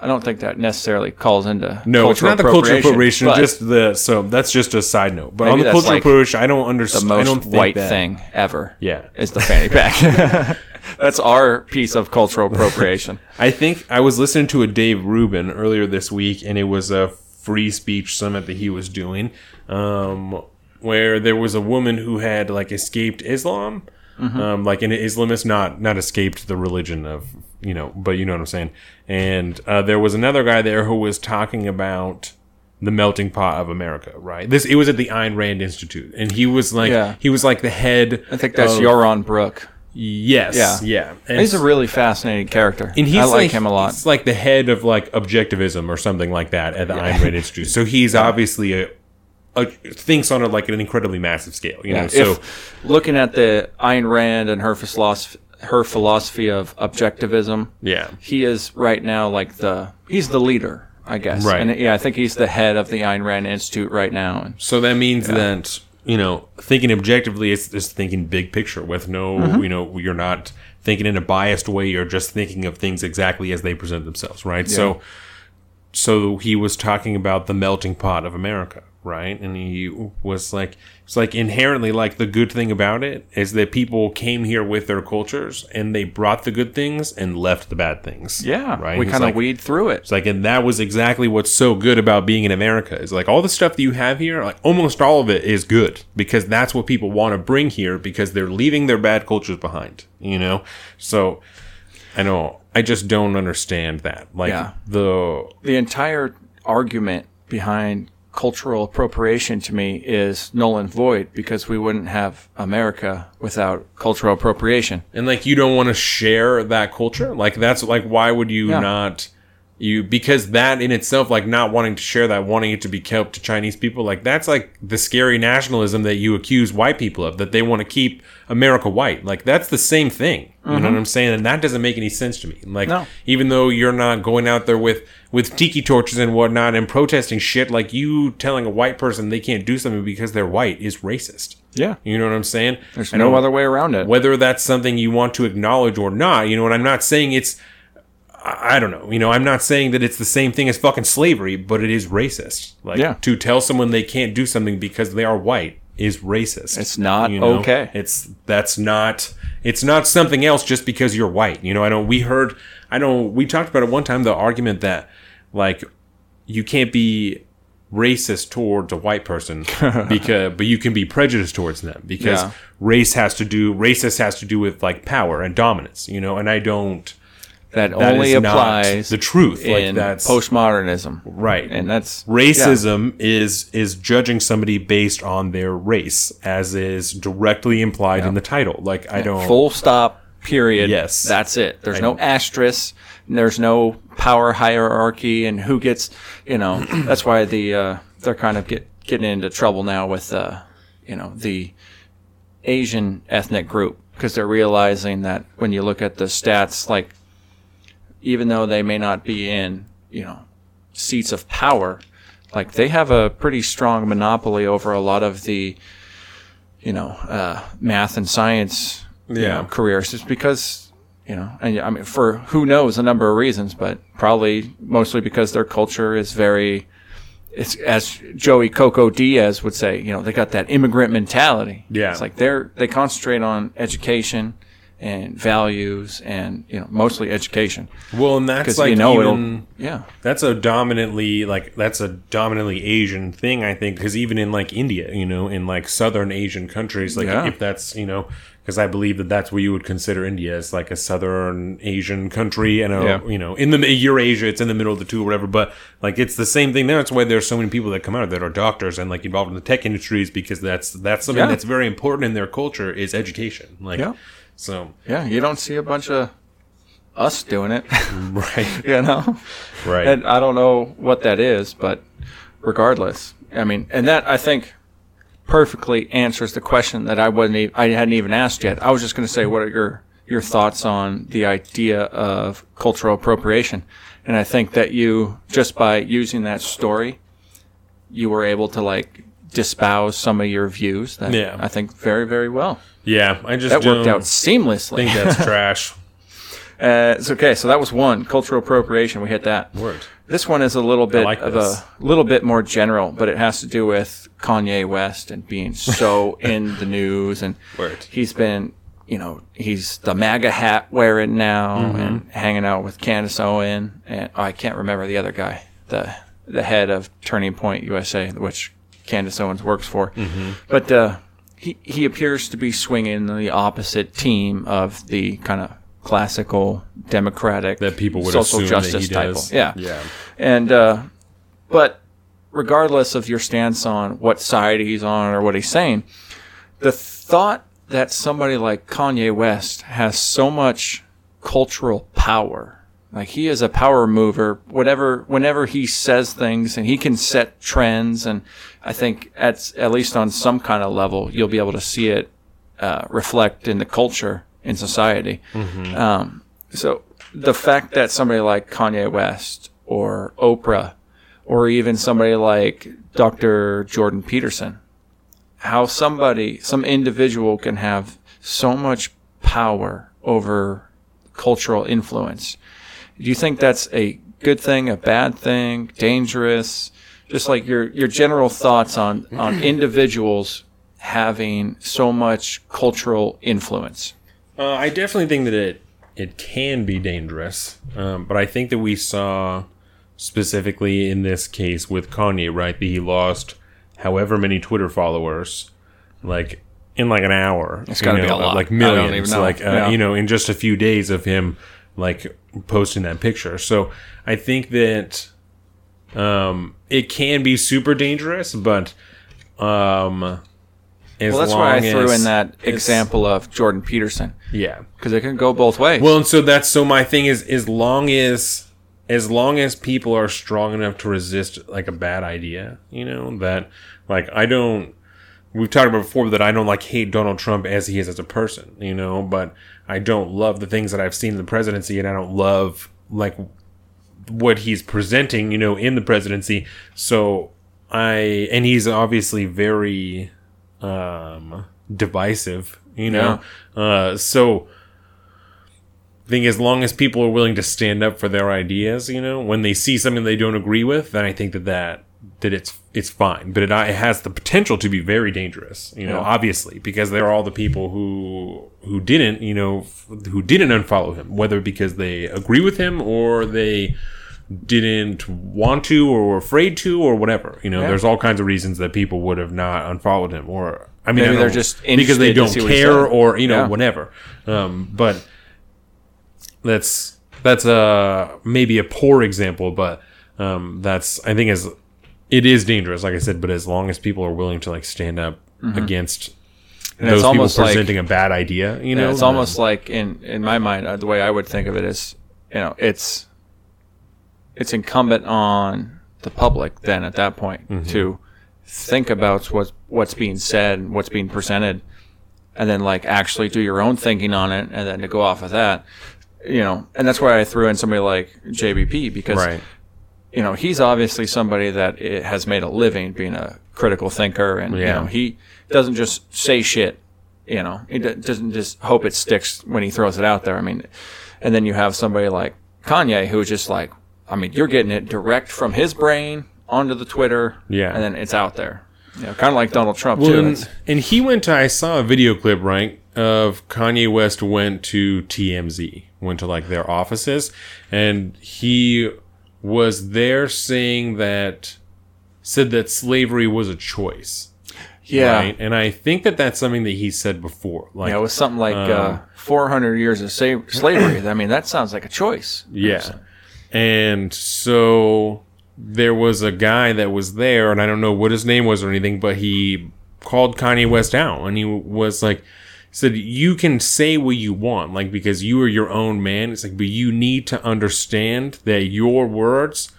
I don't think that necessarily calls into
No, it's not the cultural appropriation. Just the so that's just a side note. But on the cultural
like
appropriation, I don't
the
understand. I
most
don't think
white
that-
thing ever.
Yeah.
is the fanny pack. that's our piece of cultural appropriation.
I think I was listening to a Dave Rubin earlier this week, and it was a free speech summit that he was doing, um, where there was a woman who had like escaped Islam, um, like an Islamist, not not escaped the religion of you know, but you know what I'm saying. And uh, there was another guy there who was talking about the melting pot of America, right? This it was at the Ayn Rand Institute, and he was like
Yeah.
he was like the head.
I think that's
of-
Yaron Brook.
Yes,
Yeah.
yeah. And
He's a really fascinating character.
and he's
I like,
like
him a lot.
He's like the head of like objectivism or something like that at the Ayn Rand Institute. So he's obviously a, a thinks on a like an incredibly massive scale. You know, so
if looking at the Ayn Rand and her philosophy, her philosophy of objectivism,
yeah,
he is right now like the he's the leader, I guess.
Right.
And yeah, I think he's the head of the Ayn Rand Institute right now. And
so that means that you know thinking objectively is just thinking big picture with no
Mm-hmm.
you know you're not thinking in a biased way. You're just thinking of things exactly as they present themselves, right? So so he was talking about the melting pot of America, right? And he was like, it's like inherently like the good thing about it is that people came here with their cultures and they brought the good things and left the bad things.
yeah,
right.
we kind of
like,
weed through it.
It's like, and that was exactly what's so good about being in America is like all the stuff that you have here, like almost all of it is good because that's what people want to bring here because they're leaving their bad cultures behind, you know? So I know, I just don't understand that. Like
Yeah.
the,
The entire argument behind cultural appropriation to me is null and void because we wouldn't have America without cultural appropriation.
and like you don't want to share that culture like that's like why would you
Yeah.
not you because that in itself like not wanting to share that wanting it to be kept to chinese people like that's like the scary nationalism that you accuse white people of that they want to keep america white like that's the same thing you know mm-hmm. what i'm saying and that doesn't make any sense to me like
No.
even though you're not going out there with with tiki torches and whatnot and protesting shit like you telling a white person they can't do something because they're white is racist
Yeah.
you know what i'm saying
There's no other way around it.
whether that's something you want to acknowledge or not, you know, and I'm not saying it's, I I don't know, you know, I'm not saying that it's the same thing as fucking slavery, but it is racist. Like
Yeah.
to tell someone they can't do something because they are white is racist.
It's not
you know?
okay.
It's that's not it's not something else just because you're white. You know, I know we heard I know we talked about it one time the argument that like you can't be racist towards a white person because but you can be prejudiced towards them because
Yeah.
race has to do racist has to do with like power and dominance, you know, and I don't
that,
that
only applies
the truth. Like
in
that's
postmodernism.
right.
And that's
racism is is judging somebody based on their race as is directly implied in the title. Like I don't
full stop period
Yes.
that's it there's
I
no asterisk there's no power hierarchy and who gets you know that's why the uh, they're kind of get getting into trouble now with uh, you know the asian ethnic group because they're realizing that when you look at the stats like even though they may not be in you know seats of power like they have a pretty strong monopoly over a lot of the you know uh, math and science you know, careers. Just because you know and i mean for who knows a number of reasons but probably mostly because their culture is very it's as joey coco diaz would say you know they got that immigrant mentality.
Yeah.
it's like they're they concentrate on education and values and you know mostly education
well, and that's like
you know
even,
yeah
that's a dominantly like that's a dominantly Asian thing, I think, because even in like India, you know, in like southern Asian countries, like
Yeah.
if that's you know, because I believe that that's what you would consider India as like a southern Asian country, and a
Yeah.
you know, in the Eurasia, it's in the middle of the two, or whatever. But like it's the same thing there. That's why there's so many people that come out that are doctors and like involved in the tech industries because that's that's something
Yeah.
that's very important in their culture is education. Like,
Yeah.
So
yeah you don't see a bunch of us doing it
right,
you know
right,
And I don't know what that is, but regardless, I mean, and that I think perfectly answers the question that I wasn't, even, I hadn't even asked yet. I was just going to say, what are your your thoughts on the idea of cultural appropriation. And I think that you, just by using that story, you were able to like dispouse some of your views. That
Yeah.
I think very, very well.
Yeah, I just
That worked out seamlessly.
think that's trash.
Uh, it's okay. So that was one cultural appropriation. We hit that.
Word.
This one is a little bit
like
of
this.
a little bit more general, but it has to do with Kanye West and being so in the news, and
Word.
he's been, you know, he's the MAGA hat wearing now
Mm-hmm.
and hanging out with Candace Owen, and oh, I can't remember the other guy, the the head of Turning Point USA, which Candace Owens works for,
Mm-hmm.
but uh, he he appears to be swinging the opposite team of the kind of classical democratic
That people would
social justice
that he
type.
does.
Yeah,
Yeah.
and uh, but regardless of your stance on what side he's on or what he's saying, the thought that somebody like Kanye West has so much cultural power, like he is a power mover, whatever, whenever he says things and he can set trends, and I think at at least on some kind of level, you'll be able to see it uh, reflect in the culture in society. Um, so the fact that somebody like Kanye West or Oprah or even somebody like Dr. Jordan Peterson, how somebody, some individual can have so much power over cultural influence. Do you think that's a good thing, a bad thing, dangerous? Just like your your general thoughts on on individuals having so much cultural influence.
Uh, I definitely think that it it can be dangerous, um, but I think that we saw specifically in this case with Kanye, right? That he lost however many Twitter followers, like in like an hour. It's
gotta be a lot.
like millions, like uh,
Yeah.
you know, in just a few days of him like posting that picture. So I think that um, it can be super dangerous, but um, as
Well, that's why I
long
threw
as
in that example of Jordan Peterson
Yeah.
because it can go both ways.
Well, and so that's so my thing is as long as as long as people are strong enough to resist like a bad idea, you know, that like I don't we've talked about before that I don't like hate Donald Trump as he is as a person, you know, but I don't love the things that I've seen in the presidency and I don't love like what he's presenting, you know, in the presidency. So I and he's obviously very um divisive, you know. Uh so I think as long as people are willing to stand up for their ideas, you know, when they see something they don't agree with, then I think that that that it's it's fine. But it, it has the potential to be very dangerous, you know,
Yeah.
obviously, because there are all the people who who didn't, you know, who didn't unfollow him, whether because they agree with him or they didn't want to or were afraid to or whatever. You know,
Yeah.
there's all kinds of reasons that people would have not unfollowed him or I mean,
Maybe
I
they're just
because they don't
see what he
care or you know
Yeah.
whatever. Um, but that's that's a maybe a poor example, but um, that's I think is it is dangerous, like I said. But as long as people are willing to like stand up against
Mm-hmm. And it's
those people
almost like-
presenting a bad idea, you know,
it's almost like in in my mind uh, the way I would think of it is, you know, it's it's incumbent on the public then at that point
Mm-hmm.
to think about what's what's being said and what's being presented, and then like actually do your own thinking on it, and then to go off of that, you know, and that's why I threw in somebody like JBP because
right.
You know, he's obviously somebody that has made a living being a critical thinker, and you know, he doesn't just say shit. You know, he d- doesn't just hope it sticks when he throws it out there. I mean, and then you have somebody like Kanye who's just like, I mean, you're getting it direct from his brain onto the Twitter,
Yeah.
and then it's out there. You know, kind of like Donald Trump
Well,
too.
and, and he went to, I saw a video clip, right, of Kanye West went to TMZ, went to like their offices, and he was there saying that, said that slavery was a choice.
yeah,
Right? And I think that that's something that he said before. Like,
yeah, it was something like
Um,
uh, 400 years of sa- slavery. I mean, that sounds like a choice.
Yeah. And so there was a guy that was there, and I don't know what his name was or anything, but he called Kanye West out, and he was like, said, You can say what you want, like, because you are your own man. It's like, but you need to understand that your words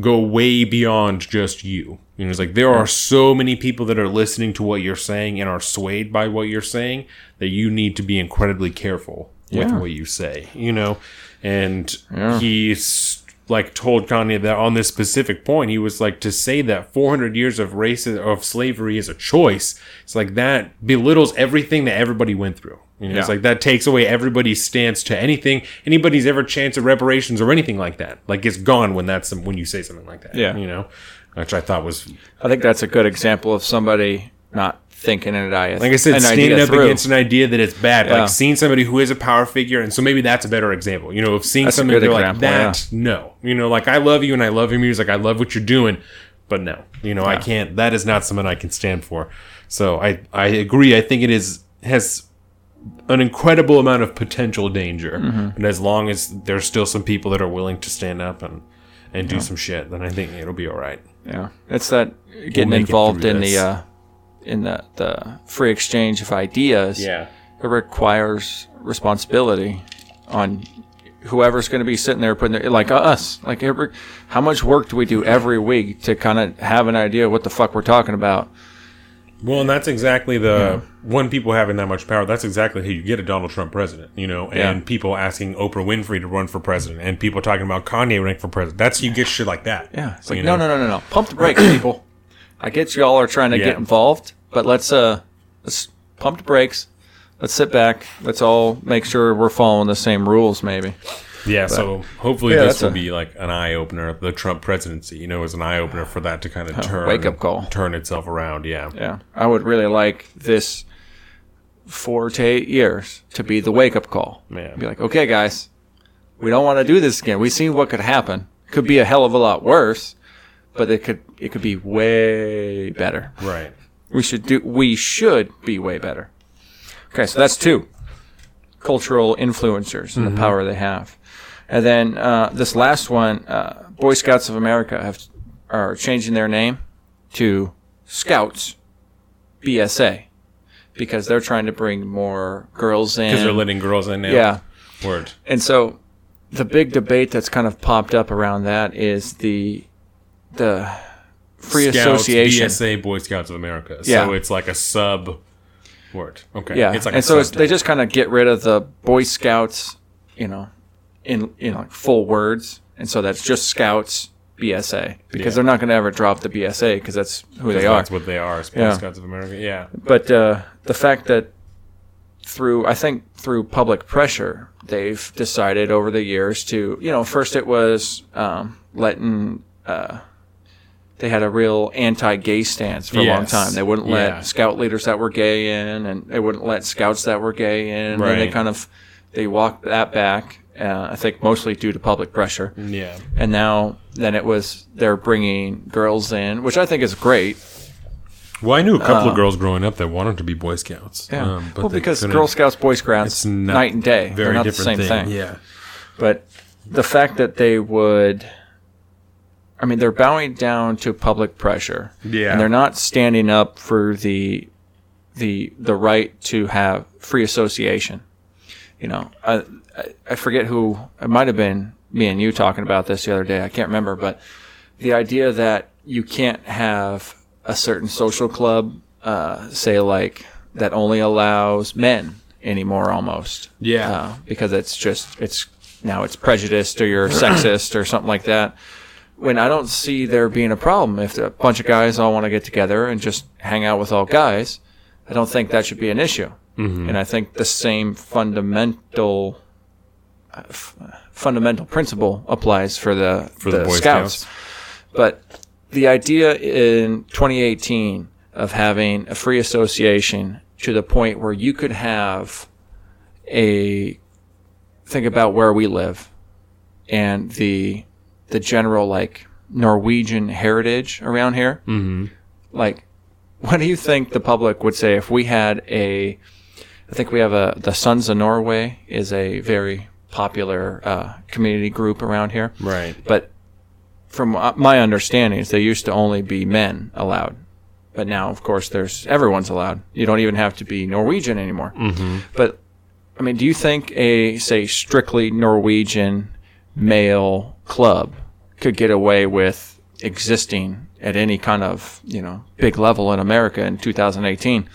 go way beyond just you. You know, it's like there are so many people that are listening to what you're saying and are swayed by what you're saying that you need to be incredibly careful with
Yeah.
what you say, you know. And
Yeah.
he's like told Kanye that on this specific point, he was like to say that 400 years of race of slavery is a choice. It's like that belittles everything that everybody went through. You know, it's like that takes away everybody's stance to anything, anybody's ever chance of reparations or anything like that. Like it's gone when that's when you say something like that.
Yeah.
you know, which I thought was
I think that's a good example of somebody not thinking an idea.
like I said, standing up
through.
against an idea that it's bad.
Yeah.
Like seeing somebody who is a power figure, and so maybe that's a better example. You know, of seeing
That's a
something
good
they're like that. No, you know, like I love you and I love your music. I love what you're doing, but no, you know, I can't. That is not something I can stand for. So I I agree. I think it is has an incredible amount of potential danger,
Mm-hmm.
and as long as there's still some people that are willing to stand up and and do some shit, then I think it'll be all right.
Yeah, it's that getting
it
involved in
this.
the uh, in the the free exchange of ideas.
Yeah.
it requires responsibility on whoever's going to be sitting there putting their, like us. Like every, how much work do we do every week to kind of have an idea what the fuck we're talking about?
Well, and that's exactly the when people having that much power. That's exactly how you get a Donald Trump president, you know, and
Yeah.
people asking Oprah Winfrey to run for president, and people talking about Kanye running for president. That's you get shit like that.
Yeah, it's like no, no, no, no, no. Pump the brakes, people. I get y'all are trying to
Yeah.
get involved, but let's uh let's pump the brakes. Let's sit back. Let's all make sure we're following the same rules, maybe.
Yeah, so hopefully
Yeah,
this will
a-
be like an eye opener. The Trump presidency, you know, is an eye opener for that to kind of turn
wake-up call.
turn itself around. Yeah,
Yeah, I would really like this four to eight years to be the wake up call.
Man.
Be like, okay, guys, we don't want to do this again. We've seen what could happen. Could be a hell of a lot worse, but it could it could be way better.
right.
We should do. We should be way better. Okay, so that's two cultural influencers and the power they have, and then uh, this last one, uh, Boy Scouts of America have are changing their name to Scouts BSA because they're trying to bring more girls in.
Because they're letting girls in now.
yeah,
word.
and so the big debate that's kind of popped up around that is the the free
Scouts,
association.
BSA, Boy Scouts of America.
Yeah.
So it's like a sub word. Okay.
Yeah,
it's like
and so they just kind of get rid of the Boy Scouts, you know, in you know like full words, and so that's just Scouts BSA because
Yeah.
they're not going to ever drop the BSA because that's who they are.
That's what they are. Boy
Yeah.
Scouts of America. Yeah.
But uh, the fact that through I think through public pressure, they've decided over the years to you know first it was um, letting. Uh, they had a real anti-gay stance for a long time. They wouldn't let
Yeah.
scout leaders that were gay in, and they wouldn't let scouts that were gay in. And they kind of they walked that back. Uh, I think mostly due to public pressure.
Yeah.
And now then it was they're bringing girls in, which I think is great.
Well, I knew a couple of girls growing up that wanted to be Boy Scouts.
Uh, Yeah.
um, but
well, because Girl Scouts, Boy Scouts, night and day.
very
They're not
different
the same thing.
Yeah.
But the fact that they would, I mean, they're bowing down to public pressure.
Yeah.
And they're not standing up for the, the, the right to have free association. You know, I, I, forget who, it might have been me and you talking about this the other day. I can't remember, but the idea that you can't have a certain social club, uh, say like that only allows men anymore almost.
Yeah.
Uh, because it's just, it's now it's prejudiced or you're sexist or something like that. When I don't see there being a problem if a bunch of guys all want to get together and just hang out with all guys, I don't think that should be an issue. And I think the same fundamental uh, f- fundamental principle applies for the
For the,
the Scouts.
Scouts.
But the idea in 2018 of having a free association to the point where you could have a think about where we live and the the general like Norwegian heritage around here. Mm-hmm. Like, what do you think the public would say if we had a? I think we have a the Sons of Norway is a very popular uh, community group around here.
Right.
But from my understandings, they used to only be men allowed. But now, of course, there's everyone's allowed. You don't even have to be Norwegian anymore. Mm-hmm. But I mean, do you think a say strictly Norwegian male club could get away with existing at any kind of you know big level in America in 2018?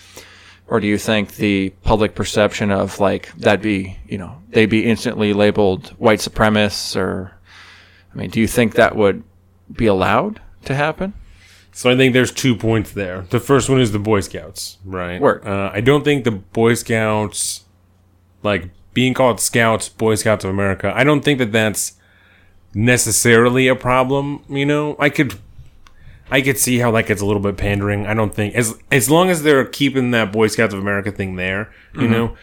Or do you think the public perception of like that'd be, you know, they'd be instantly labeled white supremacists or I mean, do you think that would be allowed to happen?
So I think there's two points there. The first one is the Boy Scouts, right?
Work.
Uh, I don't think the Boy Scouts, like being called Scouts, Boy Scouts of America, I don't think that that's necessarily a problem. You know, I could, I could see how that gets a little bit pandering. I don't think as as long as they're keeping that Boy Scouts of America thing there, you mm-hmm. know.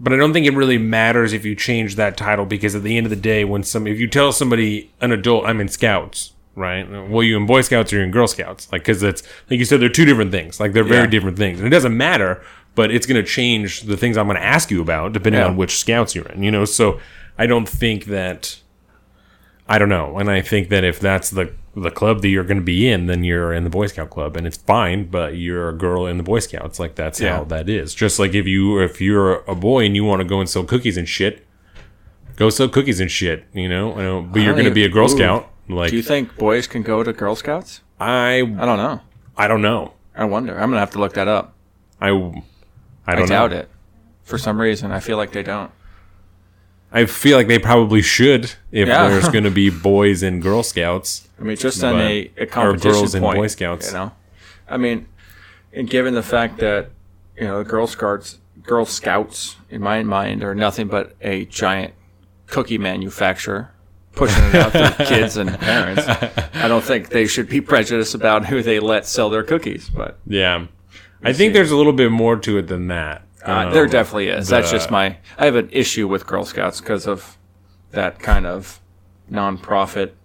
But I don't think it really matters if you change that title because at the end of the day, when some if you tell somebody an adult I'm in Scouts, right? Well, you in Boy Scouts or you in Girl Scouts, like because it's like you said, they're two different things. Like they're very
Yeah.
different things, and it doesn't matter. But it's going to change the things I'm going to ask you about depending
Yeah.
on which Scouts you're in. You know, so I don't think that. I don't know, and I think that if that's the the club that you're going to be in, then you're in the Boy Scout club, and it's fine. But you're a girl in the Boy Scouts, like that's
Yeah.
how that is. Just like if you if you're a boy and you want to go and sell cookies and shit, go sell cookies and shit. You know, I know but you're going to be a Girl
ooh.
Scout. Like
Do you think boys can go to Girl Scouts?
I,
I don't know.
I don't know.
I wonder. I'm gonna have to look that up.
I, I
I,
don't
doubt
know.
it. For some reason, I feel like they don't.
I feel like they probably should if
Yeah.
there's going to be boys and Girl Scouts.
I mean, just on
But-
a, a
or girls in
point,
Boy Scouts.
You know, I mean, and given the fact that you know the Girl Scouts, Girl Scouts, in my mind, are nothing but a giant cookie manufacturer pushing it out to kids and parents. I don't think they should be prejudiced about who they let sell their cookies, but
Yeah, I think there's a little bit more to it than that.
Uh,
Um,
there definitely is. That's just my. I have an issue with Girl Scouts because of that kind of non-profit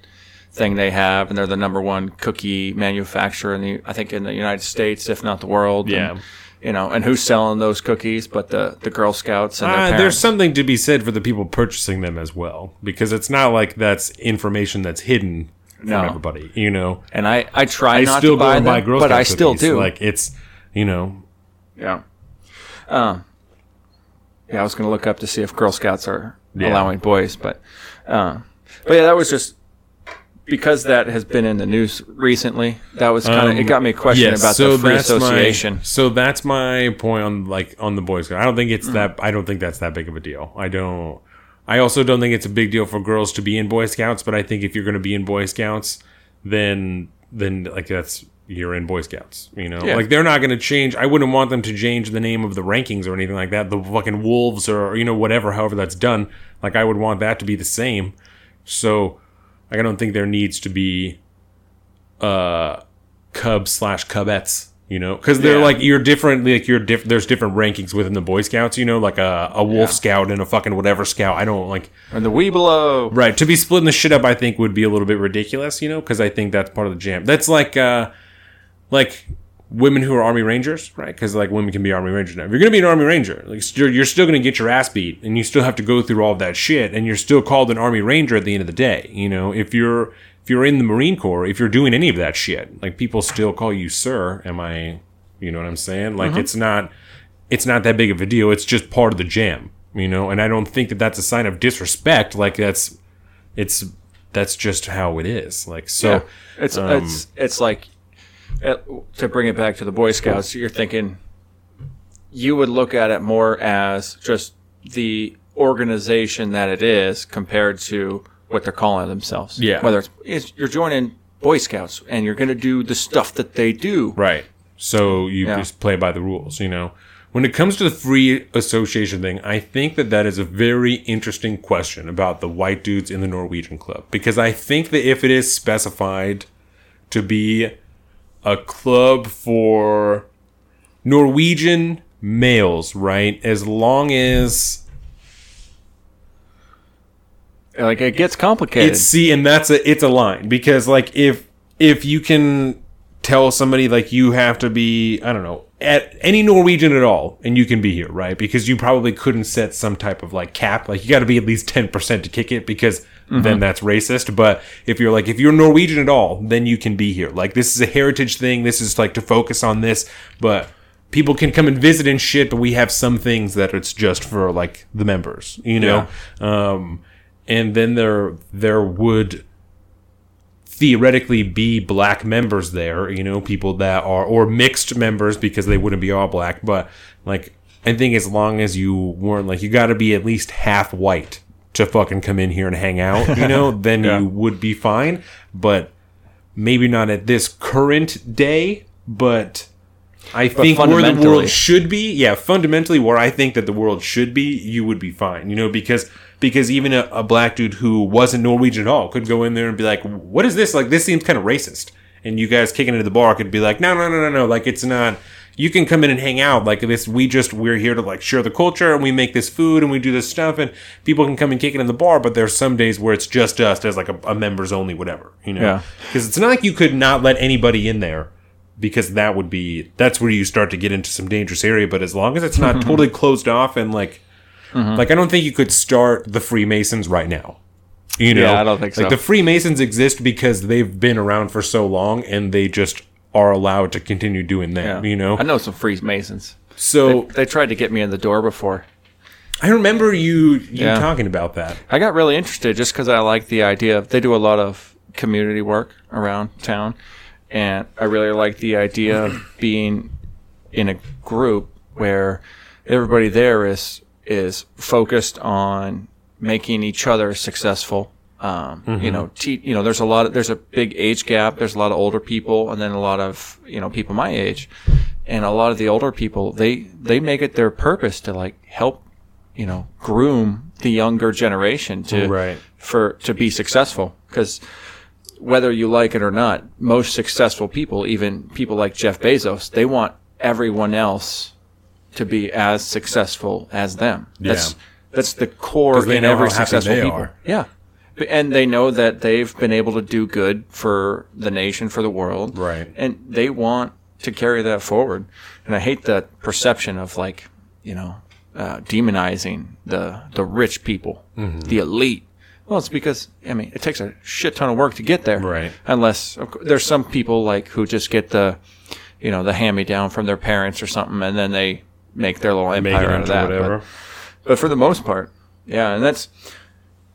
thing they have, and they're the number one cookie manufacturer in the I think in the United States, if not the world.
Yeah.
And, you know, and who's selling those cookies? But the the Girl Scouts and
Uh, there's something to be said for the people purchasing them as well, because it's not like that's information that's hidden from
No.
everybody. You know,
and I I try
I
not
still
to buy them,
buy Girl
but
Scout
I still
cookies.
do.
Like it's, you know,
Yeah. Um, yeah, I was going to look up to see if Girl Scouts are
Yeah.
allowing boys, but uh, but yeah, that was just because that has been in the news recently. That was kind of it got me questioning about the free association.
My, so that's my point on like on the Boy Scout. I don't think
Mm.
it's that. I don't think that's that big of a deal. I don't. I also don't think it's a big deal for girls to be in Boy Scouts. But I think if you're going to be in Boy Scouts, then then like that's you're in Boy Scouts. You know,
Yeah.
like they're not going to change. I wouldn't want them to change the name of the rankings or anything like that. The fucking wolves or you know whatever, however that's done. Like I would want that to be the same. So like, I don't think there needs to be uh cubs slash cubettes you know because they're
Yeah.
like you're different like you're diff- there's different rankings within the boy scouts you know like a, a wolf
Yeah.
scout and a fucking whatever scout i don't like
And the Webelo.
right to be splitting the shit up i think would be a little bit ridiculous you know because i think that's part of the jam that's like uh like women who are army rangers right? Because like women can be army rangers now. If you're gonna be an army ranger like you're, you're still gonna get your ass beat and you still have to go through all of that shit and you're still called an army ranger at the end of the day you know? If you're if you're in the marine corps if you're doing any of that shit like people still call you sir am i you know what i'm saying? Like it's not it's not that big of a deal. It's just part of the jam you know? And i don't think that that's a sign of disrespect. Like that's it's that's just how it is. Like so
Yeah. It's
um,
it's it's like uh, to bring it back to the Boy Scouts. You're thinking you would look at it more as just the organization that it is compared to what they're calling themselves.
Yeah.
Whether it's, it's you're joining Boy Scouts and you're going to do the stuff that they do.
Right. So you
Yeah.
just play by the rules, you know. When it comes to the free association thing, I think that that is a very interesting question about the white dudes in the Norwegian club because I think that if it is specified to be a club for Norwegian males, right? As long as
Like it gets complicated.
it's see and that's a it's a line because like if if you can tell somebody like you have to be i don't know at any norwegian at all and you can be here right because you probably couldn't set some type of like cap like you got to be at least 10% to kick it because then that's racist. But if you're like if you're norwegian at all then you can be here. Like this is a heritage thing. This is like to focus on this. But people can come and visit and shit but we have some things that it's just for like the members you know? Um and then there there would theoretically be black members there, you know, people that are or mixed members because they wouldn't be all black, but like I think as long as you weren't like you got to be at least half white to fucking come in here and hang out, you know, then
Yeah.
you would be fine, but maybe not at this current day, but I think where the world should be, yeah, fundamentally where I think that the world should be, you would be fine, you know, because because even a, a black dude who wasn't Norwegian at all could go in there and be like, "What is this? Like, this seems kind of racist." And you guys kicking into the bar could be like, "No, no, no, no, no! Like, it's not. You can come in and hang out. Like this, we just we're here to like share the culture, and we make this food, and we do this stuff, and people can come and kick it in the bar. But there's some days where it's just us as like a, a members only, whatever, you know?
Yeah.
Because it's not like you could not let anybody in there." Because that would be that's where you start to get into some dangerous area. But as long as it's not totally closed off and like mm-hmm. like I don't think you could start the Freemasons right now. You know,
Yeah, I don't think
like
so.
the Freemasons exist because they've been around for so long and they just are allowed to continue doing that. You know,
I know some Freemasons.
so
They tried to get me in the door before.
I remember you you
Yeah.
talking about that.
I got really interested just because I like the idea of they do a lot of community work around town, and I really like the idea of being in a group where everybody there is is focused on making each other successful. Um, You know, te- you know, there's a lot. Of, there's a big age gap. There's a lot of older people, and then a lot of you know people my age, and a lot of the older people they they make it their purpose to like help you know groom the younger generation to
Right.
for to be successful because whether you like it or not most successful people even people like Jeff Bezos they want everyone else to be as successful as them that's
Yeah.
that's the core in every successful people
are.
yeah and they know that they've been able to do good for the nation for the world
Right.
and they want to carry that forward. And I hate that perception of like, you know, uh, demonizing the the rich people,
Mm-hmm.
the elite. Well, it's because I mean it takes a shit ton of work to get there.
Right.
Unless course, there's some people like who just get the, you know, the hand me down from their parents or something, and then they make their little empire out of that. But- but for the most part, yeah, and that's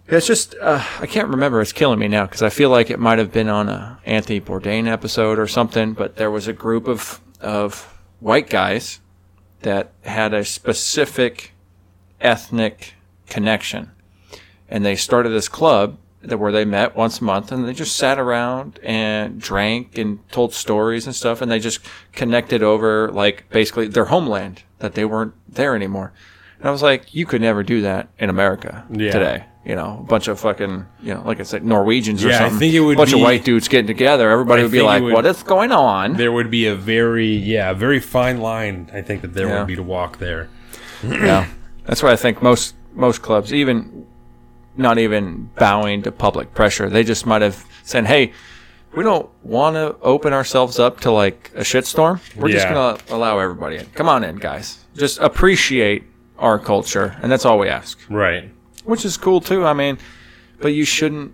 it's just uh, I can't remember. It's killing me now because I feel like it might have been on a Anthony Bourdain episode or something. But there was a group of of white guys that had a specific ethnic connection, and they started this club that where they met once a month and they just sat around and drank and told stories and stuff and they just connected over like basically their homeland that they weren't there anymore. And I was like, you could never do that in America
Yeah.
today. You know, a bunch of fucking, you know, like I said, Norwegians or
Yeah, I
something.
think it would
a bunch
be-
of white dudes getting together. Everybody would be like,
would-
what is going on?
There would be a very yeah, a very fine line I think that there
Yeah.
would be to walk there.
yeah. That's why I think most most clubs, even not even bowing to public pressure, they just might have said, "Hey, we don't want to open ourselves up to like a shitstorm. We're just gonna allow everybody in. Come on in, guys. Just appreciate our culture, and that's all we ask."
Right.
Which is cool too. I mean, but you shouldn't.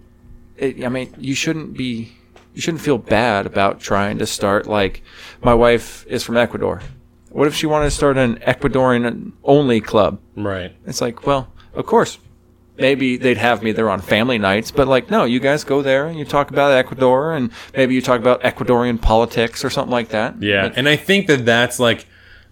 It, I mean, you shouldn't be. You shouldn't feel bad about trying to start. Like, my wife is from Ecuador. What if she wanted to start an Ecuadorian only club?
Right.
It's like, well, of course, maybe they'd have me there on family nights, but like, no, you guys go there and you talk about Ecuador, and maybe you talk about Ecuadorian politics or something like that.
Yeah,
But-
and I think that that's like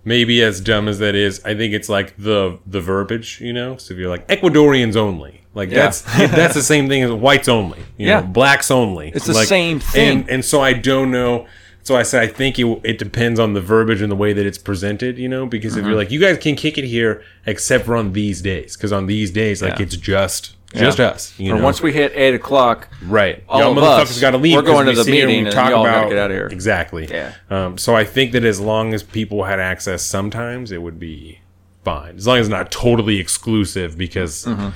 maybe as dumb as that is. I think it's like the the verbiage, you know. So if you're like Ecuadorians only, like
Yeah.
that's that's the same thing as whites only, you
Yeah.
know, blacks only.
It's the
Like,
same thing.
And and so I don't know. So I said I think it, it depends on the verbiage and the way that it's presented, you know. Because if you're
Mm-hmm.
like you guys can kick it here, except for on these days, because on these days, like
Yeah.
it's just just us, you know.
once we hit eight o'clock,
Right.
all
Y'all
of
motherfuckers got to leave.
We're going
we
to the
and
meeting
we
and
talk
y'all gotta
about
get outta here.
Exactly.
Yeah.
Um, so I think that as long as people had access, sometimes it would be fine. As long as it's not totally exclusive, because
Mm-hmm.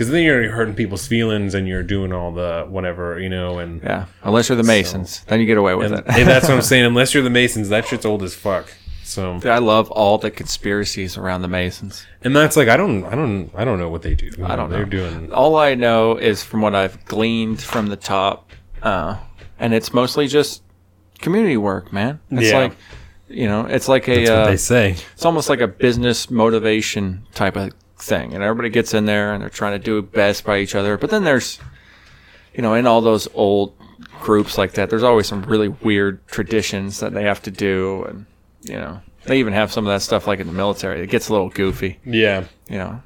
Because then you're hurting people's feelings and you're doing all the whatever you know and.
yeah, unless you're the Masons, then you get away with
And,
it.
and that's what I'm saying. Unless you're the Masons, that shit's old as fuck. So,
I love all the conspiracies around the Masons.
and that's like I don't, I don't, I don't know what they do. You
I don't know.
They're doing
All I know is from what I've gleaned from the top, uh, and it's mostly just community work, man. It's
Yeah.
like, you know, it's like a.
that's what
uh,
they say.
it's almost like a business motivation type of thing and everybody gets in there and they're trying to do best by each other but then there's you know in all those old groups like that, there's always some really weird traditions that they have to do, and you know, they even have some of that stuff like in the military. It gets a little goofy,
Yeah.
you know.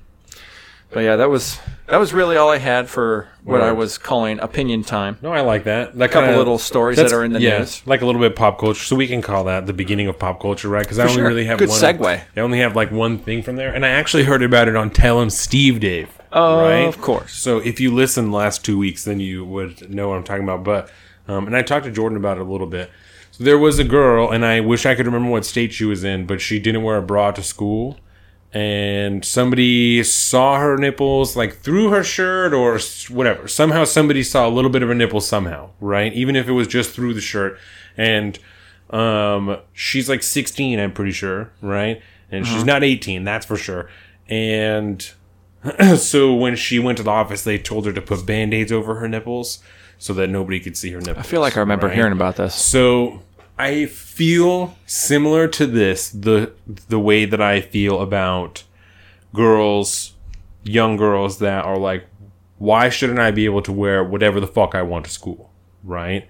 But yeah, that was that was really all I had for what I was calling opinion time.
No, I like that. That
couple
kinda-
little stories
that's-
that are in the
yeah,
news.
like a little bit of pop culture. So we can call that the beginning of pop culture, right? Because I only
sure.
really have
Good
one
segue.
I only have like one thing from there, and I actually heard about it on Tell 'Em Steve-Dave. Oh,
of course.
So if you listened the last two weeks, then you would know what I'm talking about. But um, and I talked to Jordan about it a little bit. So there was a girl, and I wish I could remember what state she was in, but she didn't wear a bra to school. And somebody saw her nipples like through her shirt or whatever. Somehow somebody saw a little bit of her nipple somehow, right? Even if it was just through the shirt. And um, she's like 16, I'm pretty sure, right? And she's not 18, that's for sure. And so when she went to the office, they told her to put band-aids over her nipples so that nobody could see her nipples.
I feel like I remember
right?
hearing about this.
So I feel similar to this the the way that I feel about girls, young girls that are like, why shouldn't I be able to wear whatever the fuck I want to school, right?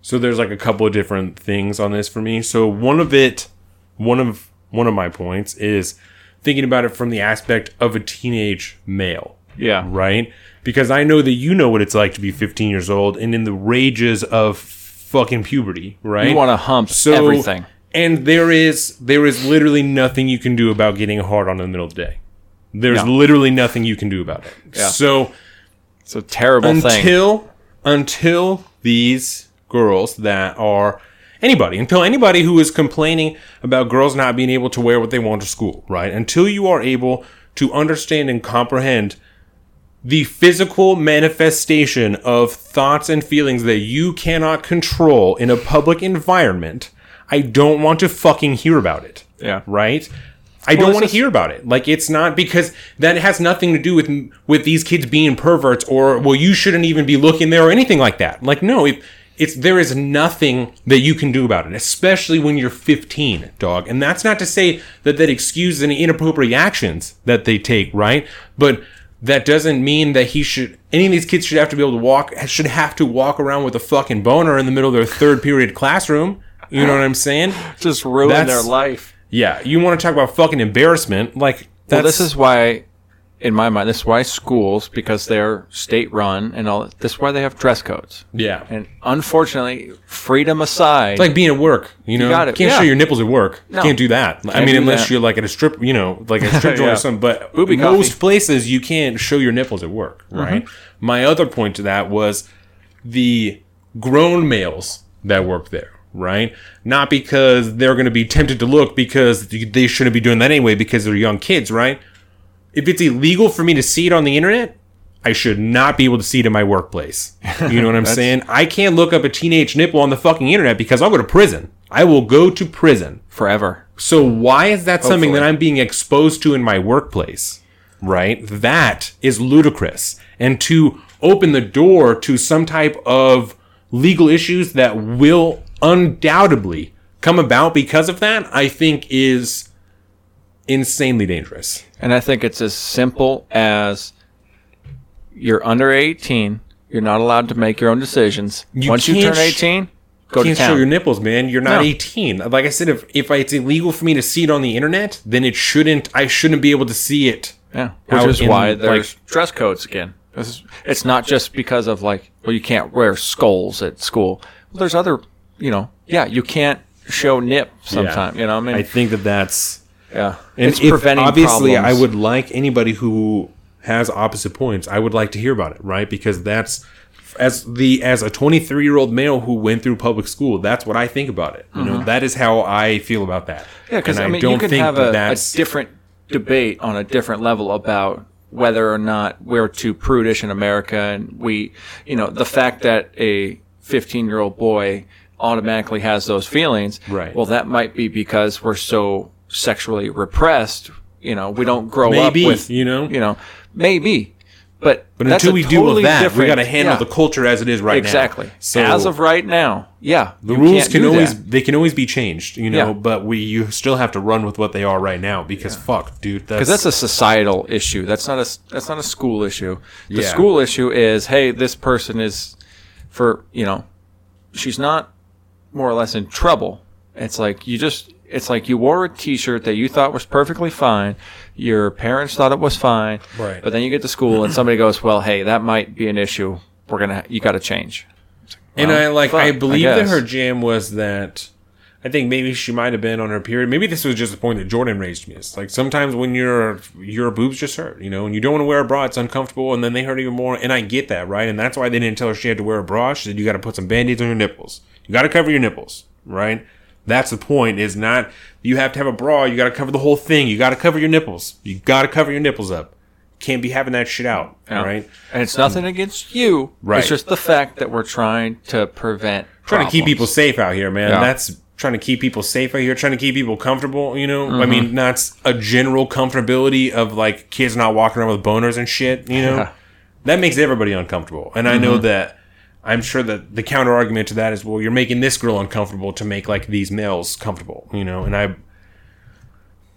So there's like a couple of different things on this for me. So one of it, one of one of my points is thinking about it from the aspect of a teenage male
Yeah.
right? Because I know that you know what it's like to be 15 years old and in the rages of fucking puberty, right?
You want to hump everything.
And there is there is literally nothing you can do about getting hard on in the middle of the day. There's
No.
literally nothing you can do about it.
Yeah.
So
It's a terrible thing.
until until these girls that are anybody until anybody who is complaining about girls not being able to wear what they want to school right until you are able to understand and comprehend the physical manifestation of thoughts and feelings that you cannot control in a public environment i don't want to fucking hear about it
Yeah.
right I don't want to hear about it. Like it's not because that has nothing to do with with these kids being perverts or well you shouldn't even be looking there or anything like that. Like no, it, it's there is nothing that you can do about it, especially when you're 15, dog. And that's not to say that that excuses any inappropriate actions that they take, right? But that doesn't mean that he should any of these kids should have to be able to walk should have to walk around with a fucking boner in the middle of their third period classroom. You know what I'm saying?
Just ruin
That's-
their life.
Yeah, you want to talk about fucking embarrassment? Like that's
Well, this is why, in my mind, this is why schools, because they're state run and all, this is why they have dress codes.
yeah,
And unfortunately, freedom aside,
It's like being at work. You know,
got it,
can't
yeah.
show your nipples at work.
No.
Can't do that. I
Can't
mean, unless
that.
you're like at a strip, you know, like a strip joint
Yeah.
or something. But
Booby
most
coffee.
places you can't show your nipples at work,
Mm-hmm.
right? My other point to that was the grown males that work there, right? Not because they're going to be tempted to look because they shouldn't be doing that anyway because they're young kids, right? If it's illegal for me to see it on the internet, I should not be able to see it in my workplace. You know what I'm saying? I can't look up a teenage nipple on the fucking internet because I'll go to prison. I will go to prison.
forever.
So why is that something that I'm being exposed to in my workplace? Right? That is ludicrous. And to open the door to some type of legal issues that will undoubtedly come about because of that, I think is insanely dangerous.
And I think it's as simple as you're under 18, you're not allowed to make your own decisions.
You
Once you turn 18, go to
can't show your nipples, man. You're not
No.
18. Like I said, if if it's illegal for me to see it on the internet, then it shouldn't. I shouldn't be able to see it.
Yeah, which is
in,
why
like-
there's dress codes again. This is, it's not just because of like, well, you can't wear skulls at school. Well, there's other, you know, yeah, you can't show nip sometime. You know, what I mean,
I think that that's
yeah,
and
it's
if-
preventing
Obviously,
problems.
I would like anybody who has opposite points. I would like to hear about it, right? Because that's as the as a 23 year old male who went through public school. That's what I think about it. You know, mm-hmm. that is how I feel about that.
Yeah, because
And
I mean, you can have
that
a, a different debate on a different level about whether or not we're too prudish in America, and we, you know, the fact that a 15 year old boy automatically has those feelings.
Right.
Well, that might be because we're so sexually repressed. You know, we don't grow
Maybe,
up with,
you know?
you know, maybe, but
But
that's
until we
totally
with that, we got to handle
yeah,
the culture as it is right
exactly.
now. Exactly. So
as of right now, yeah,
the rules can
do
always
that.
they can always be changed, you know.
Yeah.
But we you still have to run with what they are right now because fuck, dude, that's
because that's a societal issue. That's not a that's not a school issue. The
Yeah.
school issue is hey, this person is for you know she's not more or less in trouble. It's like you just it's like you wore a t-shirt that you thought was perfectly fine. Your parents thought it was fine.
Right.
But then you get to school and somebody goes, "Well, hey, that might be an issue. We're going to you got to change."
And I like
fuck,
I
I
believe that her jam was that I think maybe she might have been on her period. Maybe this was just the point that Jordan raised me. It's like sometimes when your your boobs just hurt, you know, and you don't want to wear a bra, it's uncomfortable, and then they hurt even more. And I get that, right? And that's why they didn't tell her she had to wear a bra. She said you got to put some band-aids on your nipples. You got to cover your nipples, right? That's the point. Is not you have to have a bra. You got to cover the whole thing. You got to cover your nipples. You got to cover your nipples up. Can't be having that shit out,
Yeah.
right?
And it's nothing against you.
Right.
It's just the fact that we're trying to prevent
trying to keep people safe out here, man.
Yeah.
That's trying to keep people safe out here, trying to keep people comfortable, you know? I
Mm-hmm.
mean, that's a general comfortability of like kids not walking around with boners and shit, you know?
Yeah. Mm-hmm.
That makes everybody uncomfortable. And I know that I'm sure that the counter argument to that is, well, you're making this girl uncomfortable to make like these males comfortable, you know? And I.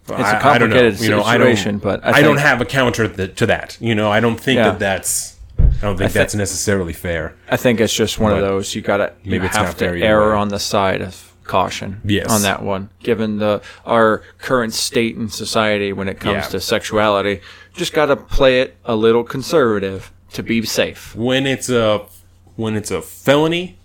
It's a complicated
You know, I
situation,
don't,
but I
I, don't have a counter th- to that. You know, I don't think
Yeah.
that that's. I don't think
thi-
that's necessarily fair.
I think it's just one of those you got to
maybe it's
have to err on the side of caution
Yes.
on that one given the our current state in society when it comes
Yeah.
to sexuality just got to play it a little conservative to be safe
when it's a when it's a felony,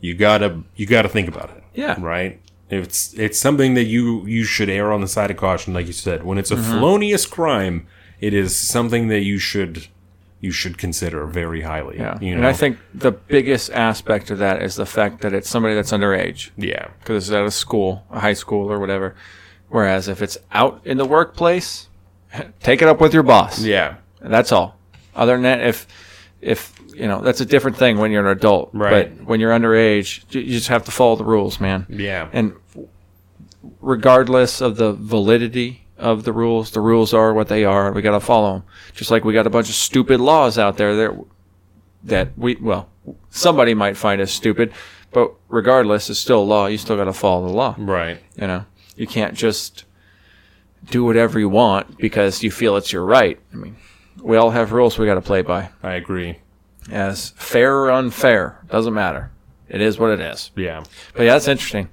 you gotta you gotta think about it.
Yeah.
Right. It's it's something that you you should err on the side of caution, like you said. When it's a
Mm-hmm.
felonious crime, it is something that you should you should consider very highly.
yeah
You know?
and I think the biggest aspect of that is the fact that it's somebody that's underage
yeah.
because it's at a school, a high school or whatever. Whereas if it's out in the workplace, take it up with your boss.
Yeah.
That's all. Other than that, if if you know, that's a different thing when you're an adult.
Right.
But when you're underage, you just have to follow the rules, man.
Yeah.
And regardless of the validity of the rules, the rules are what they are. We got to follow them. Just like we got a bunch of stupid laws out there that that we well, somebody might find as stupid, but regardless, it's still a law. You still got to follow the law.
right.
You know, you can't just do whatever you want because you feel it's your right. I mean, we all have rules we got to play by.
I agree.
As fair or unfair, doesn't matter. It is what it is.
Yeah.
But yeah, that's interesting.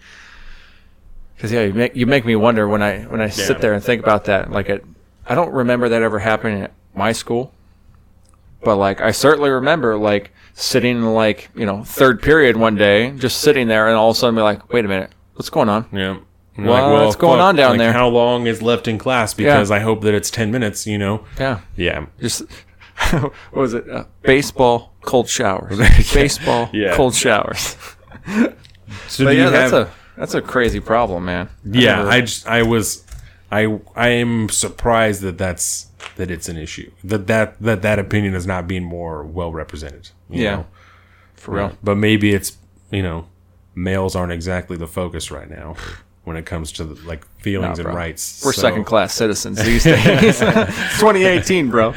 Because yeah, you make you make me wonder when I when I
Yeah.
sit there and think about that. Like, it, I don't remember that ever happening at my school, but like I certainly remember like sitting in like you know third period one day, just sitting there, and all of a sudden be like, wait a minute, what's going on?
Yeah. And
What's going on down
like,
there?
How long is left in class? Because I hope that it's ten minutes. You know.
Yeah.
Yeah.
just what was it? Uh, baseball, cold showers. Baseball,
Yeah.
cold showers.
So
But
do
yeah,
you
that's
have?
a that's a crazy problem, man.
Yeah,
never-
I just I was I I am surprised that that's that it's an issue. That that that that opinion is not being more well represented. you
Yeah.
know?
for real.
But maybe it's, you know, males aren't exactly the focus right now when it comes to like feelings
Nah,
and rights.
We're
So-
second class citizens these days. 2018, bro.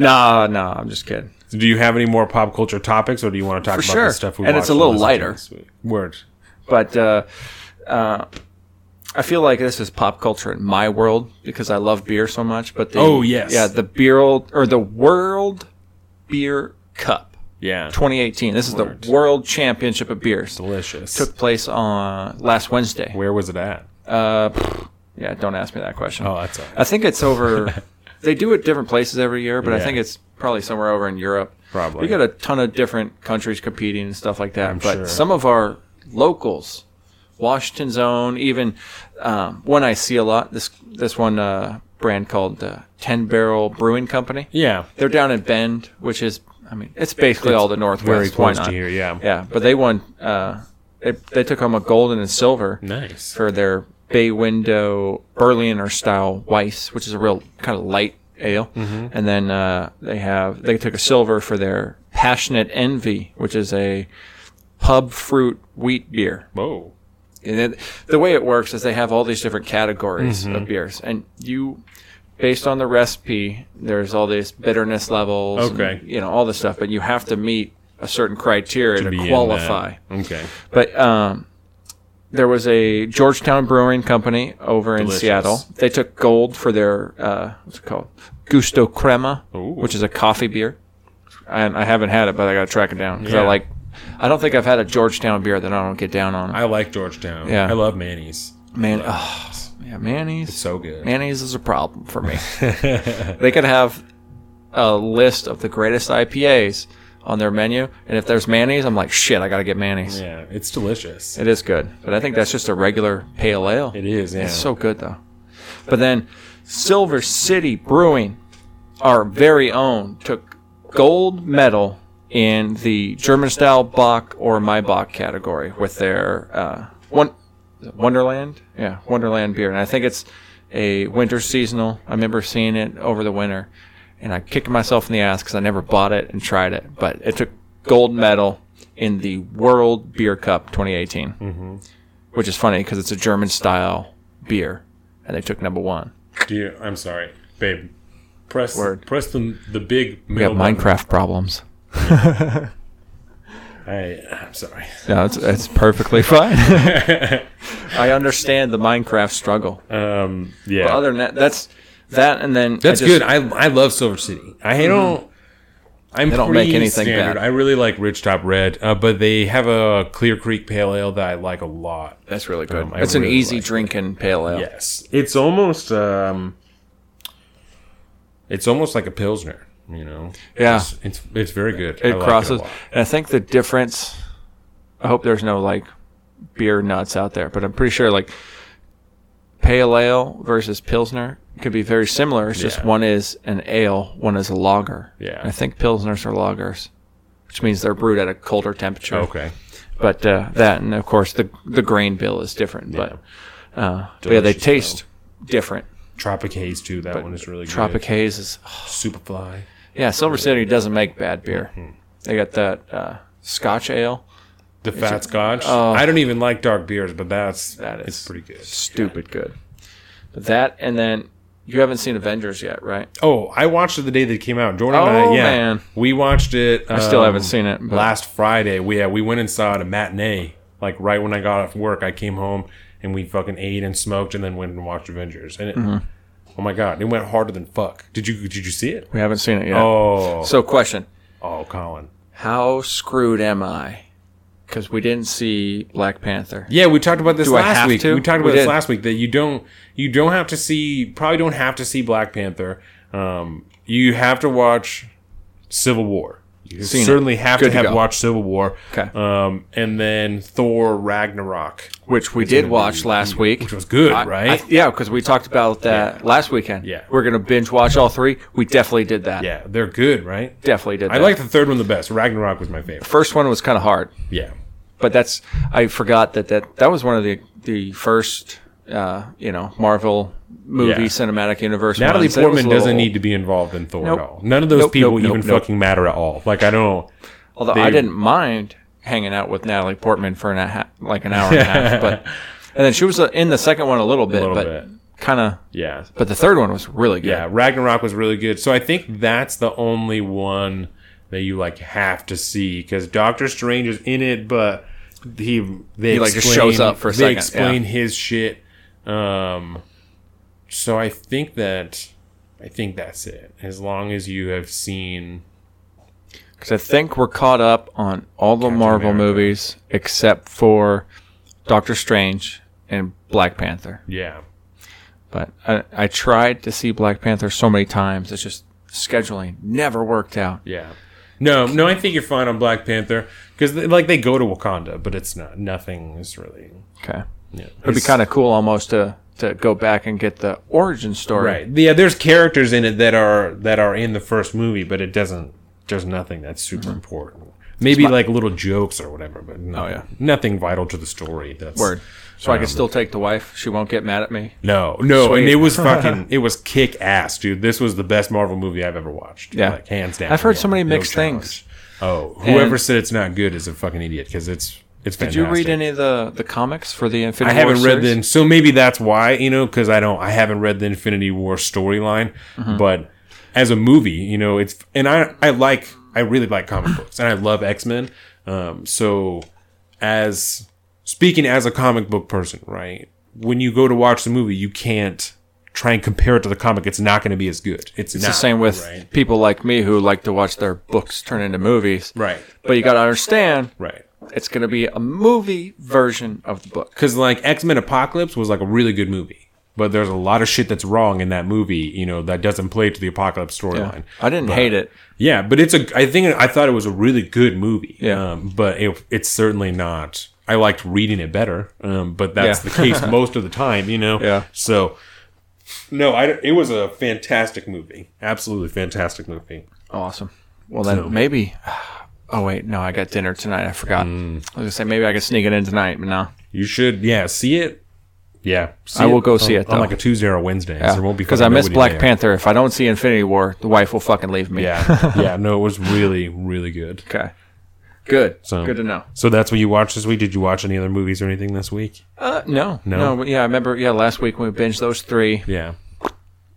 Nah, nah, I'm just kidding.
Do you have any more pop culture topics or do you want to talk
For
about
sure.
the stuff we
And it's a little lighter.
Word.
But uh, uh, I feel like this is pop culture in my world because I love beer so much. But the,
Oh, yes.
yeah, the beer or the World Beer Cup
Yeah.
2018. This is the World Championship of Beers.
Delicious.
Took place on last Wednesday.
Where was it at?
Uh, yeah, don't ask me that question.
Oh, that's all right.
I think it's over. they do it different places every year, but I think it's probably somewhere over in Europe.
Probably.
We got a ton of different countries competing and stuff like that.
I'm
but
sure.
some of our locals, Washington's own, even um, one I see a lot. This this one uh, brand called uh, Ten Barrel Brewing Company.
Yeah.
They're down in Bend, which is I mean it's basically all the Northwest.
Very close to here, yeah.
Yeah, but they won. Uh, they, they took home a gold and a silver
Nice.
for their bay window Berliner style Weiss, which is a real kind of light ale.
Mm-hmm.
And then uh, they have they took a silver for their Passionate Envy, which is a pub fruit wheat beer.
Whoa.
And it, the way it works is they have all these different categories
Mm-hmm.
of beers, and you, based on the recipe, there's all these bitterness levels, and,
Okay.
you know, all this stuff, but you have to meet a certain criteria to,
in
qualify.
Okay.
But um, there was a Georgetown Brewing Company over in
Delicious.
Seattle. They took gold for their uh, what's it called, Gusto Crema,
Ooh.
which is a coffee beer. And I haven't had it, but I got to track it down because I like I don't think I've had a Georgetown beer that I don't get down on.
I like Georgetown.
Yeah.
I love Manny's.
Man, oh, yeah, mayonnaise.
So good.
Mayonnaise is a problem for me. they could have a list of the greatest IPAs on their menu, and if there's mayonnaise, I'm like, shit, I gotta get mayonnaise.
Yeah, it's delicious.
It is good, but I think that's just a regular pale ale.
It is. Yeah.
It's so good though. But then Silver City Brewing, our very own, took gold medal in the German style Bock or Maibock category with their uh, one Wonderland, yeah, Wonderland beer, and I think it's a winter seasonal. I remember seeing it over the winter, and I kicked myself in the ass because I never bought it and tried it. But it took gold medal in the World Beer Cup 2018, which is funny because it's a German style beer, and they took number one.
Do you, I'm sorry, babe. Press
Word.
press the the big
We have
middle button.
Minecraft problems.
I, I'm sorry.
No, it's, it's perfectly fine. I understand the Minecraft struggle.
Um, yeah,
But other than that, that's that, and then I
that's
just-
good. I I love Silver City. I don't. I'm
They don't make anything
standard.
bad.
I really like Ridgetop Red, uh, but they have a Clear Creek Pale Ale that I like a lot.
That's really good.
Um, I
it's an easy
like it.
drinking pale ale.
Yes, it's almost um, it's almost like a pilsner. You know,
Yeah.
it's it's, it's very good. I
It
like
crosses,
a lot.
and I think the difference. I hope there's no like beer nuts out there, but I'm pretty sure like pale ale versus pilsner could be very similar. It's just one is an ale, one is a lager.
Yeah.
I think pilsners are lagers, which means they're brewed at a colder temperature.
Okay,
But uh, that, and of course, the the grain bill is different. But, uh, but yeah, they taste different.
Tropic Haze too. That one is really good.
Tropic Haze is,
Superfly.
yeah. Silver City doesn't make bad beer.
Mm-hmm.
They got that uh, Scotch ale.
The Fat Scotch.
Oh.
I don't even like dark beers, but that's
That
it's pretty good.
Stupid good. But that, and then you haven't seen Avengers yet, right?
Oh, I watched it the day that it came out. Jordan and
Oh,
I, yeah,
man.
we watched it.
I still haven't seen it, but-
last Friday. We yeah, we went and saw it a matinee. Like right when I got off work, I came home and we fucking ate and smoked, and then went and watched Avengers. And it,
Mm-hmm.
oh my god, it went harder than fuck. Did you did you see it?
We haven't seen it yet.
Oh,
So, question:
oh, Colin.
How screwed am I? Because we didn't see Black Panther.
Yeah, we talked about this
Do
last week.
to?
We talked
We
about this
did.
last week that you don't you don't have to see probably don't have to see Black Panther. Um, you have to watch Civil War. You
Seen it.
certainly have
Good
to
to
have
go.
watched Civil War.
Okay.
Um, and then Thor Ragnarok,
which we did watch last week.
which was good,
I-
right?
I- yeah, because we talked about that last weekend.
Yeah.
we're gonna binge watch all three. We definitely did that.
yeah, they're good, right?
definitely did.
I like the third one the best. Ragnarok was my favorite.
first one was kind of hard,
Yeah.
but that's I forgot that that that was one of the the first uh, you know Marvel movie
Yeah.
cinematic universe.
Natalie. Portman
a
doesn't need to be involved in Thor
Nope.
at all. None of those
Nope,
people
nope,
even fucking matter at all. Like I don't.
Although
they-
I didn't mind hanging out with Natalie Portman for an a ha- like an hour and a half, but and then she was uh, in the second one a little bit,
little
but kind of.
Yeah.
But the third one was really good.
Yeah, Ragnarok was really good. So I think that's the only one that you like have to see because Doctor Strange is in it, but he they
He, like, just shows up for a
they
second,
explain
yeah.
his shit. Um, so I think that I think that's it. As long as you have seen,
Because I think we're caught up on all the Marvel
America.
movies except for Doctor Strange and Black Panther.
yeah,
But I, I tried to see Black Panther so many times. It's just scheduling never worked out.
yeah. No, no, I think you're fine on Black Panther because like they go to Wakanda, but it's not nothing is really.
Okay.
Yeah,
It'd be kind of cool almost to, to go back and get the origin story.
Right. Yeah, there's characters in it that are that are in the first movie, but it doesn't. There's nothing that's super important. Maybe like little jokes or whatever, but no,
Oh, yeah.
nothing vital to the story. That's
Word. So I
Um,
can still take the wife. She won't get mad at me.
No, no,
Sweet.
and it was fucking. it was kick ass, dude. This was the best Marvel movie I've ever watched.
Yeah.
like, hands down.
I've heard
Yeah,
so many mixed
challenge.
things.
Oh, whoever
And-
said it's not good is a fucking idiot because it's it's.
Did
Fantastic.
you read any of the, the comics for the Infinity War?
I haven't
War
read
series?
the so maybe that's why you know because I don't I haven't read the Infinity War storyline,
Mm-hmm.
but as a movie, you know it's and I I like I really like comic books and I love X Men. Um, so as speaking as a comic book person, right? When you go to watch the movie, you can't try and compare it to the comic, it's not going to be as good. It's,
It's
not,
the same with
right.
people like me who like to watch their books turn into movies.
Right.
But you got to understand,
Right.
It's going to be a movie version of the book.
Because like X Men Apocalypse was like a really good movie, but there's a lot of shit that's wrong in that movie. You know that doesn't play to the Apocalypse storyline.
I didn't hate it.
Yeah, but it's a. I think I thought it was a really good movie.
Yeah.
um, but it, it's certainly not. I liked reading it better, um, but that's
Yeah.
the case most of the time. You know.
Yeah.
So, no, I. It was a fantastic movie. Absolutely fantastic movie.
Awesome. Well, then maybe. Oh wait, no, I got dinner tonight. I forgot.
Mm.
I was gonna say maybe I could sneak it in tonight, but no.
You should. Yeah, see it. Yeah, see
I will go see
on-
it,
on
though.
like a Tuesday or a Wednesday. so there won't be
because I miss Black
there.
Panther. If I don't see Infinity War, the wife will fucking leave me.
Yeah, yeah. No, it was really, really good.
Okay. Good.
So-
Good to know.
So that's what you watched this week. Did you watch any other movies or anything this week?
Uh, no,
No?
no, yeah, I remember. Yeah, last week when we binged those three,
Yeah,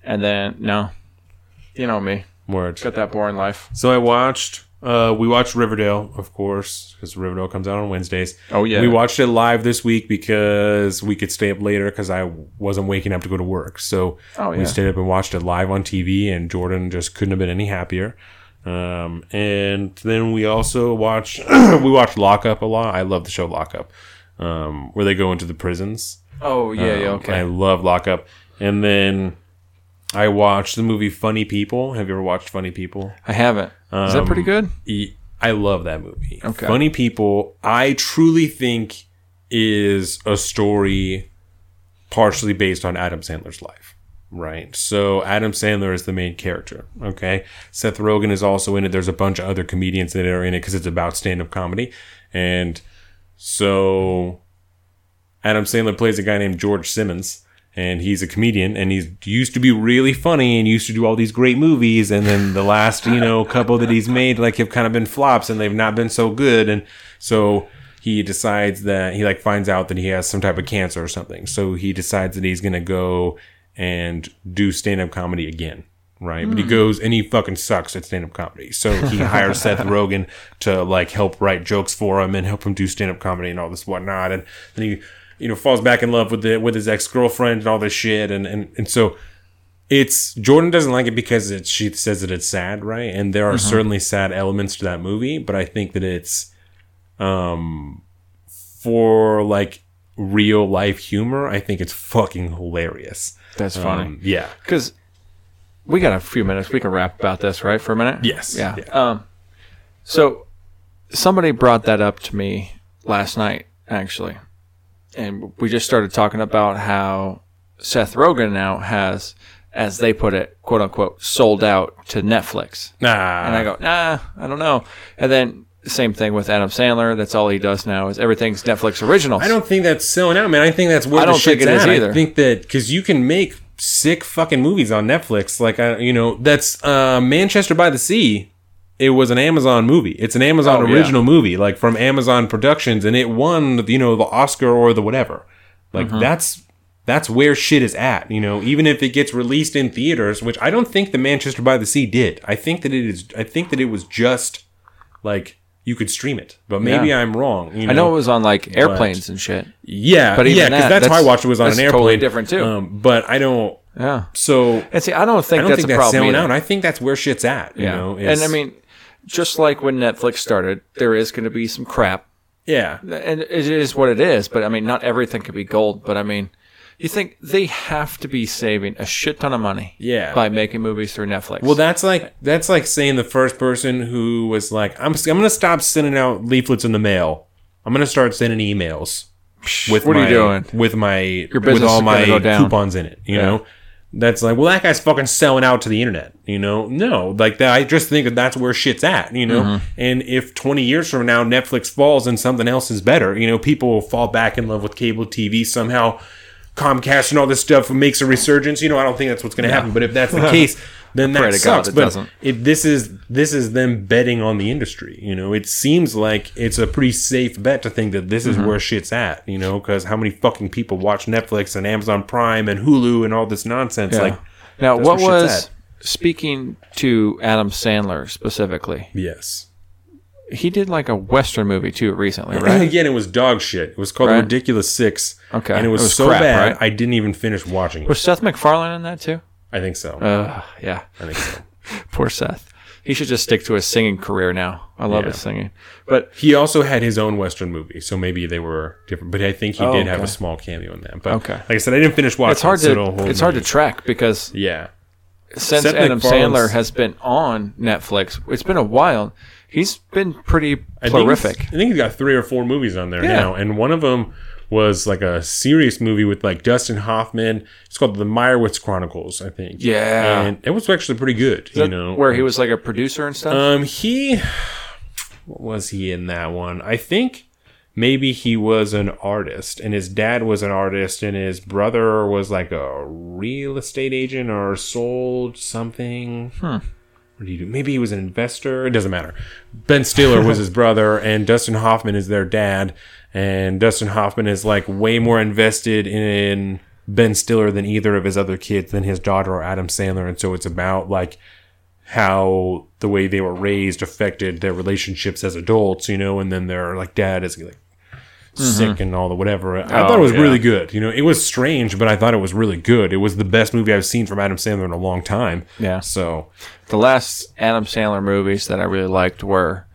and then no, you know me,
word.
got that boring life.
So I watched. Uh, we watched Riverdale, of course, because Riverdale comes out on Wednesdays.
Oh, yeah.
We watched it live this week because we could stay up later because I wasn't waking up to go to work. So
Oh,
we stayed up and watched it live on TV, and Jordan just couldn't have been any happier. Um, and then we also watched we watched Lockup a lot. I love the show Lockup, um, where they go into the prisons.
Oh yeah, yeah,
Um,
okay.
I love Lockup. And then I watched the movie Funny People. Have you ever watched Funny People?
I haven't. Is that um, pretty good?
I love that movie.
Okay.
Funny People, I truly think is a story partially based on Adam Sandler's life. Right. So Adam Sandler is the main character. Okay. Seth Rogen is also in it. There's a bunch of other comedians that are in it because it's about stand up comedy. And so Adam Sandler plays a guy named George Simmons, and he's a comedian, and he's used to be really funny and used to do all these great movies, and then the last you know couple that he's made like have kind of been flops, and they've not been so good, and so he decides that he like finds out that he has some type of cancer or something, so he decides that he's gonna go and do stand up comedy again. Right, but he hmm. goes and he fucking sucks at stand up comedy. So he hires Seth Rogen to like help write jokes for him and help him do stand up comedy and all this whatnot. And then he, you know, falls back in love with the with his ex girlfriend and all this shit. And and and so it's Jordan doesn't like it because it, she says that it's sad, right? And there are certainly sad elements to that movie, but I think that it's um for like real life humor. I think it's fucking hilarious.
That's funny.
Um, yeah.
Because we got a few minutes. We can rap about this, right? For a minute.
Yes.
Yeah.
Yeah.
Um. So somebody brought that up to me last night, actually, and we just started talking about how Seth Rogen now has, as they put it, quote unquote, sold out to Netflix.
Nah.
And I go, nah, I don't know. And then same thing with Adam Sandler. That's all he does now is everything's Netflix original.
I don't think that's selling out, man. I think that's where
I
the
don't think
shit's
it is either.
I think that because you can make sick fucking movies on Netflix, like uh, you know, that's uh, Manchester by the Sea. It was an Amazon movie. It's an Amazon
Oh, yeah.
original movie, like from Amazon Productions, and it won, you know, the Oscar or the whatever. Like
Mm-hmm.
that's that's where shit is at. You know, even if it gets released in theaters, which I don't think the Manchester by the Sea did. I think that it is. I think that it was just like you could stream it, but maybe
Yeah.
I'm wrong. You know?
I know it was on like airplanes and shit.
Yeah,
But
yeah, because
that,
that's, how I watched it was on
that's
an airplane.
totally different, too.
Um, but I don't.
Yeah.
So
And see, I don't think
I don't
that's
think
a
that's
problem.
selling
either.
out. I think that's where shit's at. You
Yeah.
know,
and I mean, just like when Netflix started, there is going to be some crap,
yeah,
and it is what it is. But I mean, not everything could be gold. But I mean, you think they have to be saving a shit ton of money,
Yeah.
by making movies through Netflix?
Well, that's like that's like saying the first person who was like, "I'm I'm gonna stop sending out leaflets in the mail. I'm gonna start sending emails with
What are
my,
you doing?
with my with
business
all my coupons in it." You
Yeah.
know, that's like, well, that guy's fucking selling out to the internet. You know, no, like that. I just think that that's where shit's at. You know,
Mm-hmm.
and if 20 years from now Netflix falls and something else is better, you know, people will fall back in love with cable TV somehow. Comcast and all this stuff makes a resurgence. You know, I don't think that's what's going to happen. But if that's the case, then that
God
sucks.
it
but
doesn't.
it, this is this is them betting on the industry. You know, it seems like it's a pretty safe bet to think that this
Mm-hmm.
is where shit's at. You know, because how many fucking people watch Netflix and Amazon Prime and Hulu and all this nonsense?
Yeah.
Like,
now, what was speaking to Adam Sandler specifically?
yes,
he did like a western movie too recently, right?
Again, it was dog shit. It was called
Right.
Ridiculous Six.
Okay.
and it was,
It was
so
crap,
bad
right?
I didn't even finish watching it.
Was Seth MacFarlane in that too?
I think so.
Uh, yeah.
I think so.
Poor Seth. He should just stick to his singing career now. I love
Yeah.
his singing. But
He also had his own Western movie, so maybe they were different. But I think he
Oh,
did have a small cameo in that. But
Okay.
like I said, I didn't finish watching.
it's hard
so
to it's hard to track because
Yeah,
since
Seth
Adam
MacFarlane's-
Sandler has been on Netflix, it's been a while. He's been pretty
I think
prolific.
I think he's got three or four movies on there
Yeah.
now, and one of them was like a serious movie with like Dustin Hoffman. It's called The Meyerowitz Chronicles, I think.
Yeah.
and it was actually pretty good. you know,
where he was like a producer and stuff.
Um, he what was he in that one? I think maybe he was an artist, and his dad was an artist, and his brother was like a real estate agent or sold something.
Hmm.
What did he do? Maybe he was an investor. It doesn't matter. Ben Stiller was his brother, and Dustin Hoffman is their dad. And Dustin Hoffman is like way more invested in Ben Stiller than either of his other kids, than his daughter or Adam Sandler. And so it's about like how the way they were raised affected their relationships as adults, you know, and then their like dad is like sick and all the whatever. I thought it was
Mm-hmm. Oh, yeah.
really good. You know, it was strange, but I thought it was really good. It was the best movie I've seen from Adam Sandler in a long time.
Yeah.
So
the last Adam Sandler movies that I really liked were,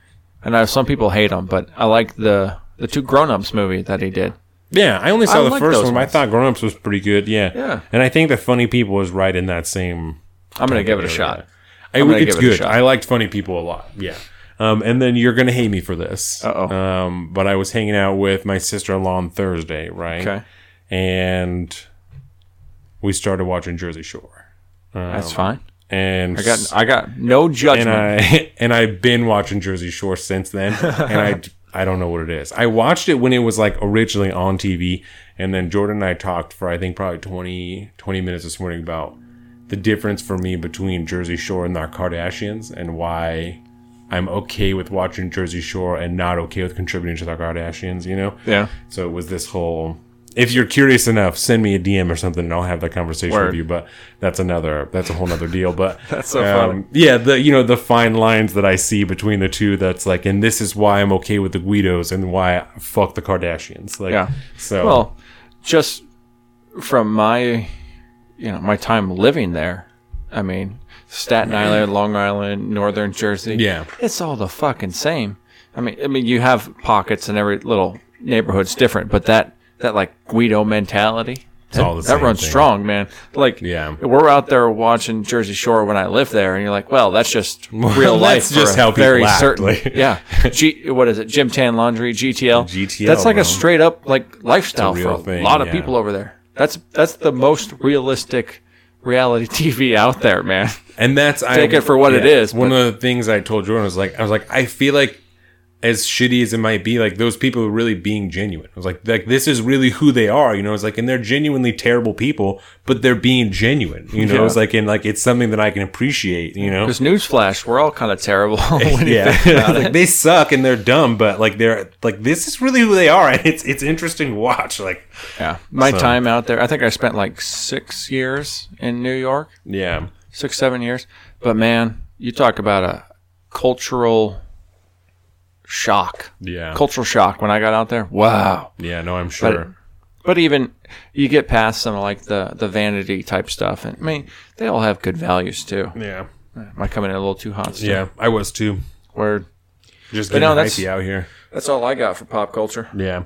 and I, some people hate them, but I like the the two Grown Ups movie that he did.
yeah, I only saw
I
the
like
first one. but I thought Grown Ups was pretty good. Yeah.
Yeah.
And I think the Funny People was right in that same.
I'm gonna give it a shot.
I, it's
it
good. I liked Funny People a lot. Yeah. Um, and then you're gonna hate me for this.
Uh-oh.
Um, but I was hanging out with my sister-in-law on Thursday, right?
Okay,
And we started watching Jersey Shore.
that's fine.
And
I got I got no judgment. and.
I and I've been watching Jersey Shore since then, and I I don't know what it is. I watched it when it was like originally on TV, and then Jordan and I talked for I think probably 20, 20 minutes this morning about the difference for me between Jersey Shore and the Kardashians, and why I'm okay with watching Jersey Shore and not okay with contributing to the Kardashians. You know?
yeah,
So it was this whole. If you're curious enough, send me a DM or something, and I'll have that conversation
Word.
with you. But that's another. That's a whole nother deal. But
That's so um, funny.
Yeah, the you know the fine lines that I see between the two. That's like, and this is why I'm okay with the Guidos, and why I fuck the Kardashians. Like,
Yeah.
So
well, just from my you know my time living there, I mean Staten Island, Long Island, Northern Jersey.
Yeah.
it's all the fucking same. I mean, I mean you have pockets and every little neighborhood's different, but that that like Guido mentality. That,
all the
that runs
thing.
strong, man. Like,
Yeah.
we're out there watching Jersey Shore when I lived there, and you're like, well, that's just real life.
that's just how people
very
act,
certain,
like-
yeah. G, what is it? Gym Tan Laundry, GTL.
GTL,
That's like
bro.
a straight up like lifestyle
It's a
for a
thing,
lot of
yeah.
people over there. That's that's the most realistic reality TV out there, man.
and that's
Take
I,
it for what it is,
One
but-
of the things I told Jordan was like, I was like, I feel like as shitty as it might be, like those people are really being genuine. I was like, like this is really who they are, you know. It's like, and they're genuinely terrible people, but they're being genuine, you know.
Yeah.
It's like, and like it's something that I can appreciate, you know.
Because newsflash, we're all kind of terrible.
yeah, like they suck and they're dumb, but like they're like this is really who they are, and it's it's interesting to watch. Like,
yeah. My
So-
time out there, I think I spent like six years in New York,
yeah,
six seven years. But man, you talk about a cultural shock.
yeah,
Cultural shock when I got out there. Wow.
yeah. No, I'm sure.
But even you get past some of like the the vanity type stuff, and I mean they all have good values too.
yeah,
Am I coming in a little too hot? Still?
yeah. I was too.
Word.
Just
But
getting
no, that's-
out here.
That's all I got for pop culture.
Yeah.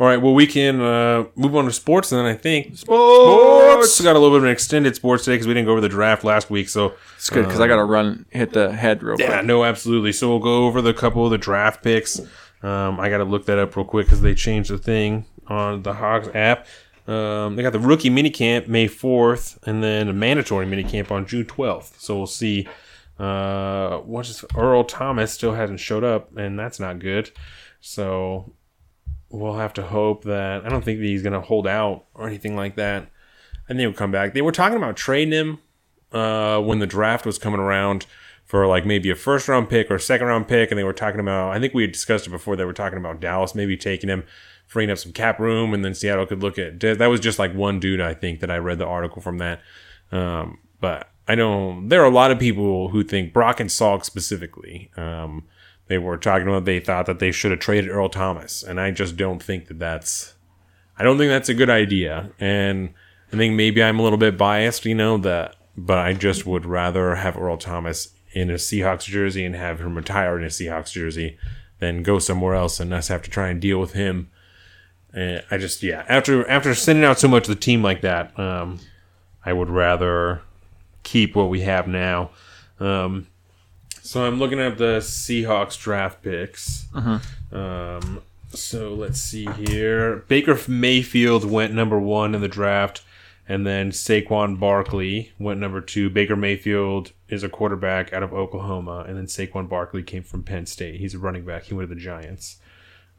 All right. Well, we can uh, move on to sports, and then I think
Sports.
We got a little bit of an extended sports today because we didn't go over the draft last week. So
It's good because I got to run hit the head real
yeah,
quick.
no, absolutely. So we'll go over the couple of the draft picks. Um, I got to look that up real quick because they changed the thing on the Hawks app. Um, they got the rookie minicamp May 4th and then a mandatory minicamp on June 12th. So we'll see. Uh, what's Earl Thomas still hasn't showed up, and that's not good. So we'll have to hope that I don't think that he's going to hold out or anything like that. I think he'll come back. They were talking about trading him uh, when the draft was coming around for like maybe a first round pick or a second round pick, and they were talking about. I think we had discussed it before. They were talking about Dallas maybe taking him, freeing up some cap room, and then Seattle could look at. That was just like one dude I think that I read the article from that. Um, but I know there are a lot of people who think Brock and Salk specifically. Um, they were talking about they thought that they should have traded Earl Thomas, and I just don't think that that's. I don't think that's a good idea, and I think maybe I'm a little bit biased, you know that, but I just would rather have Earl Thomas in a Seahawks jersey and have him retire in a Seahawks jersey than go somewhere else and us have to try and deal with him. And I just yeah, after after sending out so much of the team like that, um, I would rather keep what we have now. Um, so I'm looking at the Seahawks draft picks. Um, so let's see here. Baker Mayfield went number one in the draft, and then Saquon Barkley went number two. Baker Mayfield is a quarterback out of Oklahoma, and then Saquon Barkley came from Penn State. He's a running back. He went to the Giants.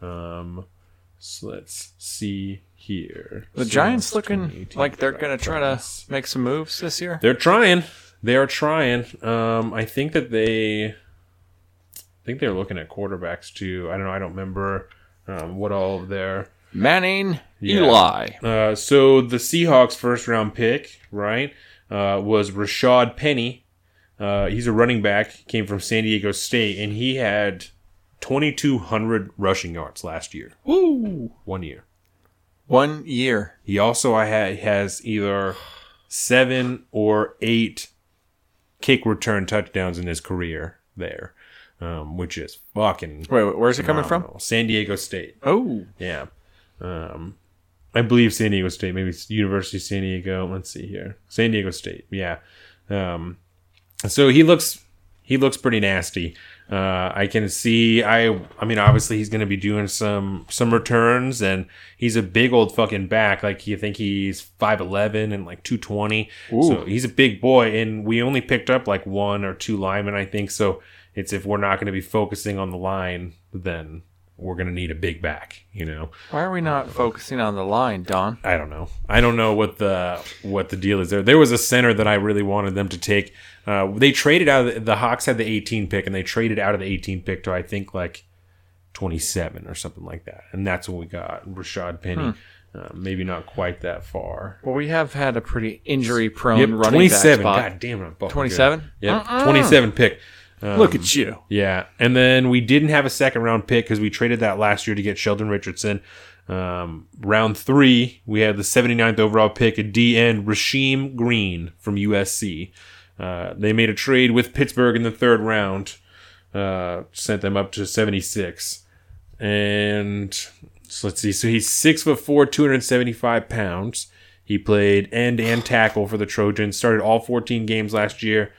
Um, so let's see here.
The
So
Giants looking like they're going to try to make some moves this year.
They're trying. They are trying. Um, I think that they, I think they're looking at quarterbacks too. I don't know. I don't remember um, what all of their.
Manning,
Yeah.
Eli.
Uh, so the Seahawks' first round pick, right, uh, was Rashaad Penny. Uh, he's a running back. Came from San Diego State, and he had 2,200 rushing yards last year.
Woo!
One year.
One year.
He also ha- has either seven or eight kick return touchdowns in his career there, um, which is fucking.
Wait, wait, where's it coming from?
San Diego State.
Oh,
Yeah. Um, I believe San Diego State, maybe it's University of San Diego. Let's see here. San Diego State. Yeah. Um, so he looks he looks pretty nasty. Uh, I can see. I. I mean, obviously, he's going to be doing some some returns, and he's a big old fucking back. Like you think he's five eleven and like two twenty. So he's a big boy, and we only picked up like one or two linemen, I think. So it's if we're not going to be focusing on the line, then we're going to need a big back. You know.
why are we not focusing on the line, Don?
I don't know. I don't know what the what the deal is there. There was a center that I really wanted them to take. Uh, they traded out. Of the, the Hawks had the 18 pick, and they traded out of the 18 pick to I think like 27 or something like that, and that's when we got Rashaad Penny. Uh, maybe not quite that far.
Well, we have had a pretty injury-prone
Yep,
running
27.
back spot.
God damn it, I'm fucking good.
27?
Yep, 27 pick. Um,
Look at you.
Yeah, and then we didn't have a second round pick because we traded that last year to get Sheldon Richardson. Um, round three, we had the 79th overall pick, a D end, Rasheem Green from USC. Uh, they made a trade with Pittsburgh in the third round, uh, sent them up to 76. And so let's see. So he's six foot four, 275 pounds. He played end and tackle for the Trojans. Started all 14 games last year.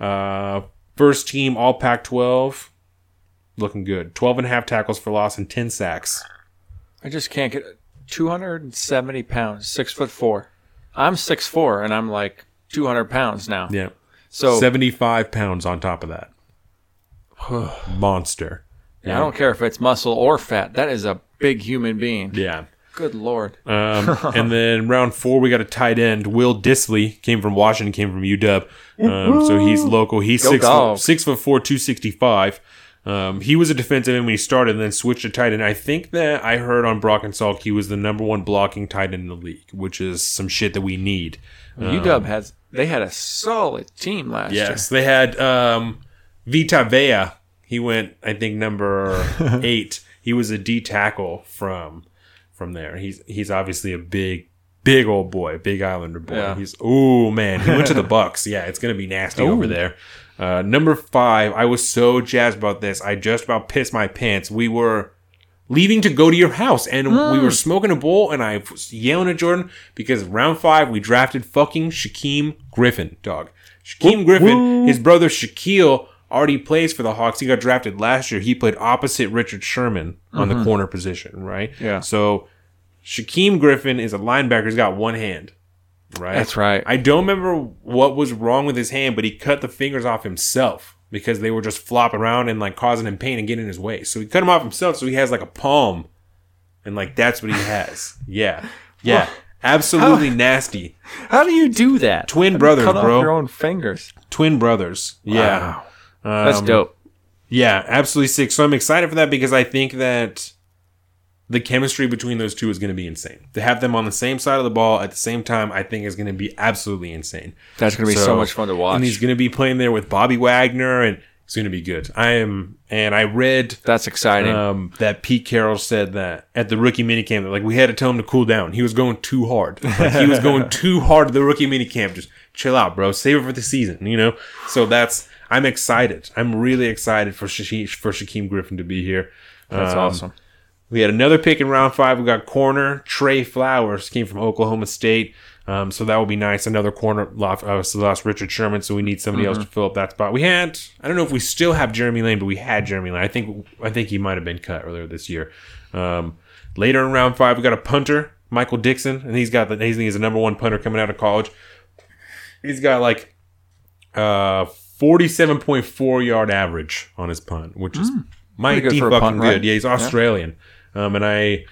Uh, first team All Pac 12. Looking good. 12 and a half tackles for loss and 10 sacks.
I just can't get 270 pounds, six foot four. I'm six four, and I'm like 200 pounds now.
Yeah.
So
75 pounds on top of that. Monster.
Yeah, I don't care if it's muscle or fat. That is a big human being.
Yeah.
Good lord.
Um, and then round four, we got a tight end. Will Dissly came from Washington, came from UW. Um, so he's local. He's
Go
six foot, six foot four, two sixty five. Um, he was a defensive end when he started, and then switched to tight end. I think that I heard on Brock and Salk he was the number one blocking tight end in the league, which is some shit that we need.
UW has they had a solid team last year.
Yes, they had um, Vita Vea. He went, I think, number eight. He was a D tackle from from there. He's he's obviously a big, big old boy, big Islander boy.
Yeah.
He's oh man, he went to the Bucks. Yeah, it's gonna be nasty over there. Uh, number five, I was so jazzed about this. I just about pissed my pants. We were leaving to go to your house and we were mm. smoking a bowl and I was yelling at Jordan because round five we drafted fucking Shaquem Griffin, dog. Shaquem Griffin, his brother Shaquill already plays for the Hawks. He got drafted last year. He played opposite Richard Sherman on the mm-hmm. corner position, right?
Yeah.
So Shaquem Griffin is a linebacker. He's got one hand, right?
That's right.
I don't remember what was wrong with his hand, but he cut the fingers off himself because they were just flopping around and like causing him pain and getting in his way. So he cut him off himself, so he has like a palm, and like that's what he has. Yeah, yeah, absolutely nasty.
How do you do that?
Twin
How
brothers,
cut off your own fingers.
Twin brothers. Yeah,
Wow. That's
Um,
dope.
Yeah, absolutely sick. So I'm excited for that because I think that the chemistry between those two is going to be insane. To have them on the same side of the ball at the same time, I think is going to be absolutely insane.
That's gonna be so, much fun to watch.
And he's going to be playing there with Bobby Wagner and It's going to be good. I am, and I read
That's exciting.
um, that Pete Carroll said that at the rookie minicamp, like we had to tell him to cool down. He was going too hard. Like, he was going too hard at the rookie minicamp. Just chill out, bro. Save it for the season, you know. So that's I'm excited. I'm really excited for Shaquem, for Shaquem Griffin to be here.
That's
Um,
awesome.
We had another pick in round five. We got corner Tre Flowers came from Oklahoma State. Um, so that will be nice. Another corner lost, uh, lost Richard Sherman, so we need somebody else to fill up that spot. We had I don't know if we still have Jeremy Lane, but we had Jeremy Lane. I think I think he might have been cut earlier this year. Um, later in round five, we got a punter, Michael Dickson, and he's got the he's, he's the number one punter coming out of college. He's got like uh forty-seven point four yard average on his punt, which is mighty
good
fucking
punt,
good.
right?
Yeah, he's Australian. Um, and I,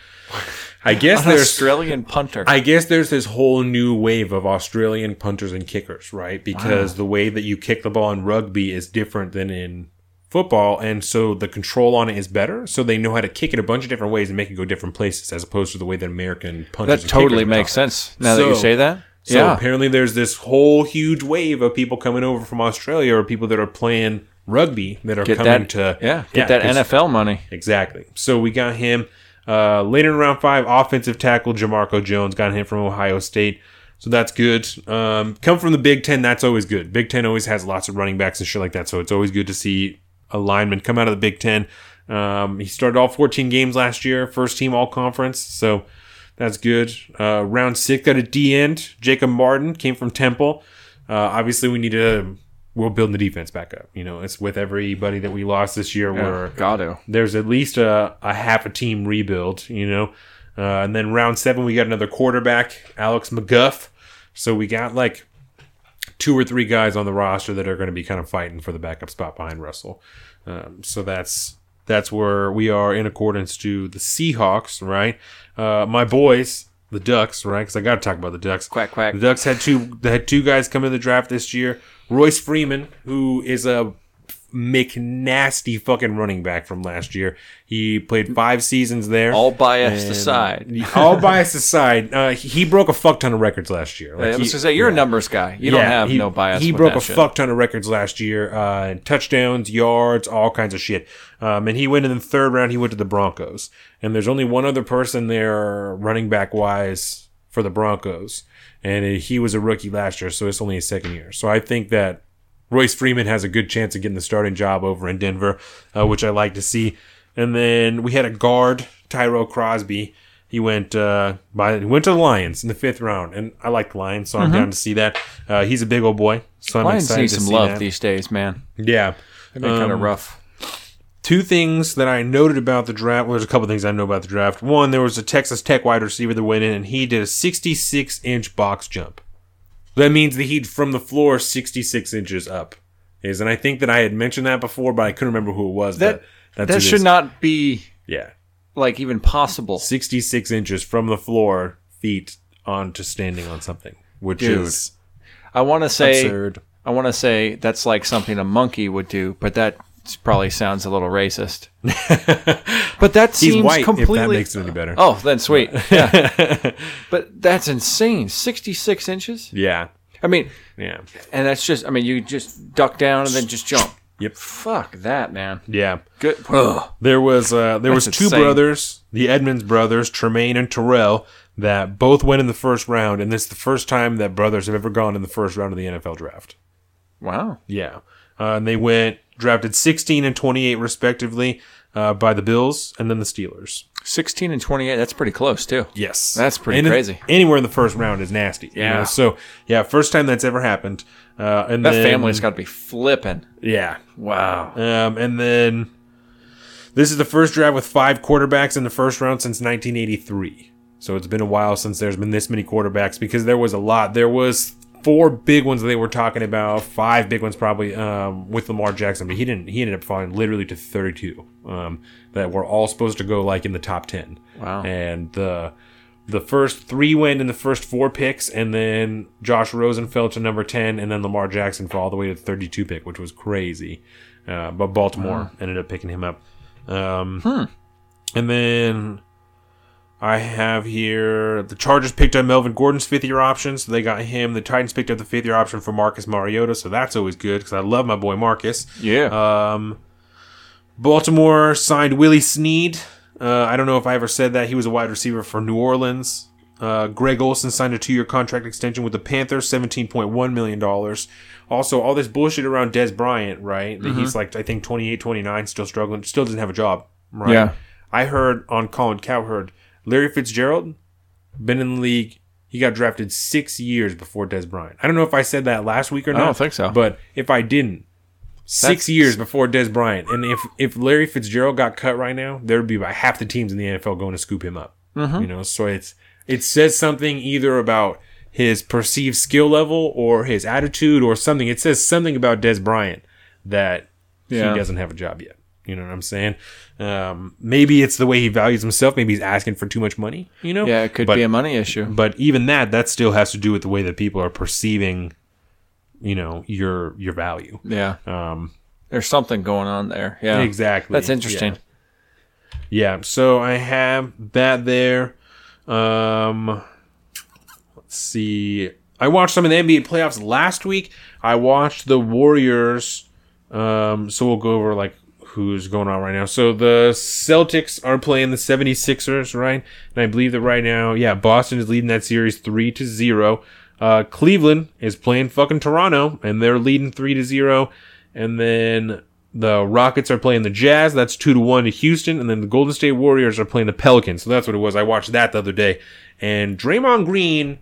I guess there's
Australian punter.
I guess there's this whole new wave of Australian punters and kickers, right? Because the way that you kick the ball in rugby is different than in football, and so the control on it is better. So they know how to kick it a bunch of different ways and make it go different places, as opposed to the way that American punters.
that totally makes sense. Now that you say that.
So
yeah.
apparently, there's this whole huge wave of people coming over from Australia, or people that are playing rugby that are
Get
coming
that.
to
yeah. Get that NFL money.
Exactly. So we got him uh, later in round five. Offensive tackle Jamarco Jones got him from Ohio State. So that's good. Um, come from the Big Ten. That's always good. Big Ten always has lots of running backs and shit like that. So it's always good to see a lineman come out of the Big Ten. Um, he started all 14 games last year, first team all conference. So that's good. Uh, round six got a D end. Jacob Martin came from Temple. Uh, obviously, we need to. We're building the defense back up. You know, it's with everybody that we lost this year. We're
Got to.
there's at least a, a half a team rebuild, you know. Uh, and then round seven, we got another quarterback, Alex McGough. So we got like two or three guys on the roster that are going to be kind of fighting for the backup spot behind Russell. Um, so that's that's where we are in accordance to the Seahawks, right? Uh, my boys, the Ducks, right? Because I got to talk about the Ducks.
Quack, quack.
The Ducks had two. They had two guys come in the draft this year. Royce Freeman, who is a McNasty fucking running back from last year. He played five seasons there.
All bias aside.
all bias aside, uh, he broke a fuck ton of records last year. Like,
I
he-
was gonna say you're a numbers guy. You don't have
he-
no bias.
He broke a
shit.
fuck ton of records last year, uh, touchdowns, yards, all kinds of shit. Um, and he went in the third round. He went to the Broncos, and there's only one other person there, running back wise, for the Broncos, and he was a rookie last year, so it's only his second year. So I think that Royce Freeman has a good chance of getting the starting job over in Denver, uh, which I like to see. And then we had a guard, Tyrell Crosby. He went uh, by he went to the Lions in the fifth round, and I like the Lions, so I'm down to see that. Uh, he's a big old boy, so I'm
Lions
excited
need
to
some
see
love
that.
these days, man.
Yeah.
They've been kind of
Um,
rough.
Two things that I noted about the draft. Well, there's a couple things I know about the draft. One, there was a Texas Tech wide receiver that went in, and he did a 66 inch box jump. That means the he'd from the floor 66 inches up. Is and I think that I had mentioned that before, but I couldn't remember who it was.
That
but
that should not be
Yeah,
like even possible.
66 inches from the floor, feet onto standing on something, which
Dude.
is
I want to say
absurd.
I want to say that's like something a monkey would do, but that probably sounds a little racist. but that
He's
seems
white.
completely.
If that makes it any better.
oh, then sweet. Yeah. but that's insane. Sixty-six inches.
Yeah,
I mean,
yeah,
and that's just. I mean, you just duck down and then just jump.
Yep.
Fuck that, man.
yeah.
Good. Ugh.
There was uh, there was two
insane.
brothers, the Edmunds brothers, Tremaine and Terrell, that both went in the first round, and this is the first time that brothers have ever gone in the first round of the NFL draft.
Wow.
Yeah, uh, and they went drafted 16 and 28 respectively uh, by the Bills and then the Steelers.
Sixteen and twenty-eight. That's pretty close too.
Yes,
That's pretty
And in-
crazy.
anywhere in the first round is nasty. you
Yeah.
know? So yeah, first time that's ever happened. Uh, and
That
then,
family's got to be flipping.
yeah,
Wow.
Um, and then this is the first draft with five quarterbacks in the first round since 1983. So it's been a while since there's been this many quarterbacks because there was a lot. There was four big ones that they were talking about, five big ones probably um, with Lamar Jackson, but he didn't. He ended up falling literally to 32 um, that were all supposed to go like in the top 10.
Wow.
And the the first three went in the first four picks, and then Josh Rosen fell to number 10, and then Lamar Jackson fell all the way to the 32 pick, which was crazy. Uh, but Baltimore ended up picking him up. Um, And then I have here the Chargers picked up Melvin Gordon's fifth year option, so they got him. The Titans picked up the fifth year option for Marcus Mariota, so that's always good because I love my boy Marcus.
Yeah.
Um, Baltimore signed Willie Snead. Uh, I don't know if I ever said that. He was a wide receiver for New Orleans. Uh, Greg Olsen signed a two year contract extension with the Panthers, $17.1 million. Also, all this bullshit around Dez Bryant, right? That He's like, I think, 28, 29, still struggling, still doesn't have a job, right?
Yeah.
I heard on Colin Cowherd, Larry Fitzgerald, been in the league. He got drafted six years before Dez Bryant. I don't know if I said that last week or not.
I don't think so.
But if I didn't, six
That's-
years before Dez Bryant, and if if Larry Fitzgerald got cut right now, there would be about half the teams in the NFL going to scoop him up.
Mm-hmm.
You know, so it's it says something either about his perceived skill level or his attitude or something. It says something about Dez Bryant that
Yeah.
he doesn't have a job yet. You know what I'm saying? Um, maybe it's the way he values himself. Maybe he's asking for too much money. You know?
Yeah, it could
but,
be a money issue.
But even that, that still has to do with the way that people are perceiving, you know, your your value.
Yeah.
Um,
There's something going on there. Yeah.
Exactly.
That's interesting.
Yeah. So I have that there. Um, let's see. I watched some of the NBA playoffs last week. I watched the Warriors. Um, so we'll go over like who's going on right now. So the Celtics are playing the 76ers, right? And I believe that right now, yeah, Boston is leading that series 3 to 0. Uh, Cleveland is playing fucking Toronto and they're leading 3 to 0. And then the Rockets are playing the Jazz. That's 2 to 1 to Houston. And then the Golden State Warriors are playing the Pelicans. So that's what it was. I watched that the other day. And Draymond Green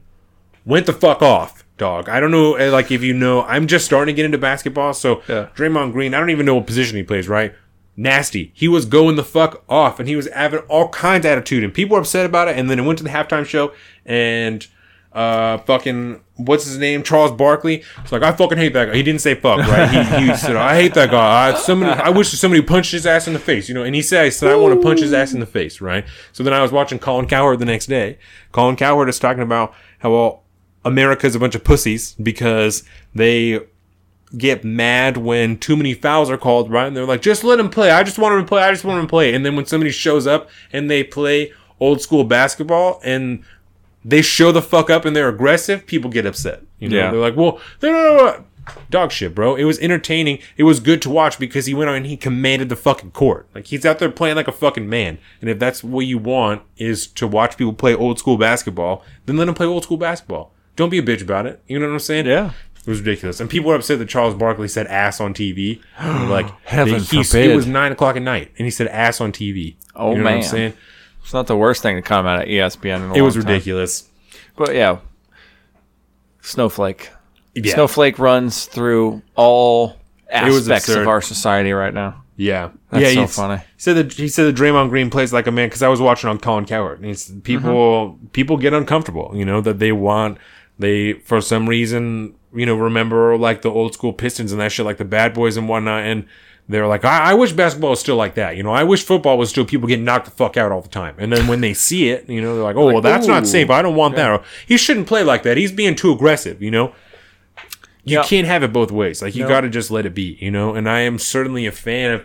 went the fuck off, dog. I don't know, eh, like if you know, I'm just starting to get into basketball, so
Yeah.
Draymond Green, I don't even know what position he plays, right? Nasty. He was going the fuck off, and he was having all kinds of attitude, and people were upset about it. And then it went to the halftime show, and uh, fucking what's his name, Charles Barkley. It's like I fucking hate that guy. He didn't say fuck, right? He, he said I hate that guy. I somebody, I wish somebody punched his ass in the face, you know. And he said, I said I want to punch his ass in the face, right? So then I was watching Colin Cowherd the next day. Colin Cowherd is talking about how well America's a bunch of pussies because they get mad when too many fouls are called, right? And they're like, just let him play. I just want him to play. I just want him to play. And then when somebody shows up and they play old school basketball and they show the fuck up and they're aggressive, people get upset. You know,
Yeah.
they're like, well, no, no, no, dog shit, bro. It was entertaining. It was good to watch because he went on and he commanded the fucking court. Like he's out there playing like a fucking man. And if that's what you want is to watch people play old school basketball, then let them play old school basketball. Don't be a bitch about it. You know what I'm saying?
Yeah.
It was ridiculous. And people were upset that Charles Barkley said ass on TV. Like,
Heaven
he-
forbid.
It was nine o'clock at night and he said ass on TV.
Oh,
you know What I'm
man.
saying?
It's not the worst thing to come out of ESPN.
It was
time.
ridiculous.
But yeah, Snowflake.
Yeah.
Snowflake runs through all aspects of our society right now.
Yeah,
That's
yeah.
so
he's-
funny.
He said that he said that Draymond Green plays like a man because I was watching on Colin Cowherd. And people
Mm-hmm.
people get uncomfortable. You know that they want they for some reason you know remember like the old school Pistons and that shit like the Bad Boys and whatnot and. They're like, I, I wish basketball was still like that. You know, I wish football was still people getting knocked the fuck out all the time. And then when they see it, you know, they're like, oh, well, that's not safe. I don't want that. Or, he shouldn't play like that. He's being too aggressive, you know? you
Yeah.
can't have it both ways. Like you
No.
got to just let it be, you know. And I am certainly a fan of.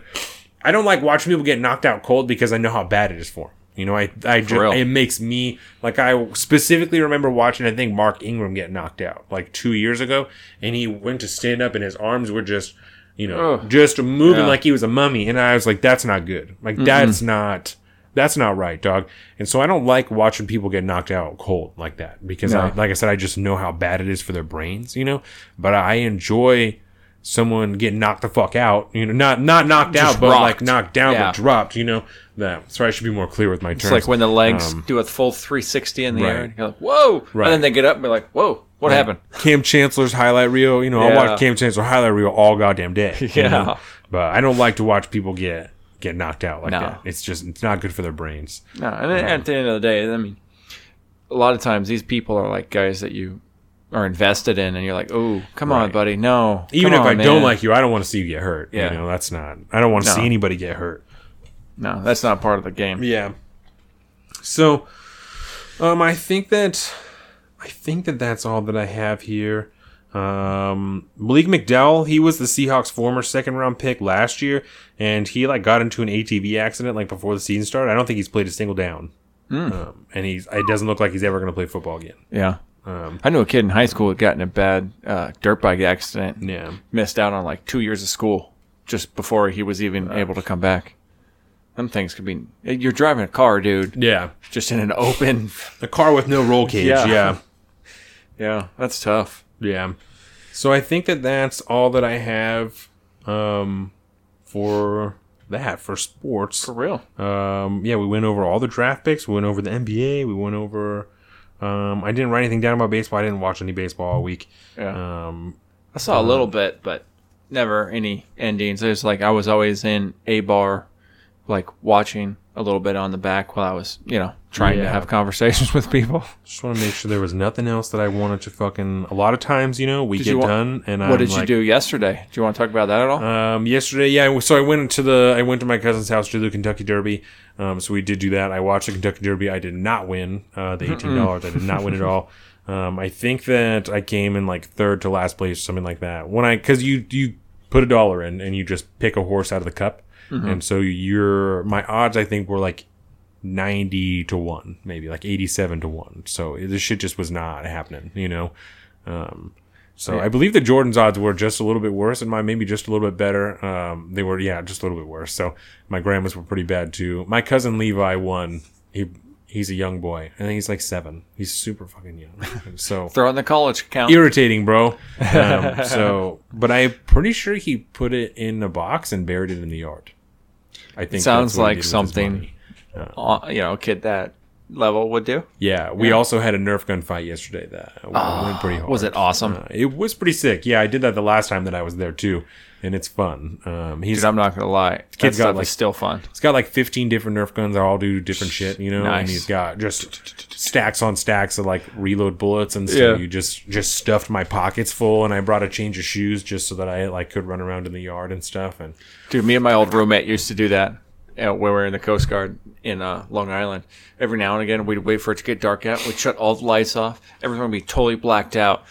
I don't like watching people get knocked out cold because I know how bad it is for 'em. You know, I I just, it makes me like I specifically remember watching. I think Mark Ingram get knocked out like two years ago, and he went to stand up, and his arms were just, you know,
Ugh.
just moving
Yeah.
like he was a mummy. And I was like, that's not good. Like that's not. That's not right, dog. And so I don't like watching people get knocked out cold like that because, I, like I said, I just know how bad it is for their brains, you know. But I enjoy someone getting knocked the fuck out, you know, not not knocked
Just
out, but
rocked.
like knocked down,
Yeah.
but dropped, you know. That sorry, I should be more clear with my terms.
It's like when the legs
Um,
do a full 360 in the
right.
air. And you're like, whoa!
Right.
And then they get up and be like, whoa, what happened?
Kam Chancellor's highlight reel, you know, I
Yeah.
watch Kam Chancellor highlight reel all goddamn day. you
Yeah.
know? But I don't like to watch people get get knocked out like
No.
that. It's just it's not good for their brains.
No, and then at the end of the day, I mean, a lot of times these people are like guys that you are invested in, and you're like, oh, come on, buddy, no.
Even if
on,
I
man."
don't like you, I don't want to see you get hurt.
Yeah.
You know, that's not I don't want to
No.
see anybody get hurt.
no, that's not part of the game.
Yeah. So, um, I think that I think that that's all that I have here. Um, Malik McDowell, he was the Seahawks' former second round pick last year, and he like got into an ATV accident like before the season started. I don't think he's played a single down. um, and he's it doesn't look like he's ever going to play football again.
Yeah.
Um,
I knew a kid in high school who got in a bad uh, dirt bike accident.
yeah,
Missed out on like two years of school just before he was even able to come back. Them things could be. You're driving a car, dude,
yeah,
just in an open.
a car with no roll cage.
Yeah.
yeah.
Yeah, that's tough.
Yeah. So I think that that's all that I have um, for that for sports.
For real.
Um, yeah, we went over all the draft picks. We went over the NBA. We went over. Um, I didn't write anything down about baseball. I didn't watch any baseball all week.
Yeah.
Um,
I saw a little bit, but never any endings. It was like I was always in a bar, like watching a little bit on the back while I was, you know, trying to have conversations with people.
just want to make sure there was nothing else that I wanted to fucking. A lot of times, you know, we
Did
get done, and
what
I'm
did you do yesterday? Do you want to talk about that at all?
Um, yesterday, yeah. So I went to the I went to my cousin's house to do the Kentucky Derby. Um, so we did do that. I watched the Kentucky Derby. I did not win uh, the eighteen dollars. I did not win at all. Um, I think that I came in like third to last place, something like that. When I because you you put a dollar in and you just pick a horse out of the cup, and so your my odds I think were like. 90 to 1 maybe like 87 to 1 so this shit just was not happening you know um so I believe the Jordan's odds were just a little bit worse, and mine maybe just a little bit better. Um, they were, yeah, just a little bit worse. So my grandmas were pretty bad too. My cousin Levi won. He he's a young boy. I think he's like seven. He's super fucking young. So
Throw in the college account.
irritating, bro. Um, so, but I'm pretty sure he put it in a box and buried it in the yard. I think
Sounds
that's what he
like
did with his
something- uh, you know, a kid that level would do.
Yeah, we also had a Nerf gun fight yesterday. That went pretty hard.
was it awesome?
Uh, it was pretty sick. Yeah, I did that the last time that I was there too, and it's fun. Um, he's
Dude, I'm not gonna lie.
Kid's got, like-
is still fun.
he's got like 15 different Nerf guns. that all do different shit, you know.
Nice.
And he's got just stacks on stacks of like reload bullets, and so
Yeah.
you just just stuffed my pockets full. And I brought a change of shoes just so that I like could run around in the yard and stuff. And
Dude, me and my old roommate used to do that uh, when we were in the Coast Guard in uh, Long Island. Every now and again, we'd wait for it to get dark out. We'd shut all the lights off. Everything would be totally blacked out.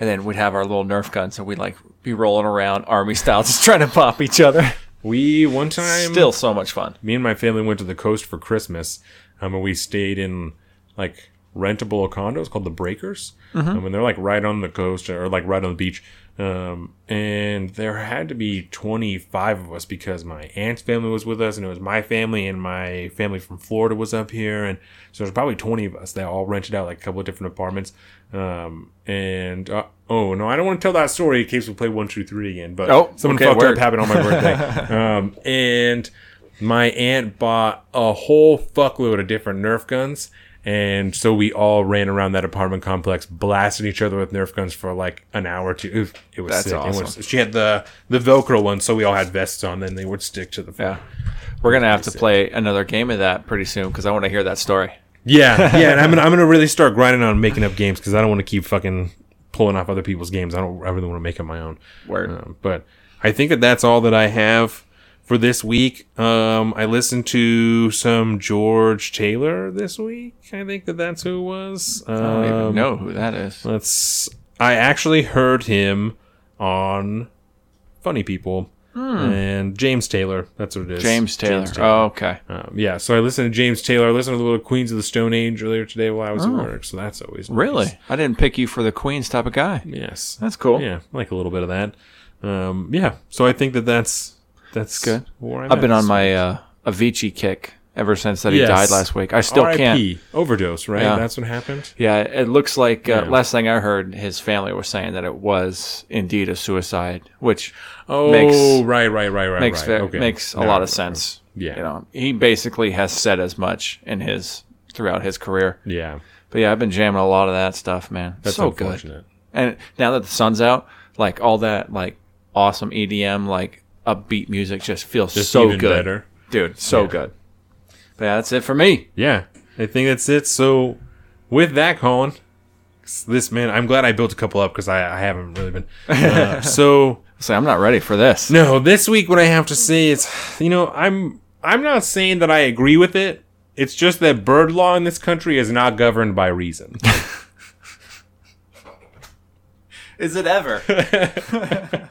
And then we'd have our little Nerf guns, and we'd like be rolling around army style, just trying to pop each other.
we one time
Still so much fun.
me and my family went to the coast for Christmas, um, and we stayed in like rentable condos called the Breakers, um, and they're like right on the coast or like right on the beach. Um, and there had to be 25 of us because my aunt's family was with us, and it was my family, and my family from Florida was up here, and so there's probably 20 of us that all rented out like a couple of different apartments. Um, and uh, oh no, I don't want to tell that story in case we play one, two, three again. But
Oh,
someone
okay,
fucked
word.
up happened on my birthday. um, and my aunt bought a whole fuckload of different Nerf guns. And so we all ran around that apartment complex, blasting each other with Nerf guns for like an hour or two. It was, it was
That's
sick.
Awesome.
was- she had the the Velcro one, so we all had vests on. Then they would stick to the.
Yeah. We're going to have to play another game of that pretty soon because I want to hear that story.
Yeah, yeah, and I'm gonna I'm gonna really start grinding on making up games because I don't want to keep fucking pulling off other people's games. I don't. I really want to make up my own.
Word.
Um, but I think that that's all that I have for this week. Um, I listened to some George Taylor this week. I think that that's who it was.
I don't even
Um,
know who that is.
Let's. I actually heard him on Funny People and James Taylor. That's what it is.
Hmm. James Taylor. Oh, okay.
Um, yeah, so I listened to James Taylor. I listened to the little Queens of the Stone Age earlier today while I was at work. So that's always nice.
Oh. Really? I didn't pick you for the Queens type of guy.
Yes,
That's cool.
yeah, I like a little bit of that. Um, yeah, so I think that that's that's
good. I've been on my uh, Avicii kick ever since that he
Yes.
died last week. I still
RIP,
can't.
overdose. Right,
Yeah.
that's what happened.
Yeah, it looks like uh,
Yeah.
last thing I heard, his family was saying that it was indeed a suicide, which
Oh,
Makes-
right, right, right, right,
makes
right.
ve-
okay.
makes a lot of sense.
Yeah.
you know, he basically has said as much in his throughout his career.
Yeah,
But yeah, I've been jamming a lot of that stuff, man.
that's
so good.
unfortunate.
And now that the sun's out, like all that like awesome EDM, like upbeat music just feels
Just
so
even
good.
better.
Dude, so
Yeah.
good. But yeah, that's it for me.
Yeah, I think that's it. So, with that, Colin, this man, I'm glad I built a couple up because I, I haven't really been. Uh, so.
So I'm not ready for this.
No, this week what I have to say is, you know, I'm I'm not saying that I agree with it. It's just that bird law in this country is not governed by reason.
Is it ever?